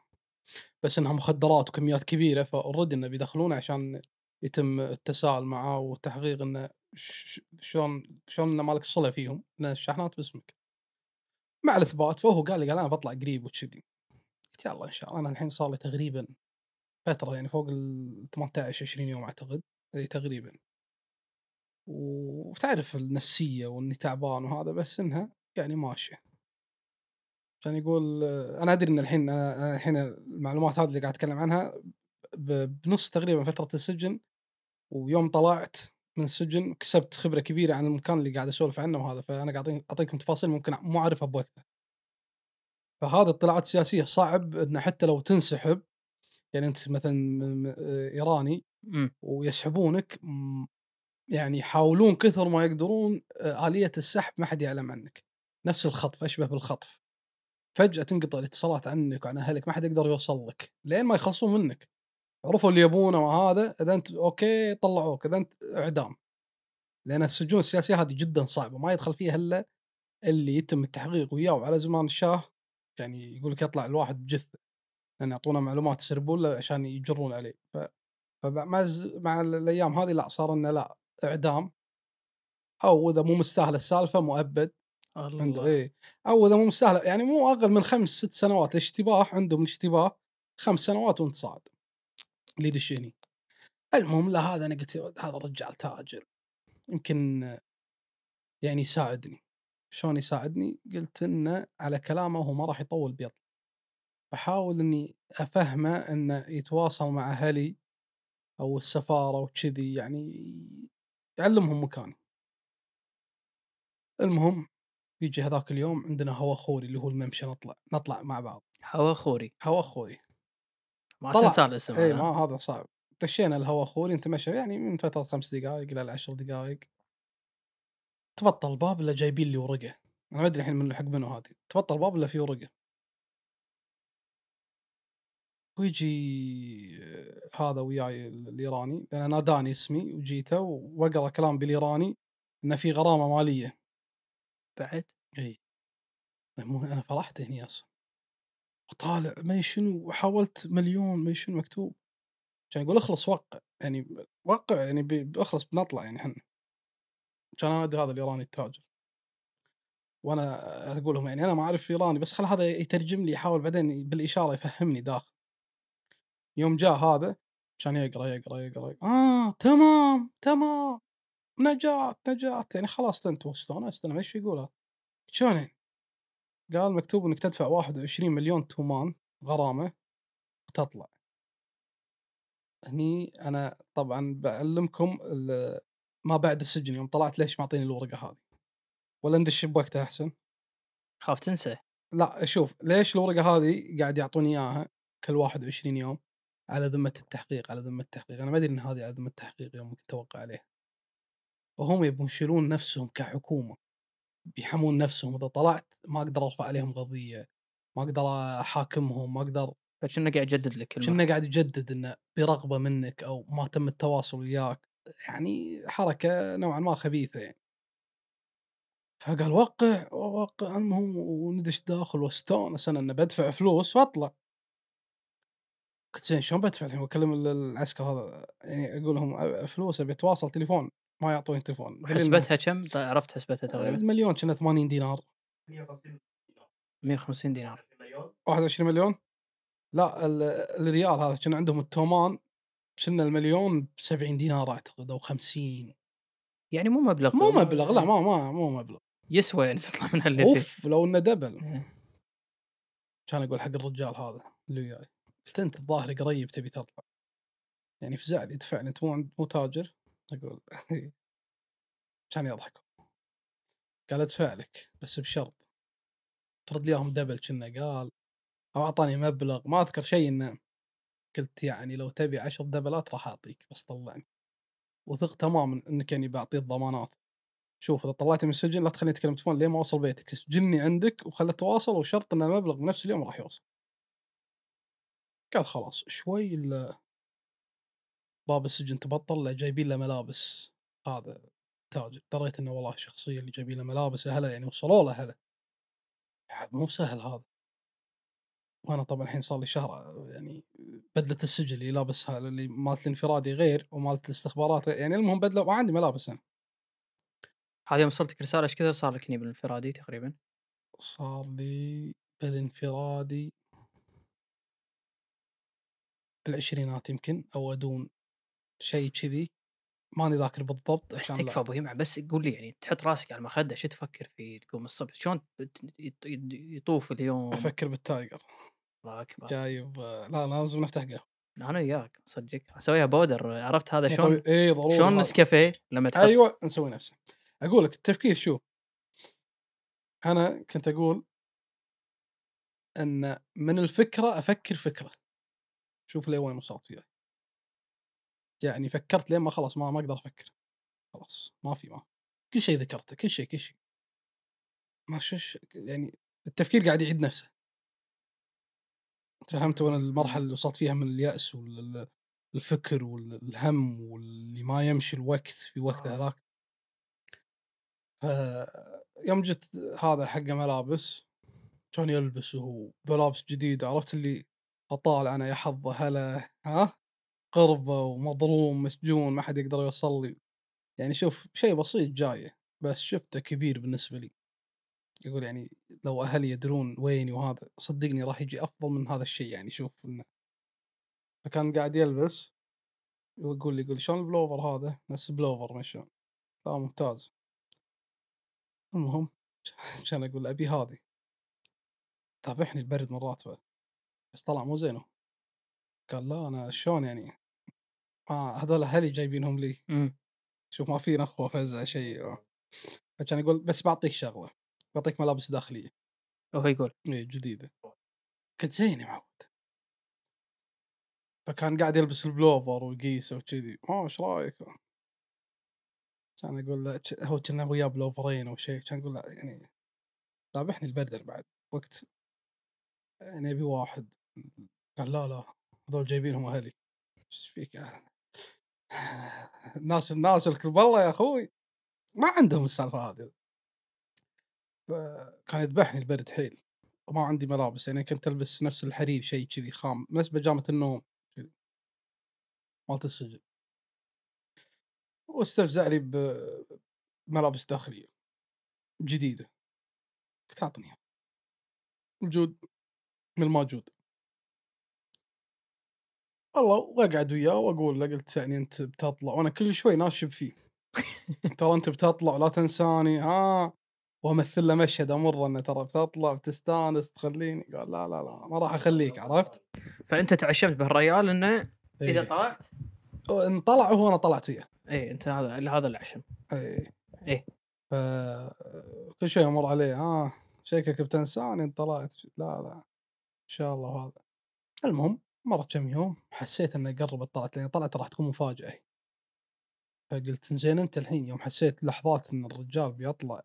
Speaker 1: بس إنها مخدرات وكميات كبيرة فأوريدي إنه بيدخلونه عشان يتم التساؤل معاه والتحقيق إنه شلون شلون إنه مالك صلة فيهم؟ لأن الشحنات باسمك. مع الإثبات فهو قال لي قال أنا بطلع قريب وكذي. قلت يلا إن شاء الله أنا الحين صار لي تقريبا فترة يعني فوق ال 18 20 يوم أعتقد. إي تقريبا. وتعرف النفسية وإني تعبان وهذا بس إنها يعني ماشية. عشان يقول أنا أدري إن الحين أنا الحين المعلومات هذه اللي قاعد أتكلم عنها بنص تقريبا فترة السجن ويوم طلعت من السجن كسبت خبرة كبيرة عن المكان اللي قاعد أسولف عنه وهذا فأنا قاعد أعطيكم تفاصيل ممكن مو أعرفها بوقتها. فهذه الطلعات السياسيه صعب إن حتى لو تنسحب يعني أنت مثلا إيراني
Speaker 4: مم.
Speaker 1: ويسحبونك يعني يحاولون كثر ما يقدرون آه، آلية السحب ما حد يعلم عنك. نفس الخطف أشبه بالخطف. فجأة تنقطع الاتصالات عنك وعن أهلك ما حد يقدر يوصل لك. لين ما يخلصون منك. عرفوا اللي يبونه وهذا إذا أنت أوكي طلعوك إذا أنت إعدام. لأن السجون السياسية هذه جدا صعبة ما يدخل فيها إلا اللي يتم التحقيق وياه. وعلى زمان الشاه يعني يقول لك يطلع الواحد بجثة لأن يعطونا معلومات يسربون له عشان يجرون عليه. ف... فمع مع الأيام هذه لا صار إنه لا إعدام. أو إذا مو مستاهله السالفة مؤبد. عنده
Speaker 4: الله.
Speaker 1: إيه. أو إذا مو مستاهله يعني مو أقل من خمس ست سنوات الاشتباه عندهم الاشتباه خمس سنوات وانت صاعد اللي يدش هني المهم لا هذا أنا قلت هذا الرجال تاجر. يمكن يعني يساعدني. شلون يساعدني؟ قلت إنه على كلامه هو ما راح يطول بيطلع بحاول إني أفهمه إنه يتواصل مع أهلي أو السفارة وكذي يعني يعلمهم مكاني. المهم يجي هذاك اليوم عندنا هوا خوري اللي هو الممشى نطلع نطلع مع بعض.
Speaker 4: هوا خوري
Speaker 1: هوا خوري
Speaker 4: ما
Speaker 1: طلع.
Speaker 4: تنسى الاسم
Speaker 1: اي. ما هذا صعب. دشينا الهواء أخوي نتمشى يعني من فتره خمس دقائق إلى عشر دقائق تبطل الباب إلا جايبين لي ورقة. أنا ما أدري الحين من حق منو هذه. تبطل الباب إلا في ورقة. ويجي آه، هذا وياي الإيراني. لأن ناداني اسمي وجيته وأقرأ كلام بالإيراني إنه في غرامة مالية.
Speaker 2: بعد؟
Speaker 1: اي مو أنا فرحت هني أصلا. وطالع ما شنو وحاولت مليون ما شنو مكتوب. كان يقول اخلص وقع يعني وقع يعني ب- باخلص بنطلع يعني إحنا. كان أنا أدري هذا الإيراني التاجر. وأنا أقول لهم يعني أنا ما أعرف إيراني بس خل هذا يترجم لي يحاول بعدين بالإشارة يفهمني داخل. يوم جاء هذا كان يقرأ يقرأ يقرأ آه تمام تمام. نجات نجات يعني خلاص انت واستانست أنا إيش يقول هذا؟ شلون يعني؟ قال مكتوب إنك تدفع 21 مليون تومان غرامة وتطلع. هني أنا طبعا بعلمكم ما بعد السجن يوم طلعت ليش معطيني الورقة هذه؟ ولا ندش بوقتها أحسن؟
Speaker 2: خاف تنسى.
Speaker 1: لا شوف ليش الورقة هذه قاعد يعطوني إياها كل 21 يوم على ذمة التحقيق على ذمة التحقيق؟ أنا ما أدري إن هذه على ذمة التحقيق يوم كنت اوقع عليه وهم يبون يشيلون نفسهم كحكومة. بيحمون نفسهم إذا طلعت ما أقدر أرفع عليهم قضية ما أقدر أحاكمهم ما أقدر
Speaker 2: فكنا قاعد يجدد لك.
Speaker 1: كنا قاعد يجدد إنه برغبة منك أو ما تم التواصل وياك. يعني حركة نوعا ما خبيثة يعني. فقال وقع وقع المهم وندش داخل واستأنس أنا إنه بدفع فلوس وأطلع. قلت زين شلون بدفع؟ الحين واكلم ال- العسكر هذا يعني أقول لهم فلوس أبي أتواصل تليفون. ما يعطوني تليفون
Speaker 2: حسبتها كم؟ عرفت حسبتها تقريبا.
Speaker 1: المليون كنا 80 دينار.
Speaker 3: 150
Speaker 2: 150 دينار.
Speaker 3: مليون؟
Speaker 1: 21 مليون؟ لا ال- الريال هذا كنا عندهم التومان كنا المليون ب 70 دينار أعتقد أو 50
Speaker 2: يعني مو مبلغ
Speaker 1: مو مبلغ لا ما ما مو مبلغ.
Speaker 2: يسوى يعني تطلع من اللي فيه.
Speaker 1: أوف لو إنه double.
Speaker 2: إيه.
Speaker 1: كان أقول حق الرجال هذا اللي وياي قلت أنت الظاهر قريب تبي تطلع. يعني فزع لي دفعني انت مو مو تاجر. أقول كان يضحك قال ادفع لك بس بشرط. ترد لي اياهم double كنا قال أو أعطاني مبلغ. ما أذكر شيء إنه قلت يعني لو تبي عشر دبلات راح أعطيك بس طلعني. وثق تماما إنك يعني بعطيه الضمانات. شوف إذا طلعتني من السجن لا تخليني أتكلم تليفون لين ما اوصل بيتك؟ سجلني عندك وخلت اتواصل وشرط إن المبلغ بنفس اليوم راح يوصل. قال خلاص شوي باب السجن تبطل لا جايبين له ملابس هذا تاجر دريت إنه والله الشخصيه اللي جايبين له ملابس أهله يعني وصلوا له أهله يعني مو سهل هذا وأنا طبعا الحين صار لي شهر يعني بدلة السجن اللي لابسها اللي مالت الانفرادي غير ومالت الاستخبارات غير. يعني المهم بدلة ما عندي ملابس أنا
Speaker 2: هذه يوم وصلتك رسالة إيش كثر صار لك بالانفرادي تقريبا؟
Speaker 1: صار لي بالانفرادي بالعشرينات يمكن أو أدون شيء كذي ماني ذاكر بالضبط
Speaker 2: بس تكفى أبو يمع بس قول لي يعني تحط راسك على المخدة شو تفكر فيه تقوم الصبح؟ شلون يطوف اليوم؟
Speaker 1: أفكر بالتايجر.
Speaker 2: الله أكبر.
Speaker 1: جايب لا لازم نفتح قهوة.
Speaker 2: أنا وياك صدقك أسويها بودر عرفت هذا
Speaker 1: مو
Speaker 2: شلون.
Speaker 1: اي ضروري
Speaker 2: شلون. نسكافيه لما تحط
Speaker 1: أيوه نسوي نفسه أقول لك التفكير شوف أنا كنت أقول إن من الفكرة أفكر فكرة. شوف لي وين وصلت وياي. يعني فكرت لين ما خلاص ما ما أقدر أفكر. خلاص ما في ما كل شيء ذكرته كل شيء كل شيء. ما شش يعني التفكير قاعد يعيد نفسه. فهمت وأنا المرحلة اللي وصلت فيها من اليأس والفكر والهم واللي ما يمشي الوقت في وقته هذاك. ف يوم جت هذا حق ملابس كان يلبس وهو بلابس جديده عرفت اللي أطالع أنا يا حظه هلا ها؟ غربه ومظلوم مسجون ما حد يقدر يوصل لي. يعني شوف شيء بسيط جاية بس شفته كبير بالنسبة لي. يقول يعني لو أهلي يدرون ويني وهذا صدقني راح يجي أفضل من هذا الشيء يعني شوف إنه. فكان قاعد يلبس ويقول لي يقول شلون البلوفر هذا؟ نفس بلوفر ما شلون. لا ممتاز. المهم كان أقول أبي هذه. تابعني البرد مرات. بس طلع مو زينه. قال لا أنا شلون يعني؟ آه هذول أهلي جايبينهم لي.
Speaker 2: مم.
Speaker 1: شوف ما في نخوه فزع شيء فكان يقول بس بعطيك شغلة بعطيك ملابس داخلية.
Speaker 2: وهو يقول.
Speaker 1: اي جديدة. قلت زين يا معود. فكان قاعد يلبس البلوفر ويقيسه وكذي. ها إيش رأيك؟ كان أقول له هو كنا وياه بلوفرين أو شيء كان أقول له يعني ذابحني البرد أنا بعد وقت. يعني أبي واحد. قال لا لا هذول جايبينهم أهلي. إيش فيك الناس الناس الكل والله يا أخوي ما عندهم السالفة هذه. كان يذبحني البرد حيل وما عندي ملابس يعني كنت ألبس نفس الحرير شيء كذي خام نفس بيجامه النوم مالت السجن واستفزع لي بملابس داخلية جديدة. قلت أعطني. موجود من الموجود والله واقعد وياه وأقول له قلت يعني أنت بتطلع وأنا كل شوي ناشب فيه. ترى أنت بتطلع لا تنساني ها وأمثل له مشهد أمر إنه ترى بتطلع بتستأنس تخليني قال لا لا لا ما راح أخليك عرفت؟
Speaker 4: فأنت تعشمت بهالريال إنه إذا
Speaker 1: إيه.
Speaker 4: طلعت
Speaker 1: إن طلع هو أنا طلعت وياه.
Speaker 4: اي أنت هذا هذا العشم
Speaker 1: اي
Speaker 4: إيه.
Speaker 1: ف كل شوي أمر عليه ها شكلك بتنساني أنت طلعت لا لا إن شاء الله هذا. المهم مرت كم يوم حسيت إنه قربت طلعت لأن طلعت راح تكون مفاجأة. فقلت زين أنت الحين يوم حسيت لحظات إن الرجال بيطلع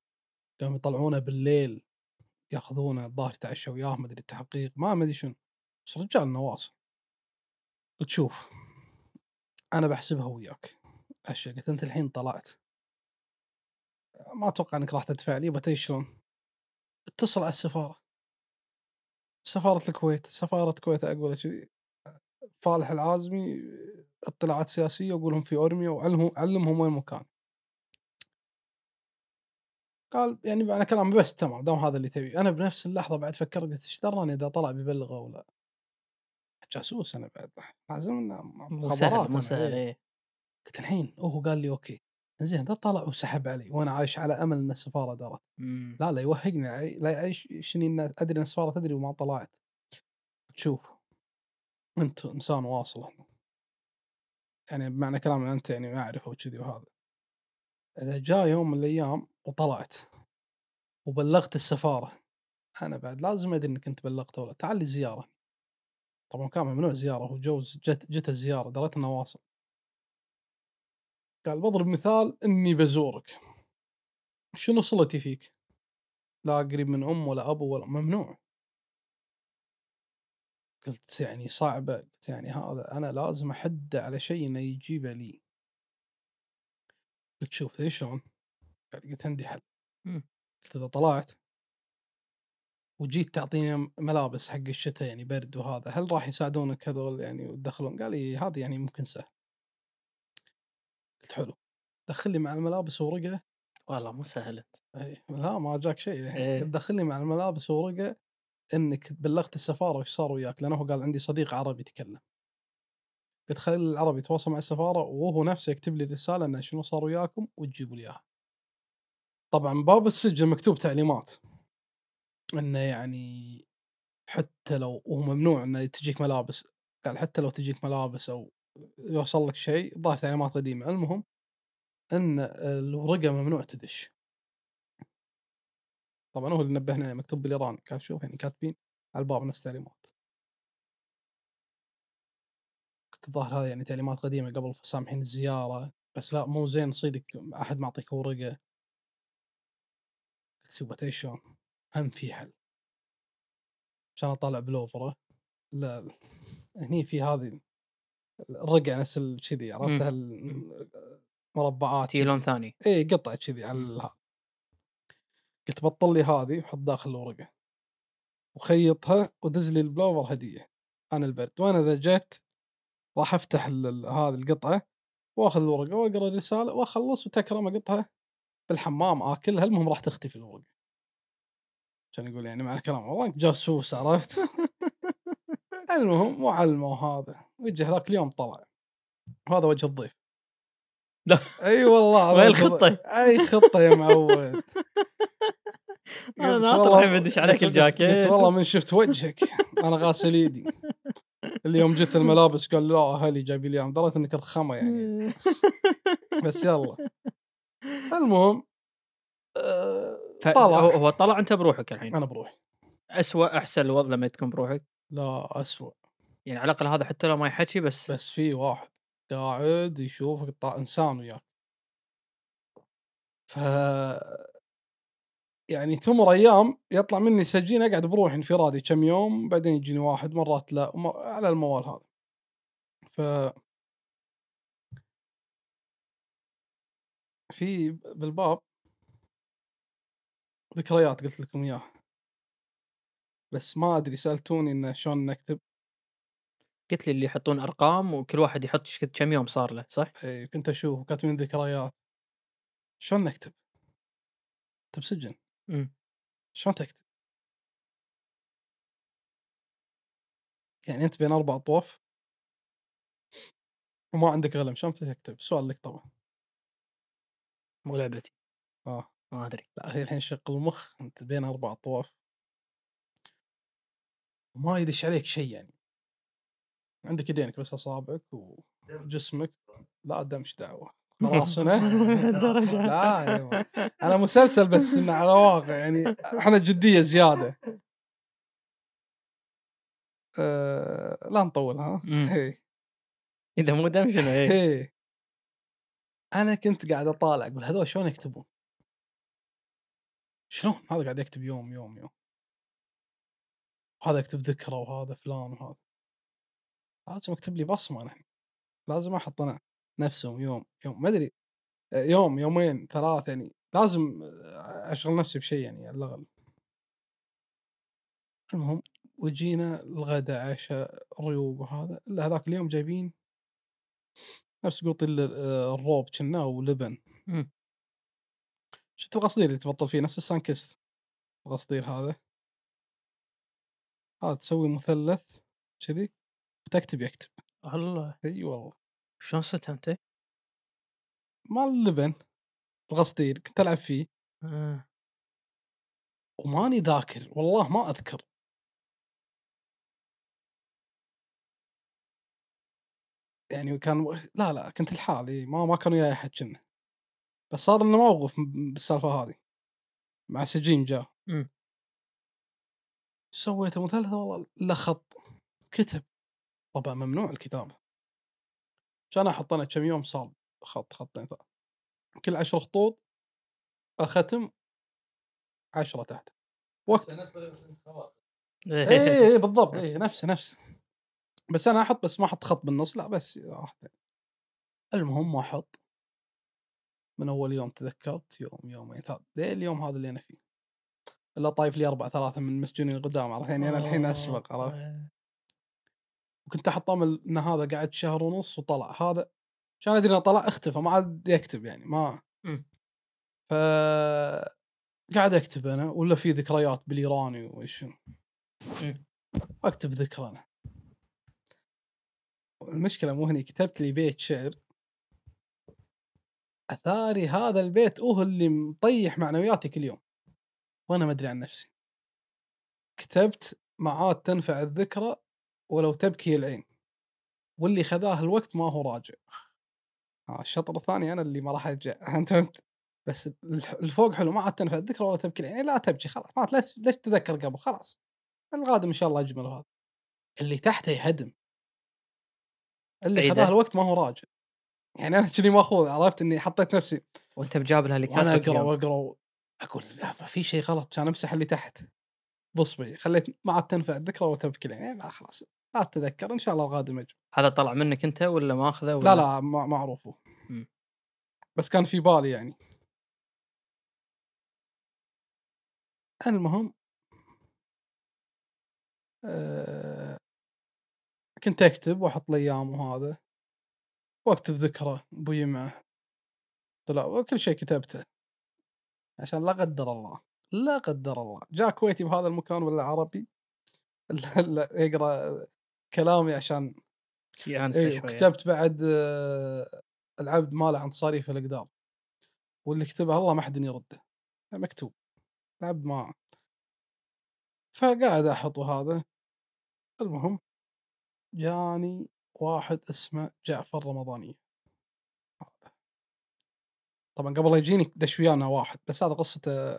Speaker 1: يوم يطلعونه بالليل يأخذونه الظاهر يتعشى وياه ما أدري التحقيق ما مدري شنو. بس رجال نواصل قلت شوف أنا بحسبها وياك. أشياء قلت أنت الحين طلعت. ما أتوقع إنك راح تدفع لي بتدري شلون. اتصل على السفارة. سفارة الكويت سفارة الكويت أقول كذي فالح العازمي اطلاعات سياسية وقولهم في أورميا وعلمهم علمهم وين مكان قال يعني معنى كلامي بس تمام دام هذا اللي تبي أنا بنفس اللحظة بعد فكرت قلت إيش دراني إذا طلع بيبلغه ولا؟ جاسوس أنا بعد. لازم مخابرات
Speaker 4: مو سهل
Speaker 1: إيه.
Speaker 4: إيه.
Speaker 1: قلت الحين هو قال لي أوكي. زين اذا طلع وسحب علي وأنا عايش على أمل إن السفارة درت. لا لا يوهقني لا يعيش شني إن أدري إن السفارة تدري وما طلعت. تشوف أنت إنسان واصل هنا. يعني بمعنى كلام أنت يعني ما اعرفه وكذي وهذا. إذا جاء يوم من الأيام وطلعت وبلغت السفارة أنا بعد لازم أدري إنك أنت بلغته ولا تعال لي زيارة. طبعا كان ممنوع زيارة هو جوز جت جت الزيارة دريت إنه واصل. قال بضرب مثال إني بزورك. شنو صلتي فيك؟ لا قريب من أم ولا أبو ولا ممنوع. قلت يعني صعبة قلت يعني هذا أنا لازم أحد على شيء إنه يجيبه لي قلت شوف إيش شلون؟ قلت عندي حل
Speaker 4: مم.
Speaker 1: قلت إذا طلعت وجيت تعطيني ملابس حق الشتاء يعني برد وهذا هل راح يساعدونك هذول يعني وتدخلون؟ قال لي هذا يعني ممكن سهل قلت حلو دخل لي مع الملابس ورقة
Speaker 4: والله مو سهل انت
Speaker 1: اي لا ما جاك شيء الحين
Speaker 4: إيه.
Speaker 1: دخل لي مع الملابس ورقة إنك بلغت السفارة وش صار وياك؟ لأنه هو قال عندي صديق عربي يتكلم. قلت خلي العربي يتواصل مع السفارة وهو نفسه يكتب لي رسالة إنه شنو صار وياكم وتجيبوا لي إياها. طبعا باب السجن مكتوب تعليمات. إنه يعني حتى لو وهو ممنوع إنه تجيك ملابس. قال حتى لو تجيك ملابس أو يوصل لك شيء ضاف تعليمات قديمة. المهم إن الورقة ممنوع تدش. طبعا هو اللي نبهنا مكتوب بالايراني قال شوف يعني كاتبين على الباب نفس التعليمات. كنت الظاهر هذه يعني تعليمات قديمة قبل سامحين الزيارة بس لا مو زين صيدك أحد معطيك ورقة. قلت سوبت شلون؟ هم في حل. عشان اطالع بلوفرة. لا. هني في هذه الرقع نفس ال- كذي عرفتها المربعات
Speaker 4: تي لون ثاني.
Speaker 1: اي قطع كذي على قلت بطل لي هذه وحط داخل الورقة. وخيطها ودز لي البلوفر هدية. أنا البرد. وأنا إذا جيت راح ال- هذه القطعة وأخذ الورقة وأقرأ الرسالة وأخلص وتكرم اقطها بالحمام اكلها المهم راح تختفي الورقة. عشان يقول يعني معنى كلام والله انت جاسوس عرفت؟ المهم وعلموا هذا. وجه ذاك اليوم طلع. وهذا وجه الضيف.
Speaker 4: لا.
Speaker 1: أي والله هذا
Speaker 4: وين؟
Speaker 1: الضيف. أي خطة يا معود. أنا
Speaker 4: ناطر بدش عليك الجاكيت.
Speaker 1: قلت والله من شفت وجهك. أنا غاسل ايدي اليوم جت الملابس قال لا أهلي جايبين لي. دريت إنك رخامه يعني. بس يلا. المهم آه، طلع.
Speaker 4: هو طلع أنت بروحك الحين؟
Speaker 1: أنا بروحي.
Speaker 4: اسوء أحسن الوضع لما تكون بروحك؟
Speaker 1: لا اسوء
Speaker 2: يعني على الأقل هذا حتى لو ما يحكي بس,
Speaker 1: بس في واحد قاعد يشوفك إنسان وياك. ف يعني تمر أيام يطلع مني سجين أقعد بروحي انفرادي كم يوم بعدين يجيني واحد مرات لا ومر... على الموال هذا. ف في بالباب ذكريات قلت لكم إياها. بس ما أدري سألتوني انه شلون نكتب.
Speaker 2: قلت لي اللي يحطون أرقام وكل واحد يحط كم يوم صار له صح؟
Speaker 1: إي كنت أشوف كاتبين ذكريات. شلون نكتب؟ انت بسجن شلون تكتب؟ يعني أنت بين أربع طوف وما عندك قلم شلون تكتب؟ سؤال لك طبعا.
Speaker 2: مو لعبتي
Speaker 1: آه.
Speaker 2: ما أدري.
Speaker 1: لا هي الحين شغل المخ أنت بين أربع طوف وما يدش عليك شيء يعني. عندك يدينك بس أصابعك وجسمك. لا دمش دعوة. خلاص هنا
Speaker 2: درجة.
Speaker 1: لا أيوة. أنا مسلسل بس إنه على واقع يعني إحنا جدية زيادة. أه لا نطول ها. هي.
Speaker 2: إذا مو دم شنو إيه.
Speaker 1: هي. أنا كنت قاعد أطالع أقول هذول شلون يكتبون؟ شلون؟ هذا قاعد يكتب يوم يوم يوم. وهذا يكتب ذكرى وهذا فلان وهذا. لازم أكتب لي بصمة أنا. لازم أحط أنا. نفسهم يوم يوم ما أدري يوم يومين ثلاث يعني لازم أشغل نفسي بشيء يعني على الأقل. المهم وجينا الغداء عشاء ريوق وهذا إلا هذاك اليوم جايبين نفس قوط ال- الروب كنا ولبن. شفت القصدير اللي تبطل فيه؟ نفس السانكست. القصدير هذا. هذا تسوي مثلث كذي وتكتب يكتب.
Speaker 2: الله.
Speaker 1: إي والله.
Speaker 2: شلون صرت انت؟
Speaker 1: مال اللبن القصدير كنت ألعب فيه.
Speaker 2: آه.
Speaker 1: وماني ذاكر والله ما أذكر. يعني كان لا لا كنت لحالي ما ما كان وياي أحد كنا. بس صار لنا موقف بالسالفة هذه. مع سجين جاء. سويته مثلث والله لا خط كتب. طبعا ممنوع الكتابة. كان أحط أنا كم يوم صار خط خطين ثلاث كل عشر خطوط الختم عشرة تحت. وقت
Speaker 3: نفس
Speaker 1: اي اي إي بالضبط. اي نفسه نفسه بس أنا أحط بس ما أحط خط بالنص لا بس واحدة المهم ما أحط. من أول يوم تذكرت يوم يومين ثلاث ليه اليوم هذا اللي أنا فيه. إلا طايف لي أربع ثلاثة من المسجونين القدام عرفت يعني؟ أنا الحين أسبق عرفت؟
Speaker 2: آه.
Speaker 1: وكنت أحط امل إن هذا قعد شهر ونص وطلع. هذا عشان أدري إنه طلع اختفى ما عاد يكتب يعني ما
Speaker 2: مم.
Speaker 1: ف قاعد أكتب أنا ولا في ذكريات بالإيراني وش
Speaker 2: مم.
Speaker 1: وأكتب ذكرى أنا. المشكلة مو هني كتبت لي بيت شعر. أثاري هذا البيت هو اللي مطيح معنوياتي كل يوم. وأنا ما أدري عن نفسي. كتبت معاد تنفع الذكرى ولو تبكي العين واللي خذاه الوقت ما هو راجع. ها الشطر الثاني أنا اللي ما راح ارجع انت فهمت بس الفوق حلو ما عاد تنفع الذكرى ولا تبكي العين لا تبكي خلاص ما ليش ليش تتذكر قبل؟ خلاص القادم إن شاء الله أجمل هذا اللي تحته يهدم. اللي. خذاه الوقت ما هو راجع. يعني أنا كذي ماخوذ عرفت؟ إني حطيت نفسي
Speaker 2: وأنت بجابلها اللي
Speaker 1: وأنا
Speaker 2: كاتبك أقرأ.
Speaker 1: وأقرأ أقول لا ما في شيء غلط كان أمسح اللي تحت. بصبعي خليت ما عاد تنفع الذكرى ولا تبكي العين لا خلاص لا تتذكر إن شاء الله القادم اجمل
Speaker 2: هذا طلع منك أنت ولا ماخذه ولا؟
Speaker 1: لا لا ما معروف هو.
Speaker 2: مم.
Speaker 1: بس كان في بالي يعني. المهم آه كنت أكتب وأحط الأيام وهذا وأكتب ذكرى أبوي معه طلع وكل شيء كتبته. عشان لا قدر الله. لا قدر الله. جاء كويتي بهذا المكان ولا عربي؟ لا لا يقرأ كلامي عشان
Speaker 2: يانس
Speaker 1: اي
Speaker 2: شوية.
Speaker 1: وكتبت بعد آه، العبد ماله عن صريف الأقدار. واللي كتبه الله ما حد يرده. مكتوب. العبد ما فقاعد أحط هذا. المهم جاني واحد اسمه جعفر رمضاني. طبعا قبل لا يجيني دش ويانا واحد بس هذا قصته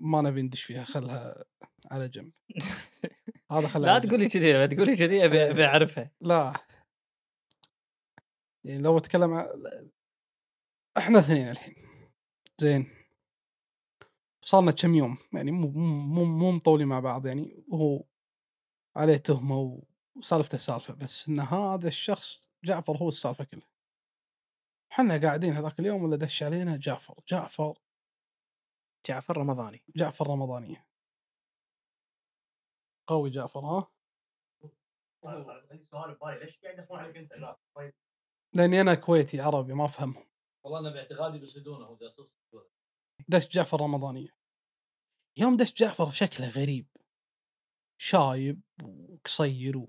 Speaker 1: ما نبي ندش فيها خلها على جنب. هذا خلاه
Speaker 2: لا
Speaker 1: يرجع.
Speaker 2: تقول لي كذي لا تقول لي كذي ابي
Speaker 1: إيه.
Speaker 2: ابي أعرفها.
Speaker 1: لا. يعني لو أتكلم إحنا اثنين الحين. زين. صارنا كم يوم؟ يعني مو مو مو, مطولين مع بعض يعني وهو عليه تهمة وسالفته سالفة بس إن هذا الشخص جعفر هو السالفة كلها. إحنا قاعدين هذاك اليوم ولا دش علينا جعفر. جعفر
Speaker 2: جعفر رمضاني.
Speaker 1: جعفر رمضانيه قوي جعفر ها؟
Speaker 3: عندي سؤال ببالي ليش قاعد يدخلون عليك انت لا
Speaker 1: لأني أنا كويتي عربي ما أفهمهم.
Speaker 5: والله أنا باعتقادي بيصيدونه هو جاسوس
Speaker 1: دش جعفر رمضانية يوم دش جعفر شكله غريب. شايب وقصير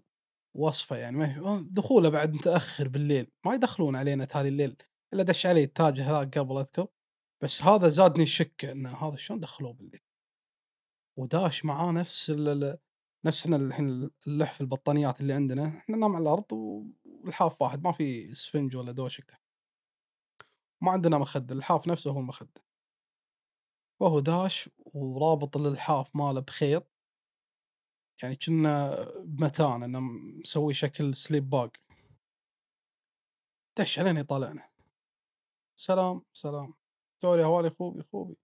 Speaker 1: ووصفه يعني ما هي- دخوله بعد متأخر بالليل. ما يدخلون علينا تالي الليل إلا دش علي التاج هذاك قبل أذكر. بس هذا زادني الشك إن هذا شلون دخلوه بالليل وداش معاه نفس نفس إحنا الحين اللحف البطانيات اللي عندنا إحنا ننام على الأرض والحاف واحد ما في سفنج ولا دوشك تحت ما عندنا مخدة الحاف نفسه هو المخدة. وهو داش ورابط الالحاف ماله بخيط. يعني كنا بمتان إنه مسوي شكل سليب باج دش علينا يطالعنا. سلام سلام. سوري هوالي خوبي خوبي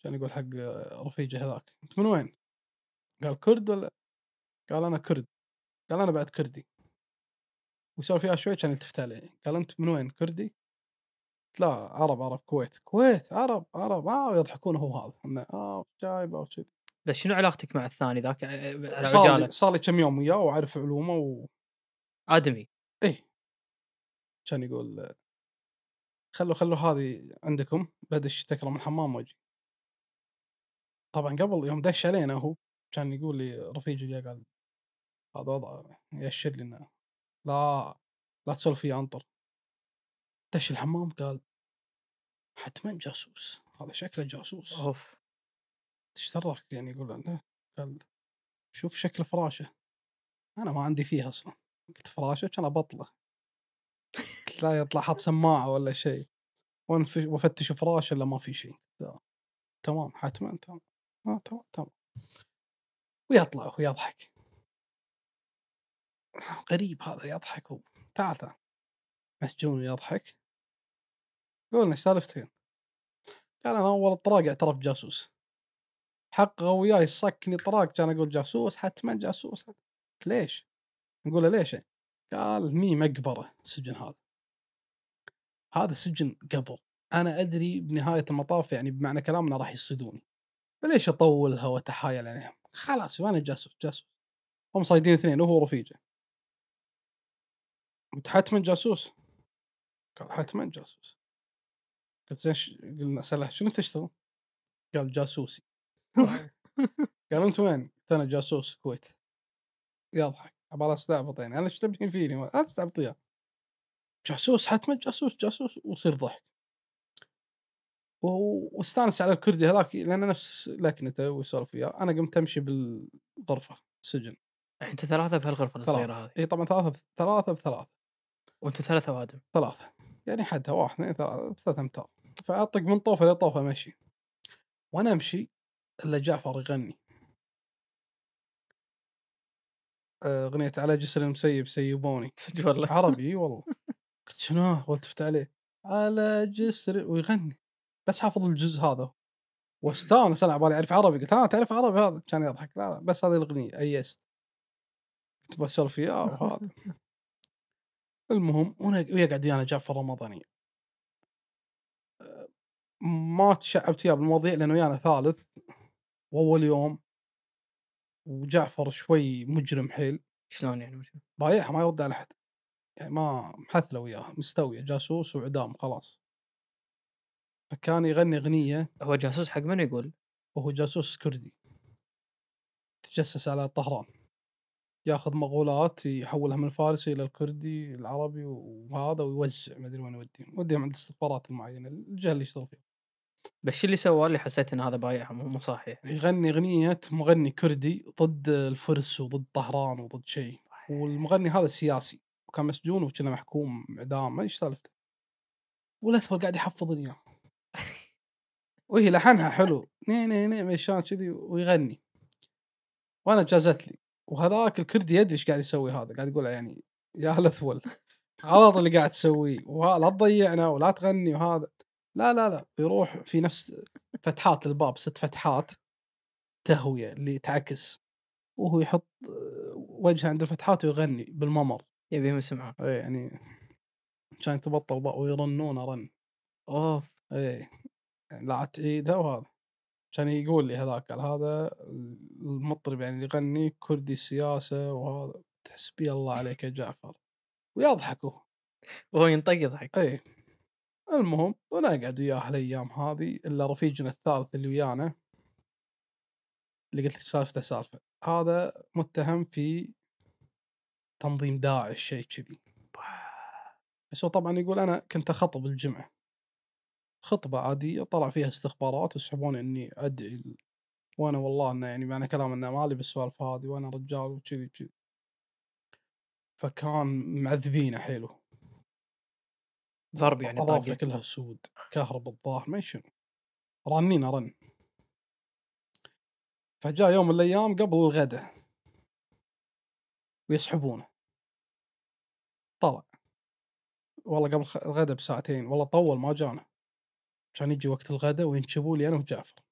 Speaker 1: كان يقول حق رفيجة هذاك. انت من وين؟ قال كرد ولا؟ قال أنا كرد. قال أنا بعد كردي. ويسولف فيها شوي كان يلتفت عليه قال أنت من وين؟ كردي؟ لا عرب عرب كويت. كويت عرب عرب. آه يضحكون هو هذا. إنه آه جايبه وكذي.
Speaker 2: بس شنو علاقتك مع الثاني ذاك؟ آه، على
Speaker 1: صار لي صار لي كم يوم وياه وأعرف علومه و
Speaker 2: آدمي.
Speaker 1: إيه. كان يقول خلوا خلوا هذه عندكم بدش تكرم الحمام واجي طبعا قبل يوم دش علينا هو كان يقول لي رفيجي لي قال هذا وضع يأشر لي إنه لا لا تسولف فيه أنطر. دش الحمام قال حتما جاسوس هذا شكله جاسوس. أوف. إيش يعني يقول له؟ قال شوف شكل فراشه. أنا ما عندي فيها أصلا. قلت فراشه كان أبطله. لا يطلع حط سماعة ولا شيء؟ وافتش فراشه إلا ما في شيء. تمام حتما تمام. آه تمام تمام. ويطلع ويضحك غريب هذا يضحك هو. تعال تعال. مسجون ويضحك قولنا إيش سالفتك قال أنا أول الطراق اعترف جاسوس حقه وياي يصكني طراق كان أقول جاسوس حتما جاسوس. ليش؟ نقول له ليش؟ قال هني مقبره السجن هذا. هذا سجن قبر أنا أدري بنهاية المطاف يعني بمعنى كلامنا راح يصيدوني. فليش أطولها وأتحايل عليهم؟ خلاص أنا جاسوس جاسوس. هم صايدين اثنين وهو رفيجة. قلت حتما جاسوس. قال حتما جاسوس. قلت زين قلنا سأله شنو تشتغل؟ قال جاسوسي. قال أنت وين؟ قلت أنا جاسوس الكويت يضحك. عبالة أستعبط يعني. أنا إيش تبين فيني؟ لا تستعبط اياه جاسوس حتما جاسوس جاسوس ويصير ضحك. واستانس على الكردي هذاك لأن نفس لكنته ويسولف وياه. أنا قمت أمشي بالغرفة السجن.
Speaker 2: أنتوا ثلاثة بهالغرفة
Speaker 1: الصغيرة
Speaker 2: هذه.
Speaker 1: إي طبعا ثلاثة ثلاثة بثلاثة.
Speaker 2: وانتوا ثلاثة اوادم
Speaker 1: ثلاثة. يعني حدها واحد اثنين ثلاثة ثلاث أمتار. فاطق من طوفة لطوفه مشي. وأنا أمشي إلا جعفر يغني. آه، اغنيه على جسر المسيب سيبوني.
Speaker 2: صدق والله.
Speaker 1: عربي والله. قلت شنو والتفت عليه؟ على جسر ويغني. بس حافظ الجزء هذا واستانس أنا عبالي اعرف عربي. قلت ها تعرف عربي؟ هذا كان يضحك. لا لا بس هذه الأغنية أيست. كنت بسولف وياه وهذا. المهم ويقعد ويانا جعفر رمضاني ما تشعبت وياه بالمواضيع لأنه ويانا ثالث. وأول يوم وجعفر شوي مجرم حيل.
Speaker 2: شلون يعني؟
Speaker 1: بايعها ما يرد على أحد. يعني ما محثله وياه مستويه جاسوس واعدام خلاص. فكان يغني أغنية
Speaker 2: هو جاسوس حق من يقول؟
Speaker 1: وهو جاسوس كردي. تجسس على طهران. ياخذ مقولات يحولها من الفارسي إلى الكردي العربي وهذا ويوزع ما أدري وين يوديهم يوديهم عند الاستخبارات المعينة الجهة اللي يشتغل فيها.
Speaker 2: بس شو اللي سواه اللي حسيت إن هذا بايعها مو مو صحيح.
Speaker 1: يغني أغنية مغني كردي ضد الفرس وضد طهران وضد شيء. والمغني هذا سياسي. وكان مسجون وكنا محكوم اعدام ما إيش سالفته. والاثول قاعد يحفظني اياه وهي لحنها حلو. ني ني ني مشان كذي ويغني. وأنا جازت لي. وهذاك الكردي يدري إيش قاعد يسوي هذا؟ قاعد يقول يعني يا هلا ثول غلط اللي قاعد تسويه. لا تضيعنا ولا تغني وهذا. لا لا لا. يروح في نفس فتحات الباب ست فتحات تهوية اللي تعكس. وهو يحط وجهه عند الفتحات ويغني بالممر.
Speaker 4: يبيهم يسمعون
Speaker 1: اي يعني عشان تبطل بقى ويرنون رن
Speaker 4: أوف.
Speaker 1: إيه يعني لا تعيدها وهذا. عشان يقول لي هذاك قال هذا المطرب يعني اللي يغني كردي سياسة وهذا. تحسبي الله عليك يا جعفر. ويضحكوا
Speaker 4: وهو ينطق يضحك.
Speaker 1: إيه. المهم ونقعد وياه الأيام هذه إلا رفيجنا الثالث اللي ويانا اللي قلت لك سالفته سالفة. هذا متهم في تنظيم داعش شيء كذي. بس هو طبعا يقول أنا كنت أخطب الجمعة. خطبة عادية طلع فيها استخبارات ويسحبون إني أدعي وأنا والله إنه يعني معنى كلام إنه مالي بالسوالف هذه وأنا رجال وكذي كذي فكان معذبينه حيله.
Speaker 4: ضرب يعني طاقه
Speaker 1: كلها سود كهرب الظاهر ما شنو رانين رن. فجاء يوم من الأيام قبل الغداء ويسحبونه. طلع. والله قبل الغداء بساعتين والله طول ما جانا. كان يجي وقت الغداء وينشبوا لي أنا وجعفر.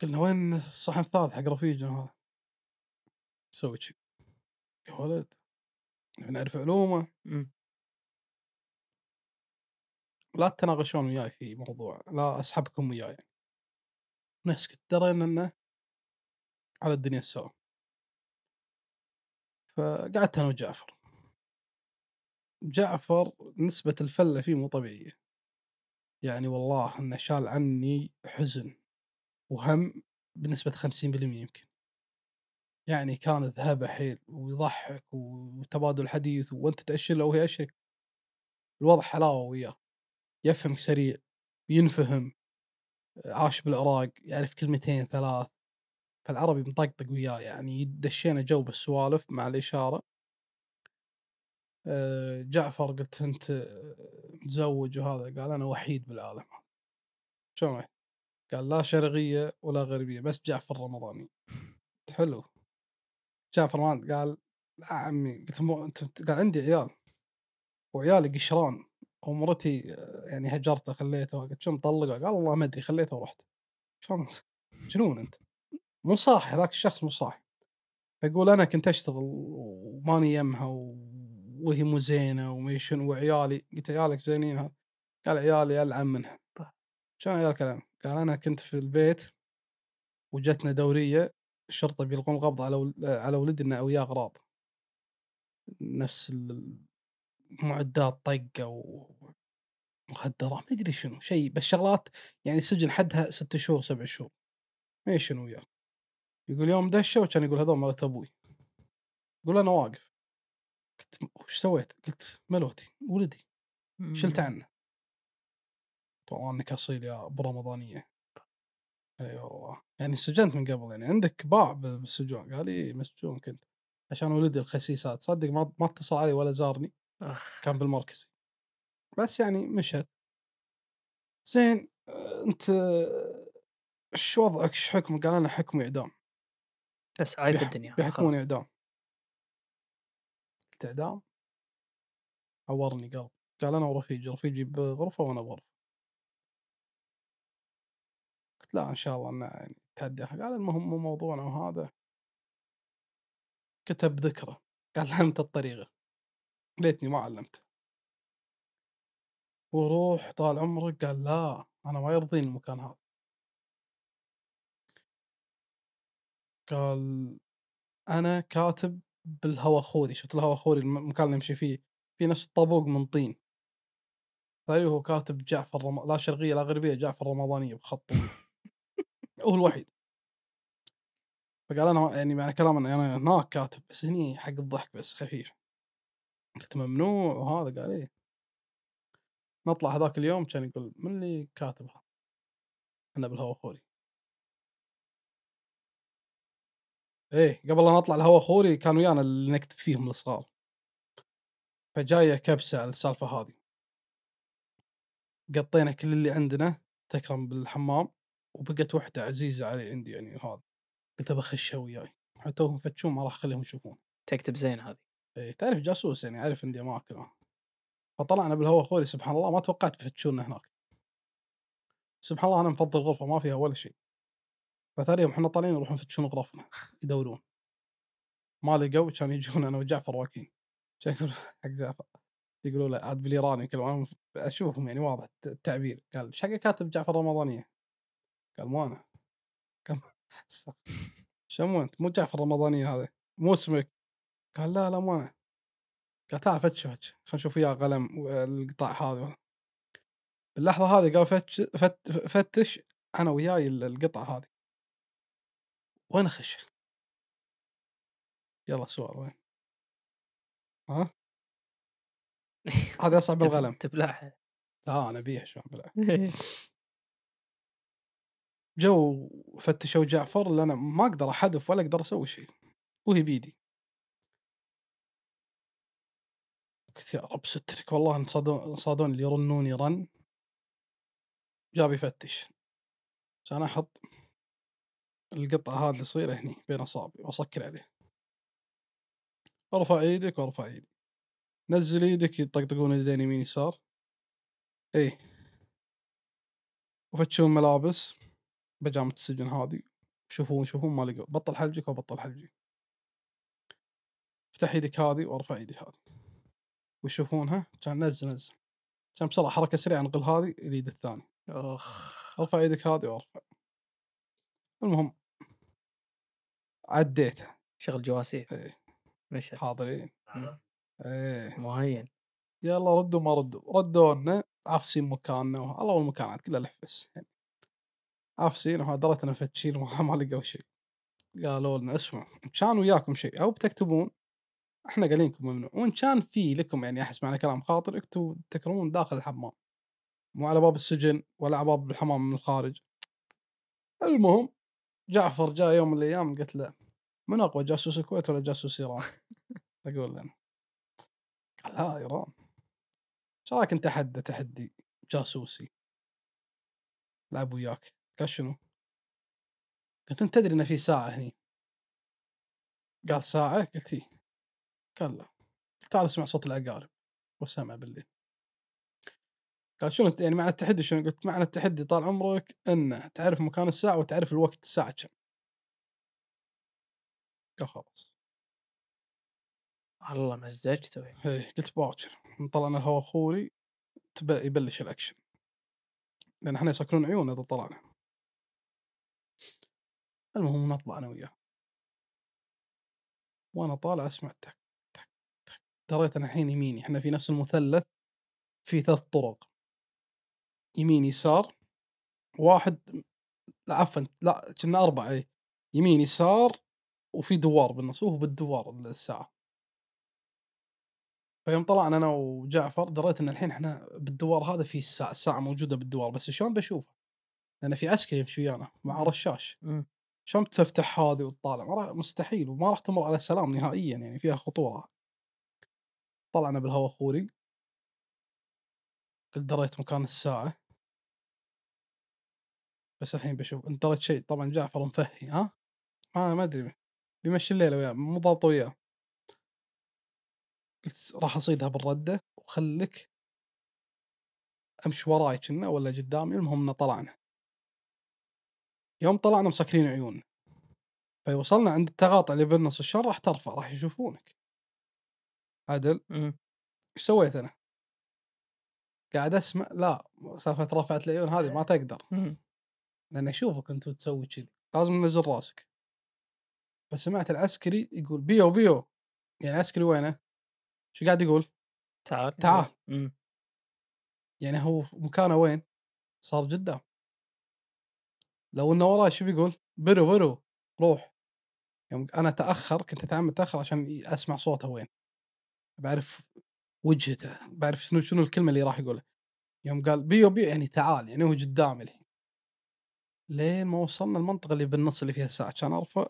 Speaker 1: قلنا وين الصحن الثالث حق رفيجنا هذا؟ يسوي شيء يا ولد نعرف علومه. لا تتناقشون وياي في موضوع لا أسحبكم وياي. نسكت درينا إنه على الدنيا سوا فقعدت أنا وجعفر. جعفر نسبة الفلة فيه مو طبيعية. يعني والله إنه شال عني حزن وهم بنسبة 50% يمكن. يعني كان ذهبه حيل ويضحك وتبادل حديث وأنت تأشر له وهي يأشرك الوضع حلاوة وياه. يفهمك سريع وينفهم عاش بالعراق يعرف كلمتين ثلاث. فالعربي مطقطق وياه يعني دشينا جو بالسوالف مع الإشارة. آه، جعفر قلت أنت آه، متزوج وهذا قال أنا وحيد بالعالم. شلون؟ قال لا شرقية ولا غربية بس جعفر رمضاني. حلو. جعفر ما قال لا عمي قلت مو أنت قال عندي عيال. وعيالي قشران. ومرتي آه، يعني هجرته خليته قلت شو مطلقه قال والله ما أدري خليته ورحت. شلون جنون أنت؟ مو صاحي هذاك الشخص مو صاحي فيقول أنا كنت أشتغل وماني يمها و- وهي مو زينة وما شنو وعيالي قلت عيالك زينين؟ هذا قال عيالي ألعن منها. شلون عيالك العن قال أنا كنت في البيت وجتنا دورية الشرطه بيلقون القبض على ول- على ولدنا وياه أغراض. نفس المعدات طقة ومخدرات ما أدري شنو شيء بس شغلات يعني السجن حدها ست شهور سبع شهور. ما شنو وياه. يقول يوم دشوا كان يقول هذول مالت أبوي. يقول أنا واقف. قلت وش سويت؟ قلت ملوتي ولدي. شلت عنه. طبعا إنك أصيل يا أبو رمضانية. اي والله يعني سجنت من قبل يعني عندك باع بالسجون. قال لي مسجون كنت. عشان ولدي الخسيسات. صدق ما ما اتصل علي ولا زارني. كان بالمركزي بس يعني مشت زين آه، أنت آه، إيش وضعك؟ إيش حكمك؟ قال أنا حكمي إعدام.
Speaker 4: بس عايد
Speaker 1: بيح-
Speaker 4: الدنيا
Speaker 1: بيحكموني
Speaker 4: خلاص.
Speaker 1: إعدام. قلت إعدام؟ عورني قلب قال أنا ورفيجي رفيجي بغرفة وأنا بغرفة. قلت لا إن شاء الله إنه يعني تعدي قال المهم مو موضوعنا وهذا. كتب ذكرى قال علمت الطريقة. ليتني ما علمته. وروح طال عمرك قال لا أنا ما يرضيني المكان هذا. قال أنا كاتب بالهوا خوري. شفت الهوا خوري الم- المكان اللي نمشي فيه في نفس الطابوق من طين. ثاني هو كاتب جعفر رم... لا شرقية لا غربية جعفر رمضانية بخط هو الوحيد. فقال أنا يعني معنى كلام أنا هناك كاتب بس هني حق الضحك بس خفيف. قلت ممنوع وهذا قال إيه. نطلع هذاك اليوم كان يقول من اللي كاتبها؟ أنا بالهوا إيه قبل لا نطلع الهوا خوري كان ويانا اللي نكتب فيهم الصغار فجاية كبسة على السالفة هذه. قطينا كل اللي عندنا تكرم بالحمام وبقت وحدة عزيزة علي عندي يعني هذا. قلت بخشها وياي. حتى هم يفتشون ما راح أخليهم يشوفون.
Speaker 4: تكتب زين هذه.
Speaker 1: إيه تعرف جاسوس يعني عارف عندي أماكن. فطلعنا بالهواء خولي سبحان الله ما توقعت بيفتشونا هناك. سبحان الله أنا مفضل غرفة ما فيها ولا شيء. فثاني يوم إحنا طالعين يروحون يفتشون غرفنا يدورون. ما لقوا كان يجون أنا وجعفر واقفين. يقول حق جعفر. يقولوا له عاد بالإيراني كل ما أشوفهم يعني واضح التعبير. قال إيش كاتب جعفر رمضانيه؟ قال مو أنا. قال شمو أنت؟ مو جعفر رمضانيه هذا مو اسمك. قال لا لا مو أنا. قال تعال فتش فتش. خلينا نشوف وياه قلم القطاع هذا. باللحظة هذه قال فتش فت فتش أنا وياي ال- القطعة هذه. وين اخش؟ يلا سؤال وين؟ ها؟ هذا اصعب القلم
Speaker 4: تبلعها.
Speaker 1: لا أنا أبيها شلون بلع جو فتشوا جعفر اللي أنا ما أقدر أحذف ولا أقدر أسوي شيء. وهي بيدي. قلت يا رب سترك والله إن صادون صادون اللي يرنوني رن. جاب يفتش. عشان أحط القطعة هذه اللي تصير هني بين أصابعي واصكر عليه. أرفع إيدك وأرفع إيدي. نزل إيدك يطقطقون اليدين يمين يسار. إيه. وفتشون ملابس بجامة السجن هذه. شوفون شوفون ما لقوا. بطل حلجك وبطل حلجي. افتح إيدك هذه وأرفع إيدي هذه. ويشوفونها كان نزل نزل. كان بسرعة حركة سريعة انقل هذه اليد الثانية.
Speaker 4: أخ.
Speaker 1: أرفع إيدك هذه وأرفع. المهم. عديتها
Speaker 4: شغل جواسيس
Speaker 1: إيه.
Speaker 4: مشهد
Speaker 1: حاضرين. إيه.
Speaker 4: مهين.
Speaker 1: يلا ردوا ما ردوا. ردوا لنا عافسين مكاننا والله والمكانات كلها لحفس يعني. عافسين وهدرتنا فتشين ما لقوا شيء. قالوا لنا اسمعوا إن كان وياكم شيء أو بتكتبون إحنا قايلينكم ممنوع. وإن كان في لكم يعني أحس معنا كلام خاطر اكتبوا تكرمون داخل الحمام. مو على باب السجن ولا على باب الحمام من الخارج. المهم جعفر جاء يوم من الأيام قلت له من أقوى جاسوس الكويت ولا جاسوس إيران؟ أقول له. قال لا إيران. إيش رأيك أنت تحدى تحدي جاسوسي؟ لعب وياك. قال شنو؟ قلت أنت تدري إن في ساعة هني. قال ساعة؟ قلت إيه قال لا. قلت تعال اسمع صوت العقارب وسمع بالليل. قال شنو يعني معنى التحدي شنو؟ قلت معنى التحدي طال عمرك انه تعرف مكان الساعة وتعرف الوقت الساعة كم. قال خلاص.
Speaker 4: والله مزجته.
Speaker 1: إيه قلت باكر. طلعنا الهواء خوري يبلش الأكشن. لأن إحنا يسكرون عيون إذا طلعنا. المهم نطلع أنا وياه. وأنا طالع أسمع تك تك تك. دريت أنا الحين يميني. إحنا في نفس المثلث في ثلاث طرق. يمين يسار واحد لا عفوا لا كنا أربعة إيه يمين يسار وفي دوار بالنص وهو بالدوار الساعة. فيوم طلعنا أنا وجعفر دريت إن الحين إحنا بالدوار هذا في الساعة الساعة موجودة بالدوار بس شلون بشوفها؟ لأن في عسكري يمشي ويانا مع رشاش.
Speaker 4: مم.
Speaker 1: شلون تفتح هذه وتطالع؟ مستحيل وما راح تمر على سلام نهائيا يعني فيها خطورة. طلعنا بالهواء خوري. قلت دريت مكان الساعة. بس الحين بشوف انت دريت شيء طبعا جعفر مفهي ها؟ ما ما أدري بيمشي الليلة وياه مو ضابط وياه. قلت راح أصيدها بالردة وخليك أمشي وراي كنا ولا قدامي. المهم طلعنا. يوم طلعنا مسكرين عيون. فوصلنا عند التقاطع اللي بالنص الشر راح ترفع راح يشوفونك. عدل. إيش سويت أنا؟ قاعد أسمع لا سالفة رفعت العيون هذه ما تقدر. لأن أشوفك أنت تسوي كذي لازم تنزل راسك فسمعت العسكري يقول بیو بیو يعني عسكري وينه؟ شو قاعد يقول؟
Speaker 4: تعال
Speaker 1: تعال.
Speaker 4: مم.
Speaker 1: يعني هو مكانه وين؟ صار قدام لو إنه وراي شو بيقول؟ برو برو روح يوم أنا أتأخر كنت اتعمد أتأخر عشان أسمع صوته وين بعرف وجهته بعرف شنو شنو الكلمة اللي راح يقولها يوم قال بيو بيو يعني تعال يعني هو قدامي الحين لين ما وصلنا المنطقة اللي بالنص اللي فيها الساعة كان ارفع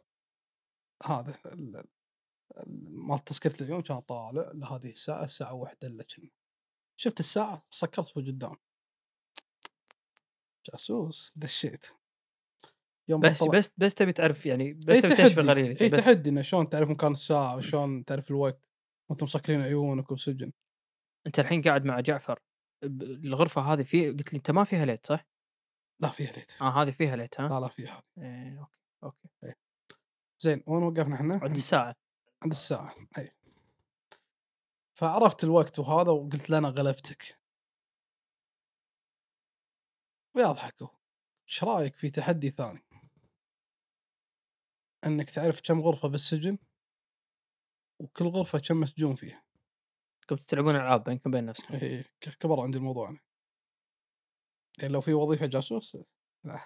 Speaker 1: هذا ال- ال- مال تذكرة اليوم كان طالع لهذه الساعة الساعة واحدة إلا كنا. شفت الساعة؟ سكرت قدام جاسوس دشيت. يوم
Speaker 4: بس
Speaker 1: بطلع-
Speaker 4: بس بس تبي تعرف يعني بس
Speaker 1: اي
Speaker 4: تبي تشفي
Speaker 1: تحدي
Speaker 4: غليلك
Speaker 1: اي
Speaker 4: بس.
Speaker 1: تحدي إنه شلون تعرف مكان الساعة وشلون تعرف الوقت؟ وانت مسكرين عيونك وسجن
Speaker 4: أنت الحين قاعد مع جعفر. ب- الغرفة هذه في قلت لي أنت ما فيها light صح؟
Speaker 1: لا فيها light.
Speaker 4: آه هذه فيها light ها؟
Speaker 1: لا لا فيها
Speaker 4: إيه okay okay.
Speaker 1: زين وين وقفنا إحنا؟
Speaker 4: عند الساعة.
Speaker 1: عند الساعة إي. فعرفت الوقت وهذا وقلت له أنا غلبتك. ويضحكوا إيش رأيك في تحدي ثاني؟ إنك تعرف كم غرفة بالسجن وكل غرفة كم مسجون فيها.
Speaker 4: كنتوا تلعبون ألعاب بينكم وبين نفسكم.
Speaker 1: ك- كبر عندي الموضوع أنا. يعني لو في وظيفة جاسوس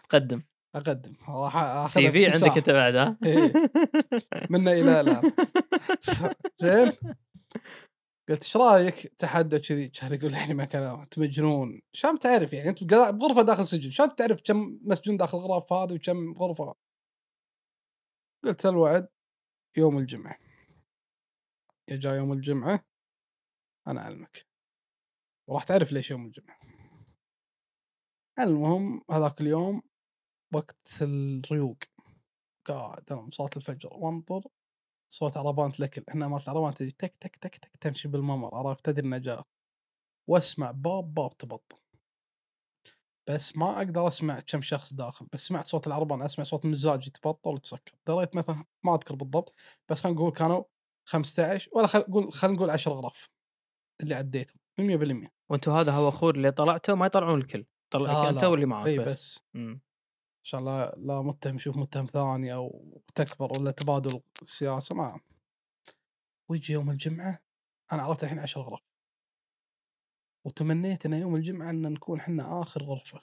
Speaker 4: تقدم
Speaker 1: أقدم. راح
Speaker 4: سي في. عندك أنت بعد ها؟
Speaker 1: إيه. منا إلى الان زين. قلت إيش رأيك تحدى كذي؟ كان يقول يعني ما كان انت مجنون. شلون تعرف يعني؟ أنت بغرفة داخل سجن. شلون تعرف كم مسجون داخل الغرف هذه وكم غرفة؟ قلت الوعد يوم الجمعة. يا جاي يوم الجمعة أنا أعلمك. وراح تعرف ليش يوم الجمعة. المهم هذاك اليوم وقت الريوق. قاعد أنا صلاة الفجر وانطر صوت عربانة الاكل هنا مالت العربانة تجي تك تك تك تك تمشي بالممر عرفت؟ تدري إنه جاء. وأسمع باب باب تبطل. بس ما أقدر أسمع كم شخص داخل بس سمعت صوت العربان أسمع صوت مزاج يتبطل ويتسكر دريت مثلا ما أذكر بالضبط بس خلينا نقول كانوا 15 ولا خل نقول خلينا نقول 10 غرف اللي عديتهم 100%
Speaker 4: وأنتوا هذا هو اخور اللي طلعته ما يطلعون الكل. طلعك
Speaker 1: لا
Speaker 4: انت. واللي معك
Speaker 1: إي
Speaker 4: بس.
Speaker 1: بس
Speaker 4: مم.
Speaker 1: عشان لا لا متهم يشوف متهم ثاني أو تكبر ولا تبادل سياسه ما ويجي يوم الجمعة أنا عرفت الحين 10 غرف. وتمنيت ان يوم الجمعة إن نكون إحنا آخر غرفة.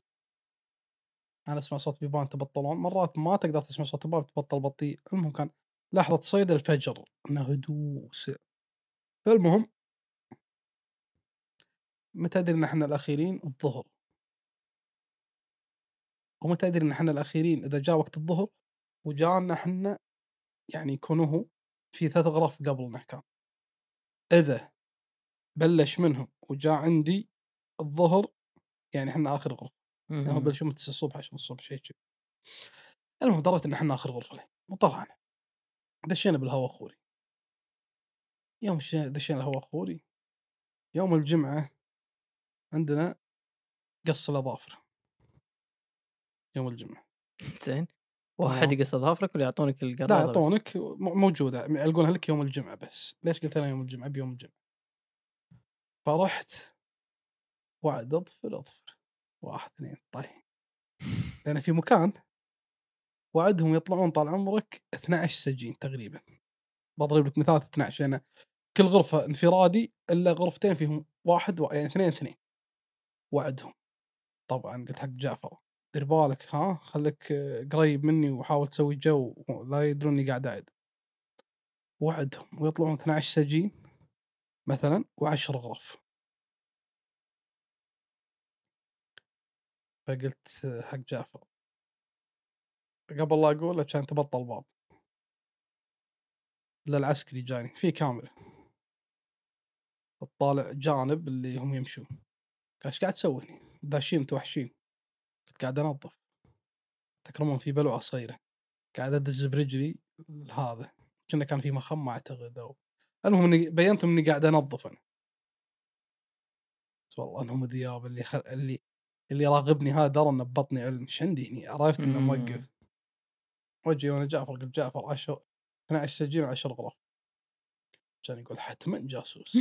Speaker 1: أنا أسمع صوت بيبان تبطلون. مرات ما تقدر تسمع صوت الباب تبطل بطيء. المهم كان لحظة صيد الفجر إنه هدوء فالمهم متى ادري ان إحنا الأخيرين؟ الظهر. ومتى ادري إن إحنا الأخيرين إذا جاء وقت الظهر وجانا إحنا يعني يكون هو في ثلاث غرف قبلنا كان إذا بلش منهم وجاء عندي الظهر يعني إحنا آخر غرفة. يعني هو
Speaker 4: مم.
Speaker 1: بلشوا من 9 الصبح 10 الصبح شيء كذي. المهم دريت إن إحنا آخر غرفة الحين. وطلعنا. دشينا بالهواء خوري يوم دشينا الهواء خوري يوم الجمعة عندنا قص الأظافر. يوم الجمعة.
Speaker 4: زين. واحد. يقص اظافرك ولا يعطونك القرار
Speaker 1: لا يعطونك موجودة. يلقونها لك يوم الجمعة بس. ليش قلت أنا يوم الجمعة؟ بيوم الجمعة. فرحت. وعد أظفر أظفر. واحد اثنين طيب. لأن في مكان. وعدهم يطلعون طال عمرك 12 سجين تقريبا. بضرب لك مثال 12 يعني كل غرفة انفرادي إلا غرفتين فيهم واحد و... يعني اثنين اثنين. وعدهم. طبعا قلت حق جعفر. دير بالك ها؟ خليك قريب مني وحاول تسوي جو لا يدرون إني قاعد أعد. وعدهم ويطلعون 12 سجين مثلا و10 غرف. فقلت حق جعفر. قبل لا أقول كان تبطل باب. الا العسكري جاني في كاميرا. تطالع جانب اللي هم يمشون. قال إيش قاعد تسوي؟ هني؟ داشين متوحشين كنت قاعد أنظف. تكرمون في بلوعه صغيره قاعد أدز برجلي هذا. كنا كان في مخمه أعتقد أو المهم إني بينتهم إني قاعد أنظف أنا. والله أنهم ذياب اللي خل... اللي اللي راغبني هذا درى انه ببطني علم. إيش عندي هني؟ عرفت
Speaker 4: إنه.
Speaker 1: موقف. وجهي وأنا جعفر قلت جعفر 10 12 سجين و10 غرف. كان يقول حتما جاسوس.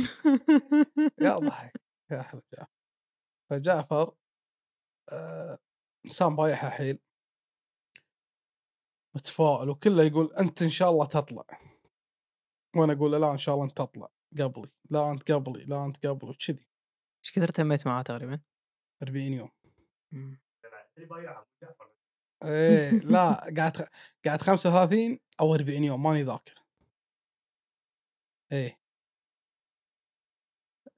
Speaker 1: يا ضحك. يا حلو جعفر. فجعفر آه إنسان بايعها حيل متفائل وكله يقول أنت إن شاء الله تطلع. وأنا أقول لا إن شاء الله أنت تطلع. قبلي. لا أنت قبلي. لا أنت قبلي. وكذي.
Speaker 4: إيش كثر تميت معاه تقريبا؟
Speaker 1: 40 يوم. إيه لا قاعد قاعد 35 أو 40 يوم ماني ذاكر. إيه.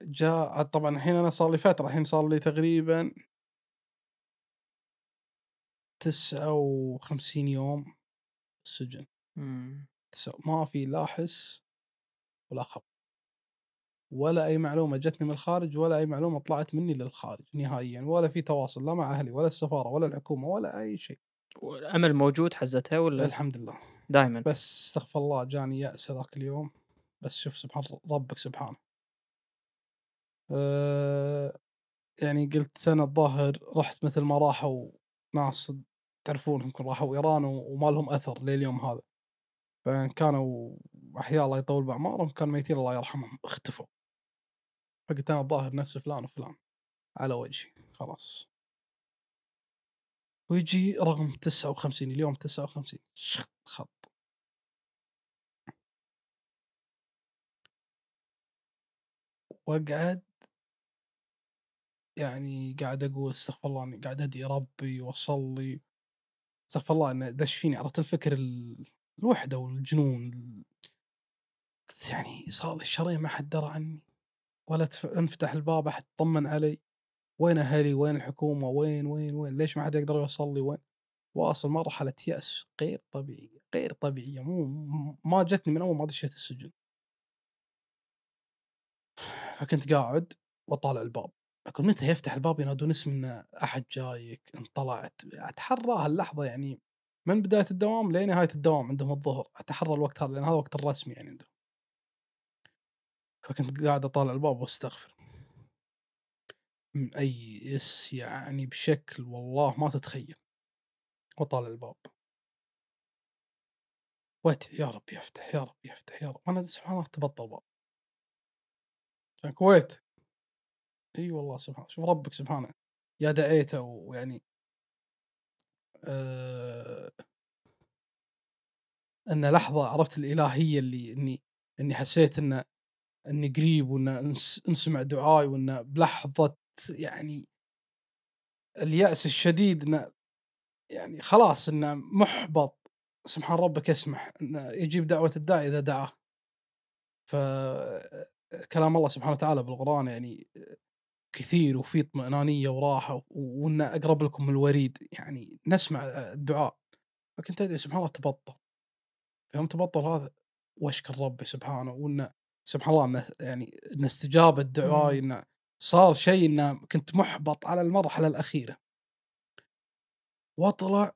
Speaker 1: جاء طبعا الحين أنا صار لي فترة الحين صار لي تقريبا 59 يوم السجن
Speaker 4: مم.
Speaker 1: تسع- ما في لا حس ولا خبر. ولا أي معلومة جتني من الخارج ولا أي معلومة طلعت مني للخارج نهائيا ولا في تواصل لا مع أهلي ولا السفارة ولا الحكومة ولا أي شيء.
Speaker 2: الامل موجود حزتها ولا؟
Speaker 1: الحمد لله.
Speaker 2: دائما
Speaker 1: بس استغفر الله جاني يأس ذاك اليوم. بس شوف سبحان ربك سبحانه. أه يعني قلت أنا الظاهر رحت مثل ما راحوا ناس تعرفون يمكن راحوا إيران وما لهم أثر لليوم هذا. فان كانوا أحياء الله يطول بأعمارهم كانوا ميتين الله يرحمهم. اختفوا. فقلت أنا الظاهر نفس فلان وفلان. على وجهي. خلاص. ويجي رقم 59 اليوم 59 شخط خط. واقعد يعني قاعد أقول استغفر الله اني قاعد أدعي ربي وأصلي. استغفر الله انه دش فيني عرفت الفكر ال- الوحدة والجنون ال- قلت يعني صار لي شهرين ما حد درى عني ولا انفتح الباب أحد طمن علي وين أهلي؟ وين الحكومة؟ وين وين وين؟ ليش ما حد يقدر يوصل لي وين؟ واصل مرحلة يأس غير طبيعية غير طبيعية مو ما جتني من أول ما دشيت السجن. فكنت قاعد واطالع الباب. أقول متى يفتح الباب ينادون اسمي إن أحد جايك إن طلعت. أتحرى هاللحظة يعني من بداية الدوام لنهاية الدوام عندهم الظهر. أتحرى الوقت هذا لأن هذا وقت الرسمي يعني عندهم. فكنت قاعد أطالع الباب وأستغفر. مأيس يعني بشكل والله ما تتخيل. وأطالع الباب. وادعي يا رب يفتح يا رب يفتح يا رب. أنا سبحان الله تبطل باب عشان كويت إي والله سبحان شوف ربك سبحانه يا دعيته ويعني آه إن لحظة عرفت الالهيه اللي إني إني حسيت ان إني قريب وإن انس- انسمع دعائي وإن بلحظة يعني اليأس الشديد إنه يعني خلاص إنه محبط سبحان ربك يسمح إنه يجيب دعوة الداعي إذا دعاه. ف كلام الله سبحانه وتعالى بالقرآن يعني كثير وفي اطمئنانية وراحة وان أقرب لكم من الوريد يعني نسمع الدعاء. فكنت ادري سبحان الله تبطل. يوم تبطل هذا واشكر ربي سبحانه؟ وإنه سبحان الله إنه يعني ان استجابه دعائي إنه صار شيء إنه كنت محبط على المرحلة الأخيرة. واطلع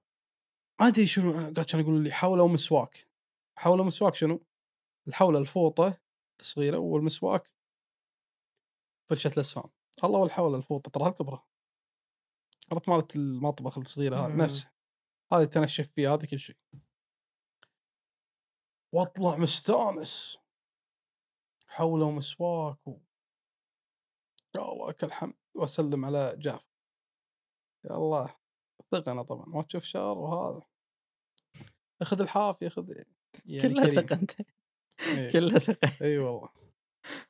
Speaker 1: ما أدري شنو قاعد كانوا يقولوا لي حوله ومسواك. حوله ومسواك شنو؟ الحوله الفوطة صغيره والمسواك. فرشه الاسنان الله والحوله الفوطه تراها كبرى عرفت مالت المطبخ الصغيرة هذه
Speaker 2: مم.
Speaker 1: نفسها هذه تنشف فيها هذه كل شيء. واطلع مستانس. حوله مسواك و... يا الله لك الحمد وأسلم على جعفر يا الله ثقنا طبعا ما تشوف شر وهذا. أخذ الحافي أخذ يعني
Speaker 2: كلها
Speaker 1: كريم.
Speaker 2: ثقة أنت.
Speaker 1: إيه.
Speaker 2: كلها ثقة.
Speaker 1: إي والله.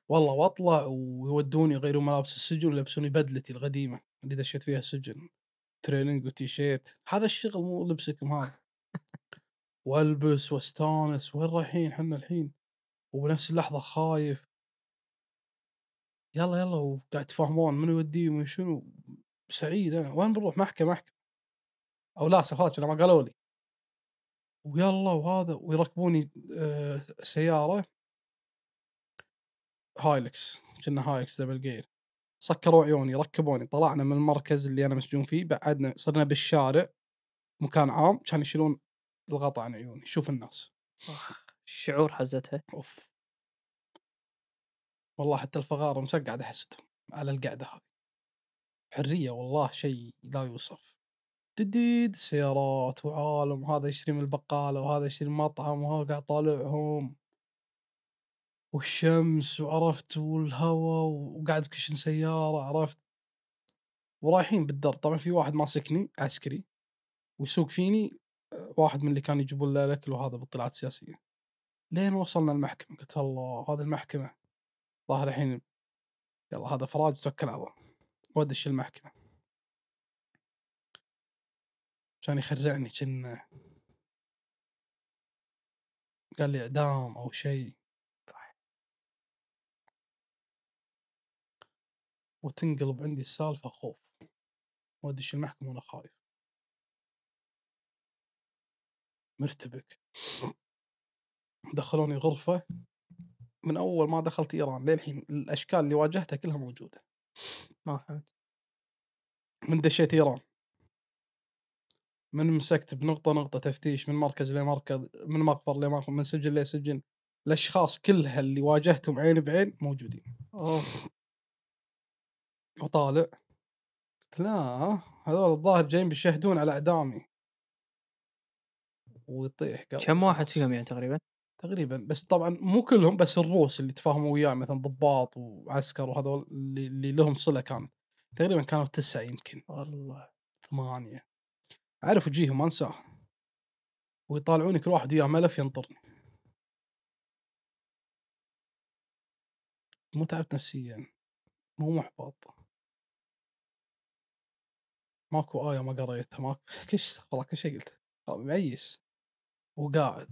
Speaker 1: والله واطلع ويودوني يغيروا ملابس السجن ويلبسوني بدلتي القديمة اللي دشيت فيها السجن. training وتيشيرت. هذا الشغل مو لبسكم هذا. والبس واستانس. وين رايحين؟ إحنا الحين. وبنفس اللحظة خايف. يلا يلا. وقاعد يتفاهمون من يوديه ومن شنو. سعيد أنا. وين بنروح؟ محكمة محكمة. أو لا خلاص ما قالوا لي. ويلا وهذا. ويركبوني آه، سيارة. Hilux كنا Hilux double gear سكروا عيوني ركبوني طلعنا من المركز اللي أنا مسجون فيه بعدنا صرنا بالشارع مكان عام كان يشيلون الغطاء عن عيوني شوف الناس.
Speaker 2: الشعور حزتها.
Speaker 1: أوف. والله حتى الفغار مسك قاعد احسدهم على القعدة هذه. حرية والله شيء لا يوصف. جديد سيارات وعالم هذا يشتري من البقالة وهذا يشتري من مطعم وهذا قاعد طالعهم والشمس وعرفت والهواء وقاعد بكشن سيارة عرفت. ورايحين بالدرب. طبعا في واحد ماسكني عسكري ويسوق فيني آه، واحد من اللي كانوا يجيبون له الأكل وهذا بالطلعات السياسيه لين وصلنا المحكمة قلت الله هذه المحكمة. ظاهر الحين يلا هذا فراج توكل على الله. ودش المحكمة. كان يخرعني كنا. قال لي إعدام أو شيء. وتنقلب عندي السالفة خوف. وادش المحكمة وأنا خايف. مرتبك دخلوني غرفة. من أول ما دخلت إيران للحين الأشكال اللي واجهتها كلها موجودة.
Speaker 2: ما فهمت.
Speaker 1: من دشيت إيران. من مسكت بنقطة نقطة تفتيش من مركز لمركز من مقبر لمقبر من سجن لسجن الأشخاص كلها اللي واجهتهم عين بعين موجودين.
Speaker 4: اوه
Speaker 1: وطالع. قلت لا هذول الظاهر جايين بيشهدون على أعدامي. ويطيح قلبي
Speaker 2: كم واحد. فيهم يعني تقريبا؟
Speaker 1: تقريبا بس طبعا مو كلهم بس الروس اللي تفاهموا وياه مثلا ضباط وعسكر وهذول اللي, اللي لهم صلة كانت. تقريبا كانوا تسعة يمكن.
Speaker 2: والله
Speaker 1: ثمانية. اعرف وجيههم ما انساه. ويطالعوني كل واحد وياه ملف ينطرني. مو تعبت نفسيا. مو محبط. ماكو آية ما قريتها ماكو كل شيء استغفر الله كل شيء قلت. ميس. وقاعد.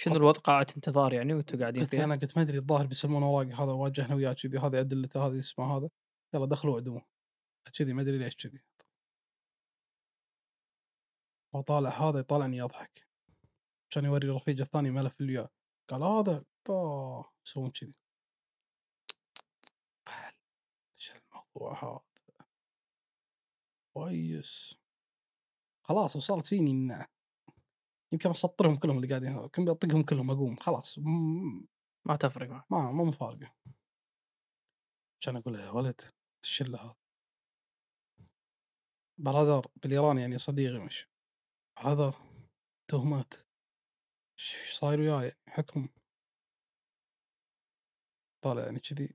Speaker 2: شنو الوضع؟ قاعة انتظار يعني وأنتم قاعدين
Speaker 1: قلت
Speaker 2: فيها؟
Speaker 1: أنا قلت ما أدري الظاهر بيسلمون اوراقي هذا واجهنا وياه كذي هذه ادلته هذه اسمه هذا. يلا دخلوا عدوه كذي ما أدري ليش كذي. وطالع هذا يطالعني يضحك كان يوري رفيجه الثاني ملف اللي وياه قال هذا طاه يسوون كذي هذا كويس. خلاص وصلت فيني إن يمكن أسطرهم كلهم اللي قاعدين يمكن بطقهم كلهم أقوم خلاص م-
Speaker 2: ما تفرق معك.
Speaker 1: ما مو مفارقة. كان أقول يا ولد؟ الشله هذا؟ برادر بالإيراني يعني صديقي مش برادر تهمات إيش صاير وياي؟ حكم. طالع يعني كذي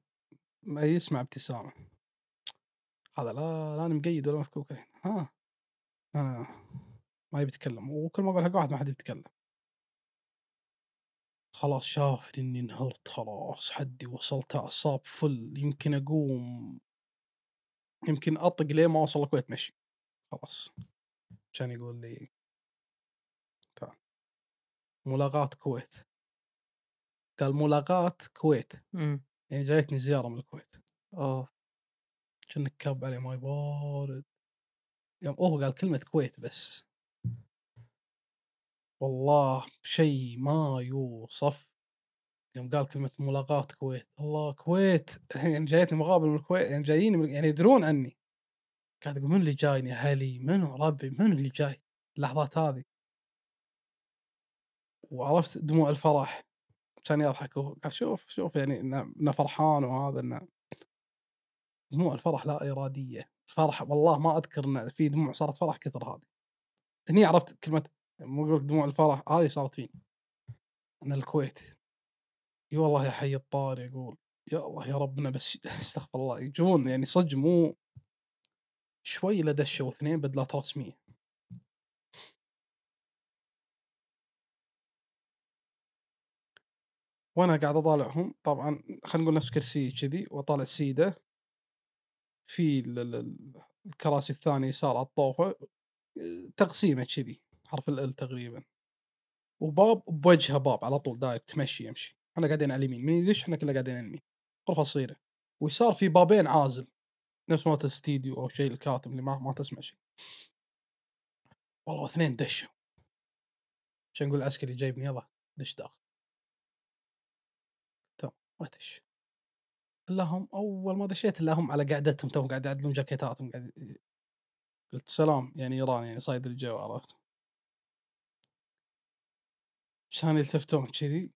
Speaker 1: ما يسمع ابتسامة. هذا لا لا أنا مقيد ولا مفكوك ها أنا ما يبي يتكلم. وكل ما أقول حق واحد ما حد يتكلم. خلاص شافت إني انهرت خلاص حدي وصلت أعصاب فل. يمكن أقوم يمكن أطق ليه ما اوصل الكويت. مشي خلاص. كان يقول لي تعال ملاقات کویت. قال ملاقات کویت.
Speaker 2: امم
Speaker 1: يعني جايتني زيارة من الكويت.
Speaker 2: اوه
Speaker 1: كأنك كاب عليه ماي بارد يوم أوه قال كلمة كويت بس. والله شيء ما يوصف. يوم قال كلمة ملاقات کویت. الله كويت. يعني جايتني مقابل من الكويت يعني جاييني من يعني يدرون عني. قاعد أقول من اللي جايني؟ أهلي منو؟ ربي منو اللي جاي؟ اللحظات هذه. وعرفت دموع الفرح. كان يضحك. قال شوف شوف يعني إنه فرحان وهذا إنه دموع الفرح لا إرادية فرح والله ما أذكر إن في دموع صارت فرح كثر هذه. هني عرفت كلمة مو أقول لك دموع الفرح هذه صارت فيني ان الكويت. إي والله يا حي الطار يقول يا الله يا ربنا بس استغفر الله. يجون يعني صدق مو شوي لا دشوا اثنين بدلات رسميه وأنا قاعد أطالعهم طبعا خلينا نقول نفس كرسي كذي وأطالع سيده في ال- ال- ال- الكراسي الثانية يسار على الطوفة تقسيمة كذي حرف ال تقريبا. وباب بوجهه باب على طول داير تمشي يمشي. إحنا قاعدين على اليمين. من يدش إحنا كلنا قاعدين على اليمين. غرفة صغيرة. ويسار في بابين عازل. نفس مالت الاستديو أو شيء الكاتب اللي ما ما تسمع شيء. والله اثنين دشوا. عشان نقول العسكري جايبني؟ يلا دش داخل. تمام ما دش الا هم أول ما دشيت الا هم على قعدتهم توهم قاعد يعدلون جاكيتاتهم قاعد قلت سلام يعني ايراني يعني صايد الجو عرفت؟ عشان يلتفتون كذي؟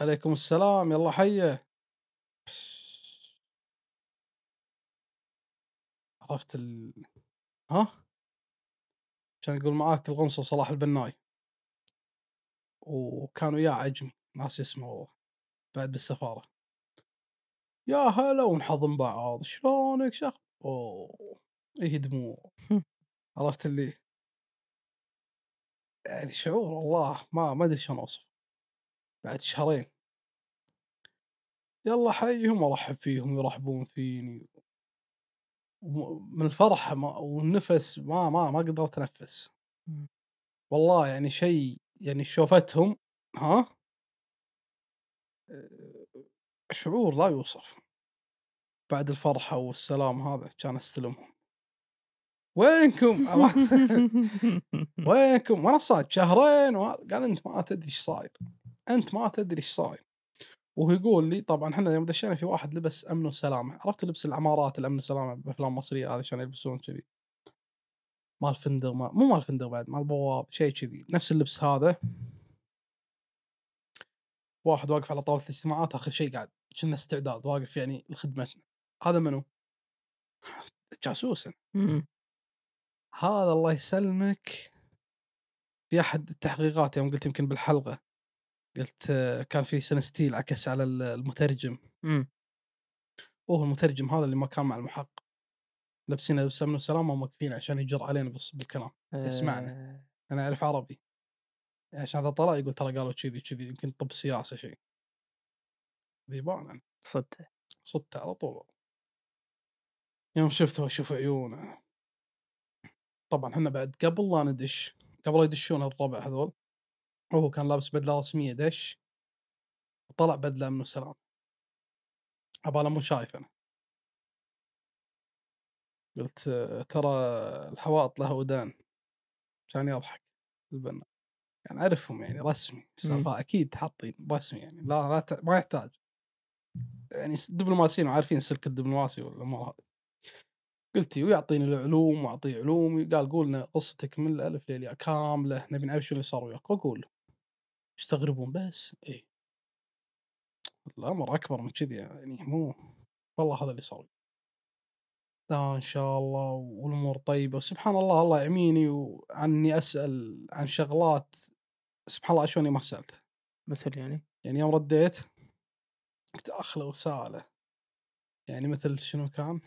Speaker 1: عليكم السلام يلا حيه عرفت ال ها؟ كان يقول معاك القنصل صلاح البناي. وكان وياه عجمي ناس اسمه بعد بالسفارة. يا هلا ونحضن بعض شلونك؟ شخ أوه إيه دموع. عرفت اللي؟ يعني شعور والله ما ما أدري شلون أوصف. بعد شهرين. يلا حيهم وارحب فيهم يرحبون فيني. من الفرح ما والنفس ما ما ما قدرت اتنفس
Speaker 2: مم.
Speaker 1: والله يعني شيء يعني شوفتهم ها؟ شعور لا يوصف. بعد الفرحة والسلام هذا كان استلمهم. وينكم؟ وينكم؟ وأنا صاد شهرين قال أنت ما تدري إيش صاير. أنت ما تدري إيش صاير. وهو يقول لي طبعا إحنا يوم دشينا في واحد لبس أمن وسلامة. عرفت لبس العمارات الأمن والسلامة بافلام مصريه هذه عشان يلبسون كذي؟ مال فندق ما مو مال فندق بعد مال بواب شيء كذي. نفس اللبس هذا. واحد واقف على طاولة الاجتماعات آخر شيء قاعد كنا استعداد واقف يعني لخدمتنا. هذا منو؟ جاسوس. هذا الله يسلمك. في احد التحقيقات يوم قلت يمكن بالحلقة قلت كان في سنستيل عكس على ال- المترجم.
Speaker 2: مم.
Speaker 1: هو المترجم هذا اللي ما كان مع المحقق. لابسين لبس امن وسلامه وموقفين عشان يجر علينا بس بالكلام. يسمعنا.
Speaker 2: آه،
Speaker 1: أنا أعرف عربي. عشان هذا طلع يقول ترى قالوا كذي كذي. يمكن طب سياسة شيء. ذيبان أنا.
Speaker 2: صدته
Speaker 1: صدت على طول يوم شفته أشوف عيونه. طبعا إحنا بعد قبل لا ندش قبل يدشون الربع هذول هو كان لابس بدلة رسمية دش وطلع بدلة من السلام. عباله مو شايف أنا قلت ترى الحواط له ودان. كان يضحك البنا. يعني أعرفهم يعني رسمي سالفة أكيد حاطين رسمي يعني لا لا ت- ما يحتاج. يعني دبلوماسيين وعارفين السلك الدبلوماسي والامور هذه قلت ويعطيني العلوم واعطيه علومي قال قولنا قصتك من الألف للياء كاملة نبي نعرف شو اللي صار وياك. وأقول يستغربون بس إيه. الامر أكبر من كذي يعني مو والله هذا اللي صار. لا إن شاء الله والأمور طيبة. وسبحان الله الله يعميني وعني أسأل عن شغلات. سبحان الله اشوني ما سالته
Speaker 2: مثل يعني؟
Speaker 1: يعني يوم رديت قلت اخ لو ساله يعني مثل شنو كان؟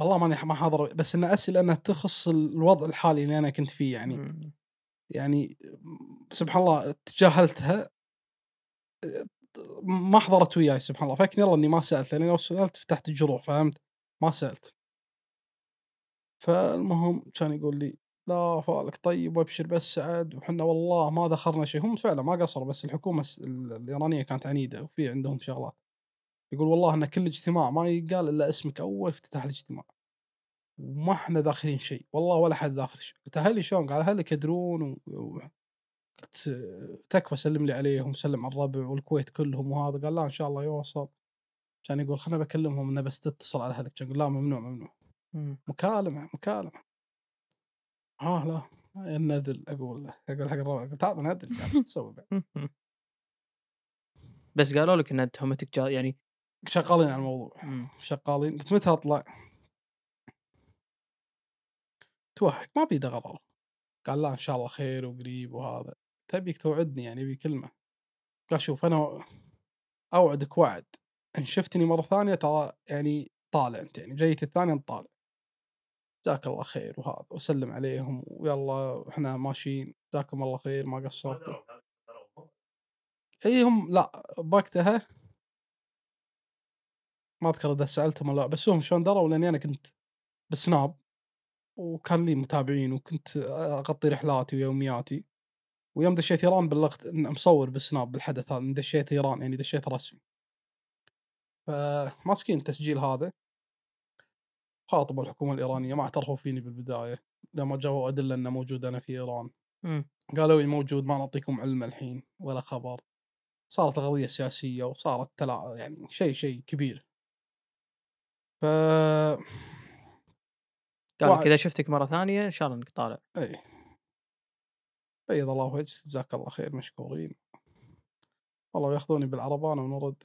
Speaker 1: والله ماني ما حاضر بس ان أسئلة إنها تخص الوضع الحالي اللي أنا كنت فيه يعني
Speaker 2: مم.
Speaker 1: يعني سبحان الله تجاهلتها ما حضرت وياي سبحان الله فكني يلا إني ما سألت لأني لو سألت فتحت الجروح فهمت؟ ما سألت فالمهم كان يقول لي لا فالك. طيب وابشر بس سعد وحنا والله ما ذخرنا شيء. هم فعلا ما قصروا بس الحكومة الس- ال- الإيرانية كانت عنيدة وفي عندهم شغلات. يقول والله إن كل اجتماع ما يقال إلا اسمك أول افتتاح الاجتماع. وما إحنا داخلين شيء والله ولا حد داخل شيء. قلت أهلي شلون؟ قال اهلك يدرون و... و... قلت تكفى سلم لي عليهم سلم على الربع والكويت كلهم وهذا. قال لا إن شاء الله يوصل. كان يقول خلنا بكلمهم إنه بس تتصل على أهلك. كان يقول لا ممنوع ممنوع.
Speaker 2: مم.
Speaker 1: مكالمة مكالمة. آه لا النذل أقول له أقول حق الربع قلت هذا نذل إيش تسوي بعد؟
Speaker 2: بس قالوا لك إن تهمتك جا يعني
Speaker 1: شغالين على الموضوع. شغالين قلت متى أطلع؟ توهق ما بيده غرر قال لا إن شاء الله خير وقريب وهذا تبيك توعدني يعني ابي كلمة قال شوف أنا أوعدك وعد إن شفتني مرة ثانية ترى يعني طالع أنت يعني جيت الثانية نطالع جزاك الله خير وهذا وسلم عليهم ويلا إحنا ماشيين. جزاكم الله خير ما قصرتوا. اي هم لا بوقتها ما أذكر إذا سألتهم ولا لأ بس هم شلون دروا لأني أنا كنت بسناب وكان لي متابعين وكنت أغطي رحلاتي ويومياتي. ويوم دشيت إيران بلغت إن مصور بالسناب بالحدث هذا دشيت إيران يعني دشيت رسمي. فماسكين التسجيل هذا. خاطبوا الحكومة الإيرانية ما اعترفوا فيني بالبداية لما جابوا أدلة إنه موجود أنا في إيران.
Speaker 2: مم.
Speaker 1: قالوا لي موجود ما نعطيكم علم الحين ولا خبر. صارت قضية سياسية وصارت تلا يعني شيء شيء كبير. ف
Speaker 2: قال لك
Speaker 1: وعد.
Speaker 2: إذا شفتك مرة ثانية إن شاء الله إنك طالع.
Speaker 1: إي. بيض الله وجهك جزاك الله خير مشكورين. والله ياخذوني بالعربانة ونرد.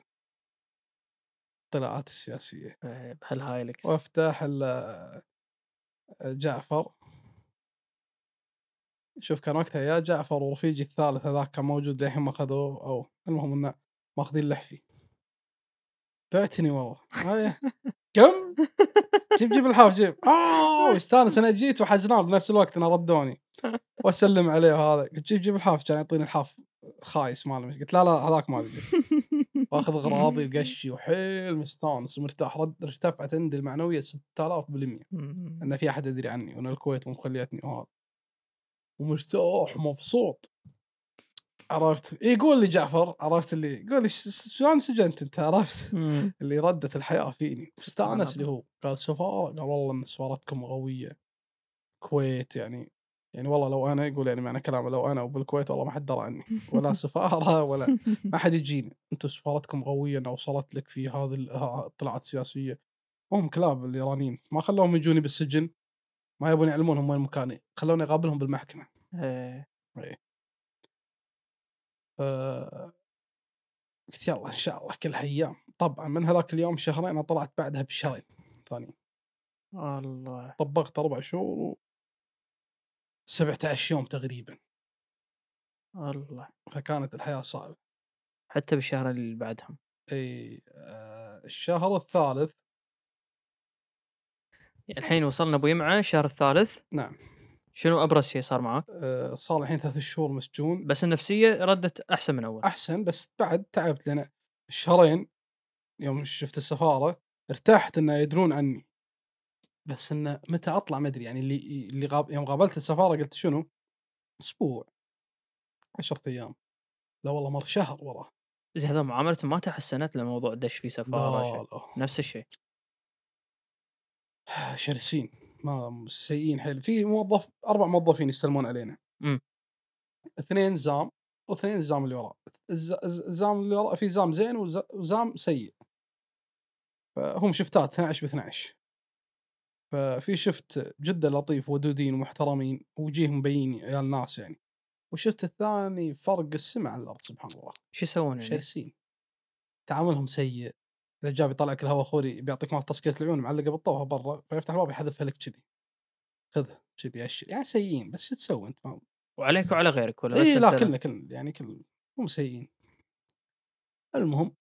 Speaker 1: الطلعات السياسية.
Speaker 2: آه، بهالهايلكس
Speaker 1: وافتح ال- جعفر. شوف كان وقتها يا جعفر ورفيجي الثالث هذاك كان موجود للحين ما اخذوه أو المهم إنه ماخذين لحفي. بعتني والله. كم؟ جيب جيب الحاف جيب. آه واستانس أنا جيت وحزنان بنفس الوقت أنا ردوني. وأسلم عليه وهذا. قلت جيب جيب الحاف كان يعطيني الحاف خايس ماله قلت لا لا هذاك مالي واخذ اغراضي وقشي وحيل مستانس ومرتاح رد ارتفعت عندي المعنوية 6000 بالمية.
Speaker 2: مم.
Speaker 1: إن في أحد يدري عني وأن الكويت مخليتني وهذا. ومرتاح ومبسوط. عرفت؟ يقول لي جعفر عرفت اللي يقول لي "ش- ش- شلون سجنت أنت؟ عرفت. اللي ردت الحياة فيني. استانس اللي. هو. قال سفاره قال والله إن سفارتكم قويه الكويت يعني يعني والله لو أنا يقول يعني معنى كلامه لو أنا وبالكويت والله ما حد درى عني. ولا سفارة ولا ما حد يجيني. أنتم سفارتكم قويه انها وصلت لك في هذه ال- ها- الاطلاعات السياسيه هم كلاب الإيرانيين. ما خلوهم يجوني بالسجن. ما يبون يعلمونهم وين مكاني. خلوني أقابلهم بالمحكمة.
Speaker 2: إيه.
Speaker 1: ف قلت يلا إن شاء الله كلها أيام طبعا من هذاك اليوم شهرين أنا طلعت بعدها بشهرين ثانيين
Speaker 2: الله.
Speaker 1: طبقت أربع شهور 17 يوم تقريبا.
Speaker 2: الله.
Speaker 1: فكانت الحياة صعبة.
Speaker 2: حتى بالشهر اللي بعدهم.
Speaker 1: إي آه، الشهر الثالث
Speaker 2: الحين وصلنا أبو يمعة الشهر الثالث.
Speaker 1: نعم.
Speaker 2: شنو أبرز شيء صار معك؟
Speaker 1: آه، صار الحين ثلاث شهور مسجون.
Speaker 2: بس النفسية ردت أحسن من أول.
Speaker 1: أحسن بس بعد تعبت لأن الشهرين يوم شفت السفارة ارتحت إنه يدرون عني. بس إنه متى أطلع ما أدري يعني اللي اللي غاب يوم قابلت السفارة قلت شنو؟ أسبوع. عشرة أيام. لا والله مر شهر وراه
Speaker 2: زين هذول معاملتهم ما تحسنت لموضوع دش في سفارة
Speaker 1: لا. لا.
Speaker 2: نفس الشيء
Speaker 1: شرسين. ما سيئين حيل. في موظف أربع موظفين يستلمون علينا.
Speaker 2: مم.
Speaker 1: اثنين زام واثنين الزام اللي وراء. الز- الز- الزام اللي وراء في زام زين وز- وزام سيء. فهم شفتات 12 ب 12 ففي شفت جدا لطيف ودودين ومحترمين وجيهم مبين عيال ناس يعني. والشفت الثاني فرق السماء على الأرض سبحان الله.
Speaker 2: شو يسوون يعني؟
Speaker 1: شرسين تعاملهم سيء. إذا جاب يطلعك الهواء خوري بيعطيك مال تصقية العيون معلقة بالطوفة برا فيفتح الباب يحذفها لك كذي. خذها كذي اشر يعني سيئين بس شو تسوي أنت؟ ما
Speaker 2: وعليك وعلى غيرك ولا
Speaker 1: اي لا كلنا كلنا يعني كل هم سيئين. المهم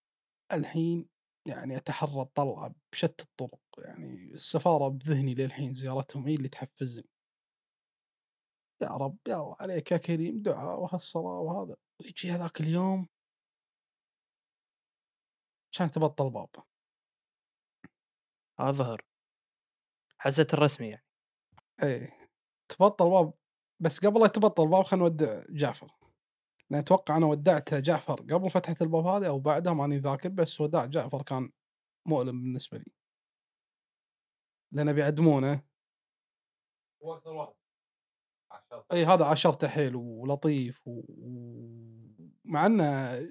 Speaker 1: الحين يعني أتحرى الطلعه بشتى الطرق. يعني السفارة بذهني للحين زيارتهم هي اللي تحفزني. يا رب يلا عليك يا كريم دعاء وهالصلاة وهذا. ويجي هذاك اليوم عشان تبطل باب.
Speaker 2: هذا ظهر حزت الرسمي يعني.
Speaker 1: إيه. تبطل باب بس قبل لا تبطل باب خلينا نودع جعفر. لأن أتوقع أنا ودعت جعفر قبل فتحة الباب هذه أو بعدها ماني ذاكر بس وداع جعفر كان مؤلم بالنسبة لي. لأن بيعدمونه
Speaker 5: هو أكثر واحد.
Speaker 1: إي هذا عشرته حيل ولطيف و... مع إنه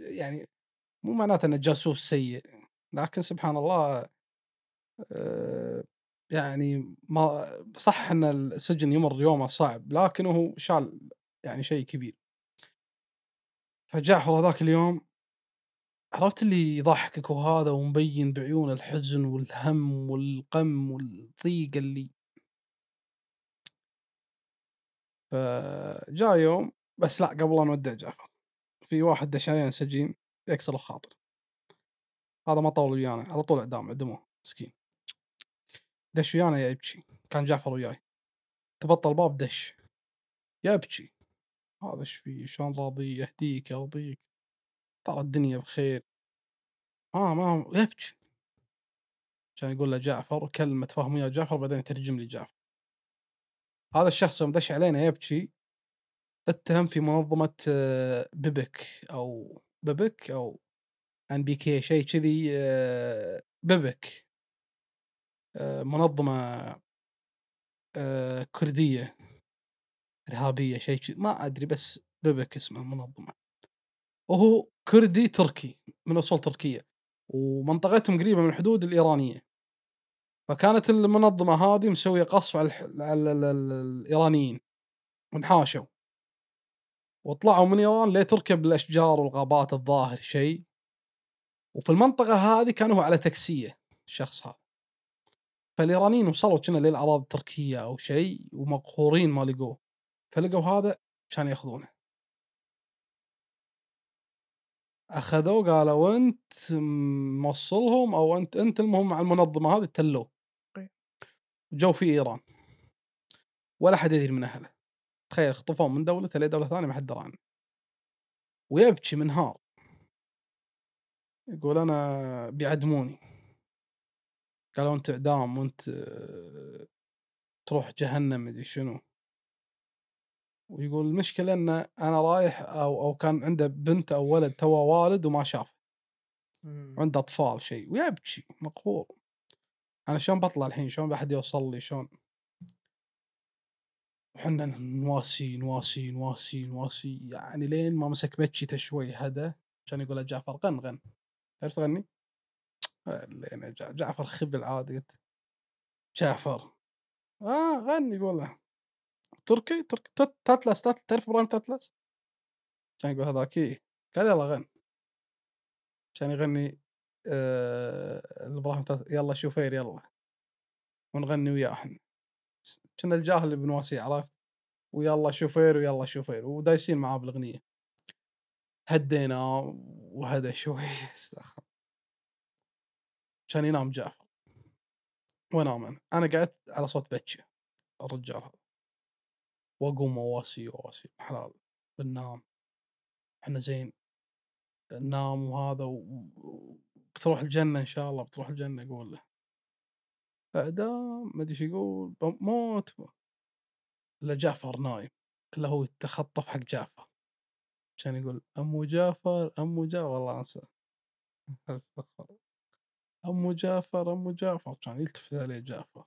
Speaker 1: يعني مو معناته إنه جاسوس سيء لكن سبحان الله آه، يعني ما صح إن السجن يمر يومه صعب لكنه شال يعني شيء كبير. فجعفر هذاك اليوم عرفت اللي يضحكك وهذا ومبين بعيون الحزن والهم والقم والضيق اللي فجاء يوم بس لا قبل لا نودع جعفر. في واحد دش علينا سجين يكسر الخاطر. هذا ما طول ويانا على طول إعدام عدموه مسكين. دش ويانا يبكي كان جعفر وياي. تبطل باب دش. يبكي هذا إيش فيه شلون راضي؟ يهديك يرضيك. ترى الدنيا بخير. ما ما يبكي كان يقول له جعفر كلمة فهم يا جعفر بعدين يترجم لي جعفر. هذا الشخص يوم دش علينا يبكي اتهم في منظمة آه، بيبك أو بيبك أو ان بي كي شيء كذي آه، بيبك. آه، منظمة كردية إرهابية شيء ما أدري بس بيبك اسمه المنظمة. وهو كردي تركي من أصول تركية ومنطقتهم قريبة من الحدود الإيرانية. فكانت المنظمة هذه مسوية قصف على, الح... على ال... ال... الإيرانيين وانحاشوا. وطلعوا من إيران لتركيا بالأشجار والغابات الظاهر شيء. وفي المنطقة هذه كان هو على تكسية الشخص هذا. فالإيرانيين وصلوا كنا للأراضي التركية أو شيء ومقهورين ما لقوه. فلقوا هذا كان يأخذونه. أخذوه قالوا أنت موصلهم أو أنت انت المهم مع المنظمة هذه تلوه.
Speaker 2: طيب.
Speaker 1: جو في إيران. ولا حد يدري من أهله. تخيل خطفوه من دولته لدوله ثانية ما حد درى عنه. ويبكي منهار يقول أنا بيعدموني. قالوا انت إعدام وأنت تروح جهنم مدري شنو. ويقول المشكلة إن أنا رايح أو أو كان عنده بنت أو ولد تو والد وما شافه. عنده أطفال شيء ويبكي مقهور أنا شلون بطلع الحين؟ شلون بحد يوصل لي؟ شلون؟ وحنا نواسي نواسي نواسي نواسي. يعني لين ما مسك بتشيته شوي هدى كان يقول جعفر غن غن. تعرف تغني؟ لين جعفر خبل عادي. قلت جعفر. آه غني يقول له. تركي؟ تركي. تتلس تتلس تعرف إبراهيم تتلس؟ كان يقول هذاك إيه. قال يلا غن كان يغني آه إبراهيم يلا شوفير يلا. ونغني وياه إحنا. كنا الجاهل اللي بنواسيه عرفت؟ ويلا شوفير ويلا شوفير ودايسين معاه بالأغنية. هدينا وهدى شوي. كان ينام جعفر. وانام أنا. أنا قعدت على صوت بتشي الرجال هذا. واقوم اواسي اواسي حلال. بننام إحنا زين. نام وهذا و... و- بتروح الجنة إن شاء الله بتروح الجنة أقول له. إعدام ما إيش يقول بموت الا جعفر نايم. إلا هو يتخطف حق جعفر. كان يقول أمو جعفر أمو جعفر والله الله. أمو جعفر أمو جعفر. كان يلتفت عليه جعفر.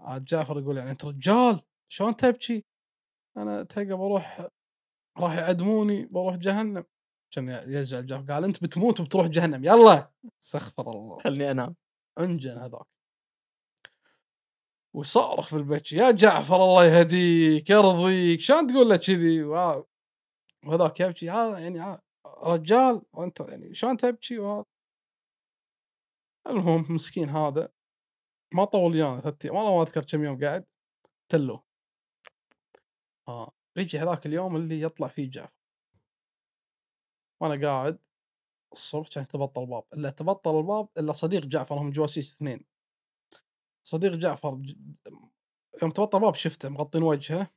Speaker 1: عاد جعفر يقول يعني أنت رجال؟ شلون تبكي؟ أنا تلقى بروح راح يعدموني بروح جهنم. كان يزعل جعفر قال أنت بتموت وبتروح جهنم يلا! استغفر الله.
Speaker 4: خلني أنام.
Speaker 1: انجن هذاك. وصارخ في البيت يا جعفر الله يهديك يرضيك شلون تقول له كذي؟ وهذاك يبكي هذا يعني ها- رجال وأنت يعني شلون تبكي؟ وهذا المهم مسكين هذا ما طول ويانا ثلاث والله ما أذكر كم يوم قاعد تلو ها يجي هذاك اليوم اللي يطلع فيه جعفر وأنا قاعد الصبح كان تبطل الباب الا تبطل الباب إلا صديق جعفر هم جواسيس اثنين. صديق جعفر ج... يوم تبطل الباب شفته مغطين وجهه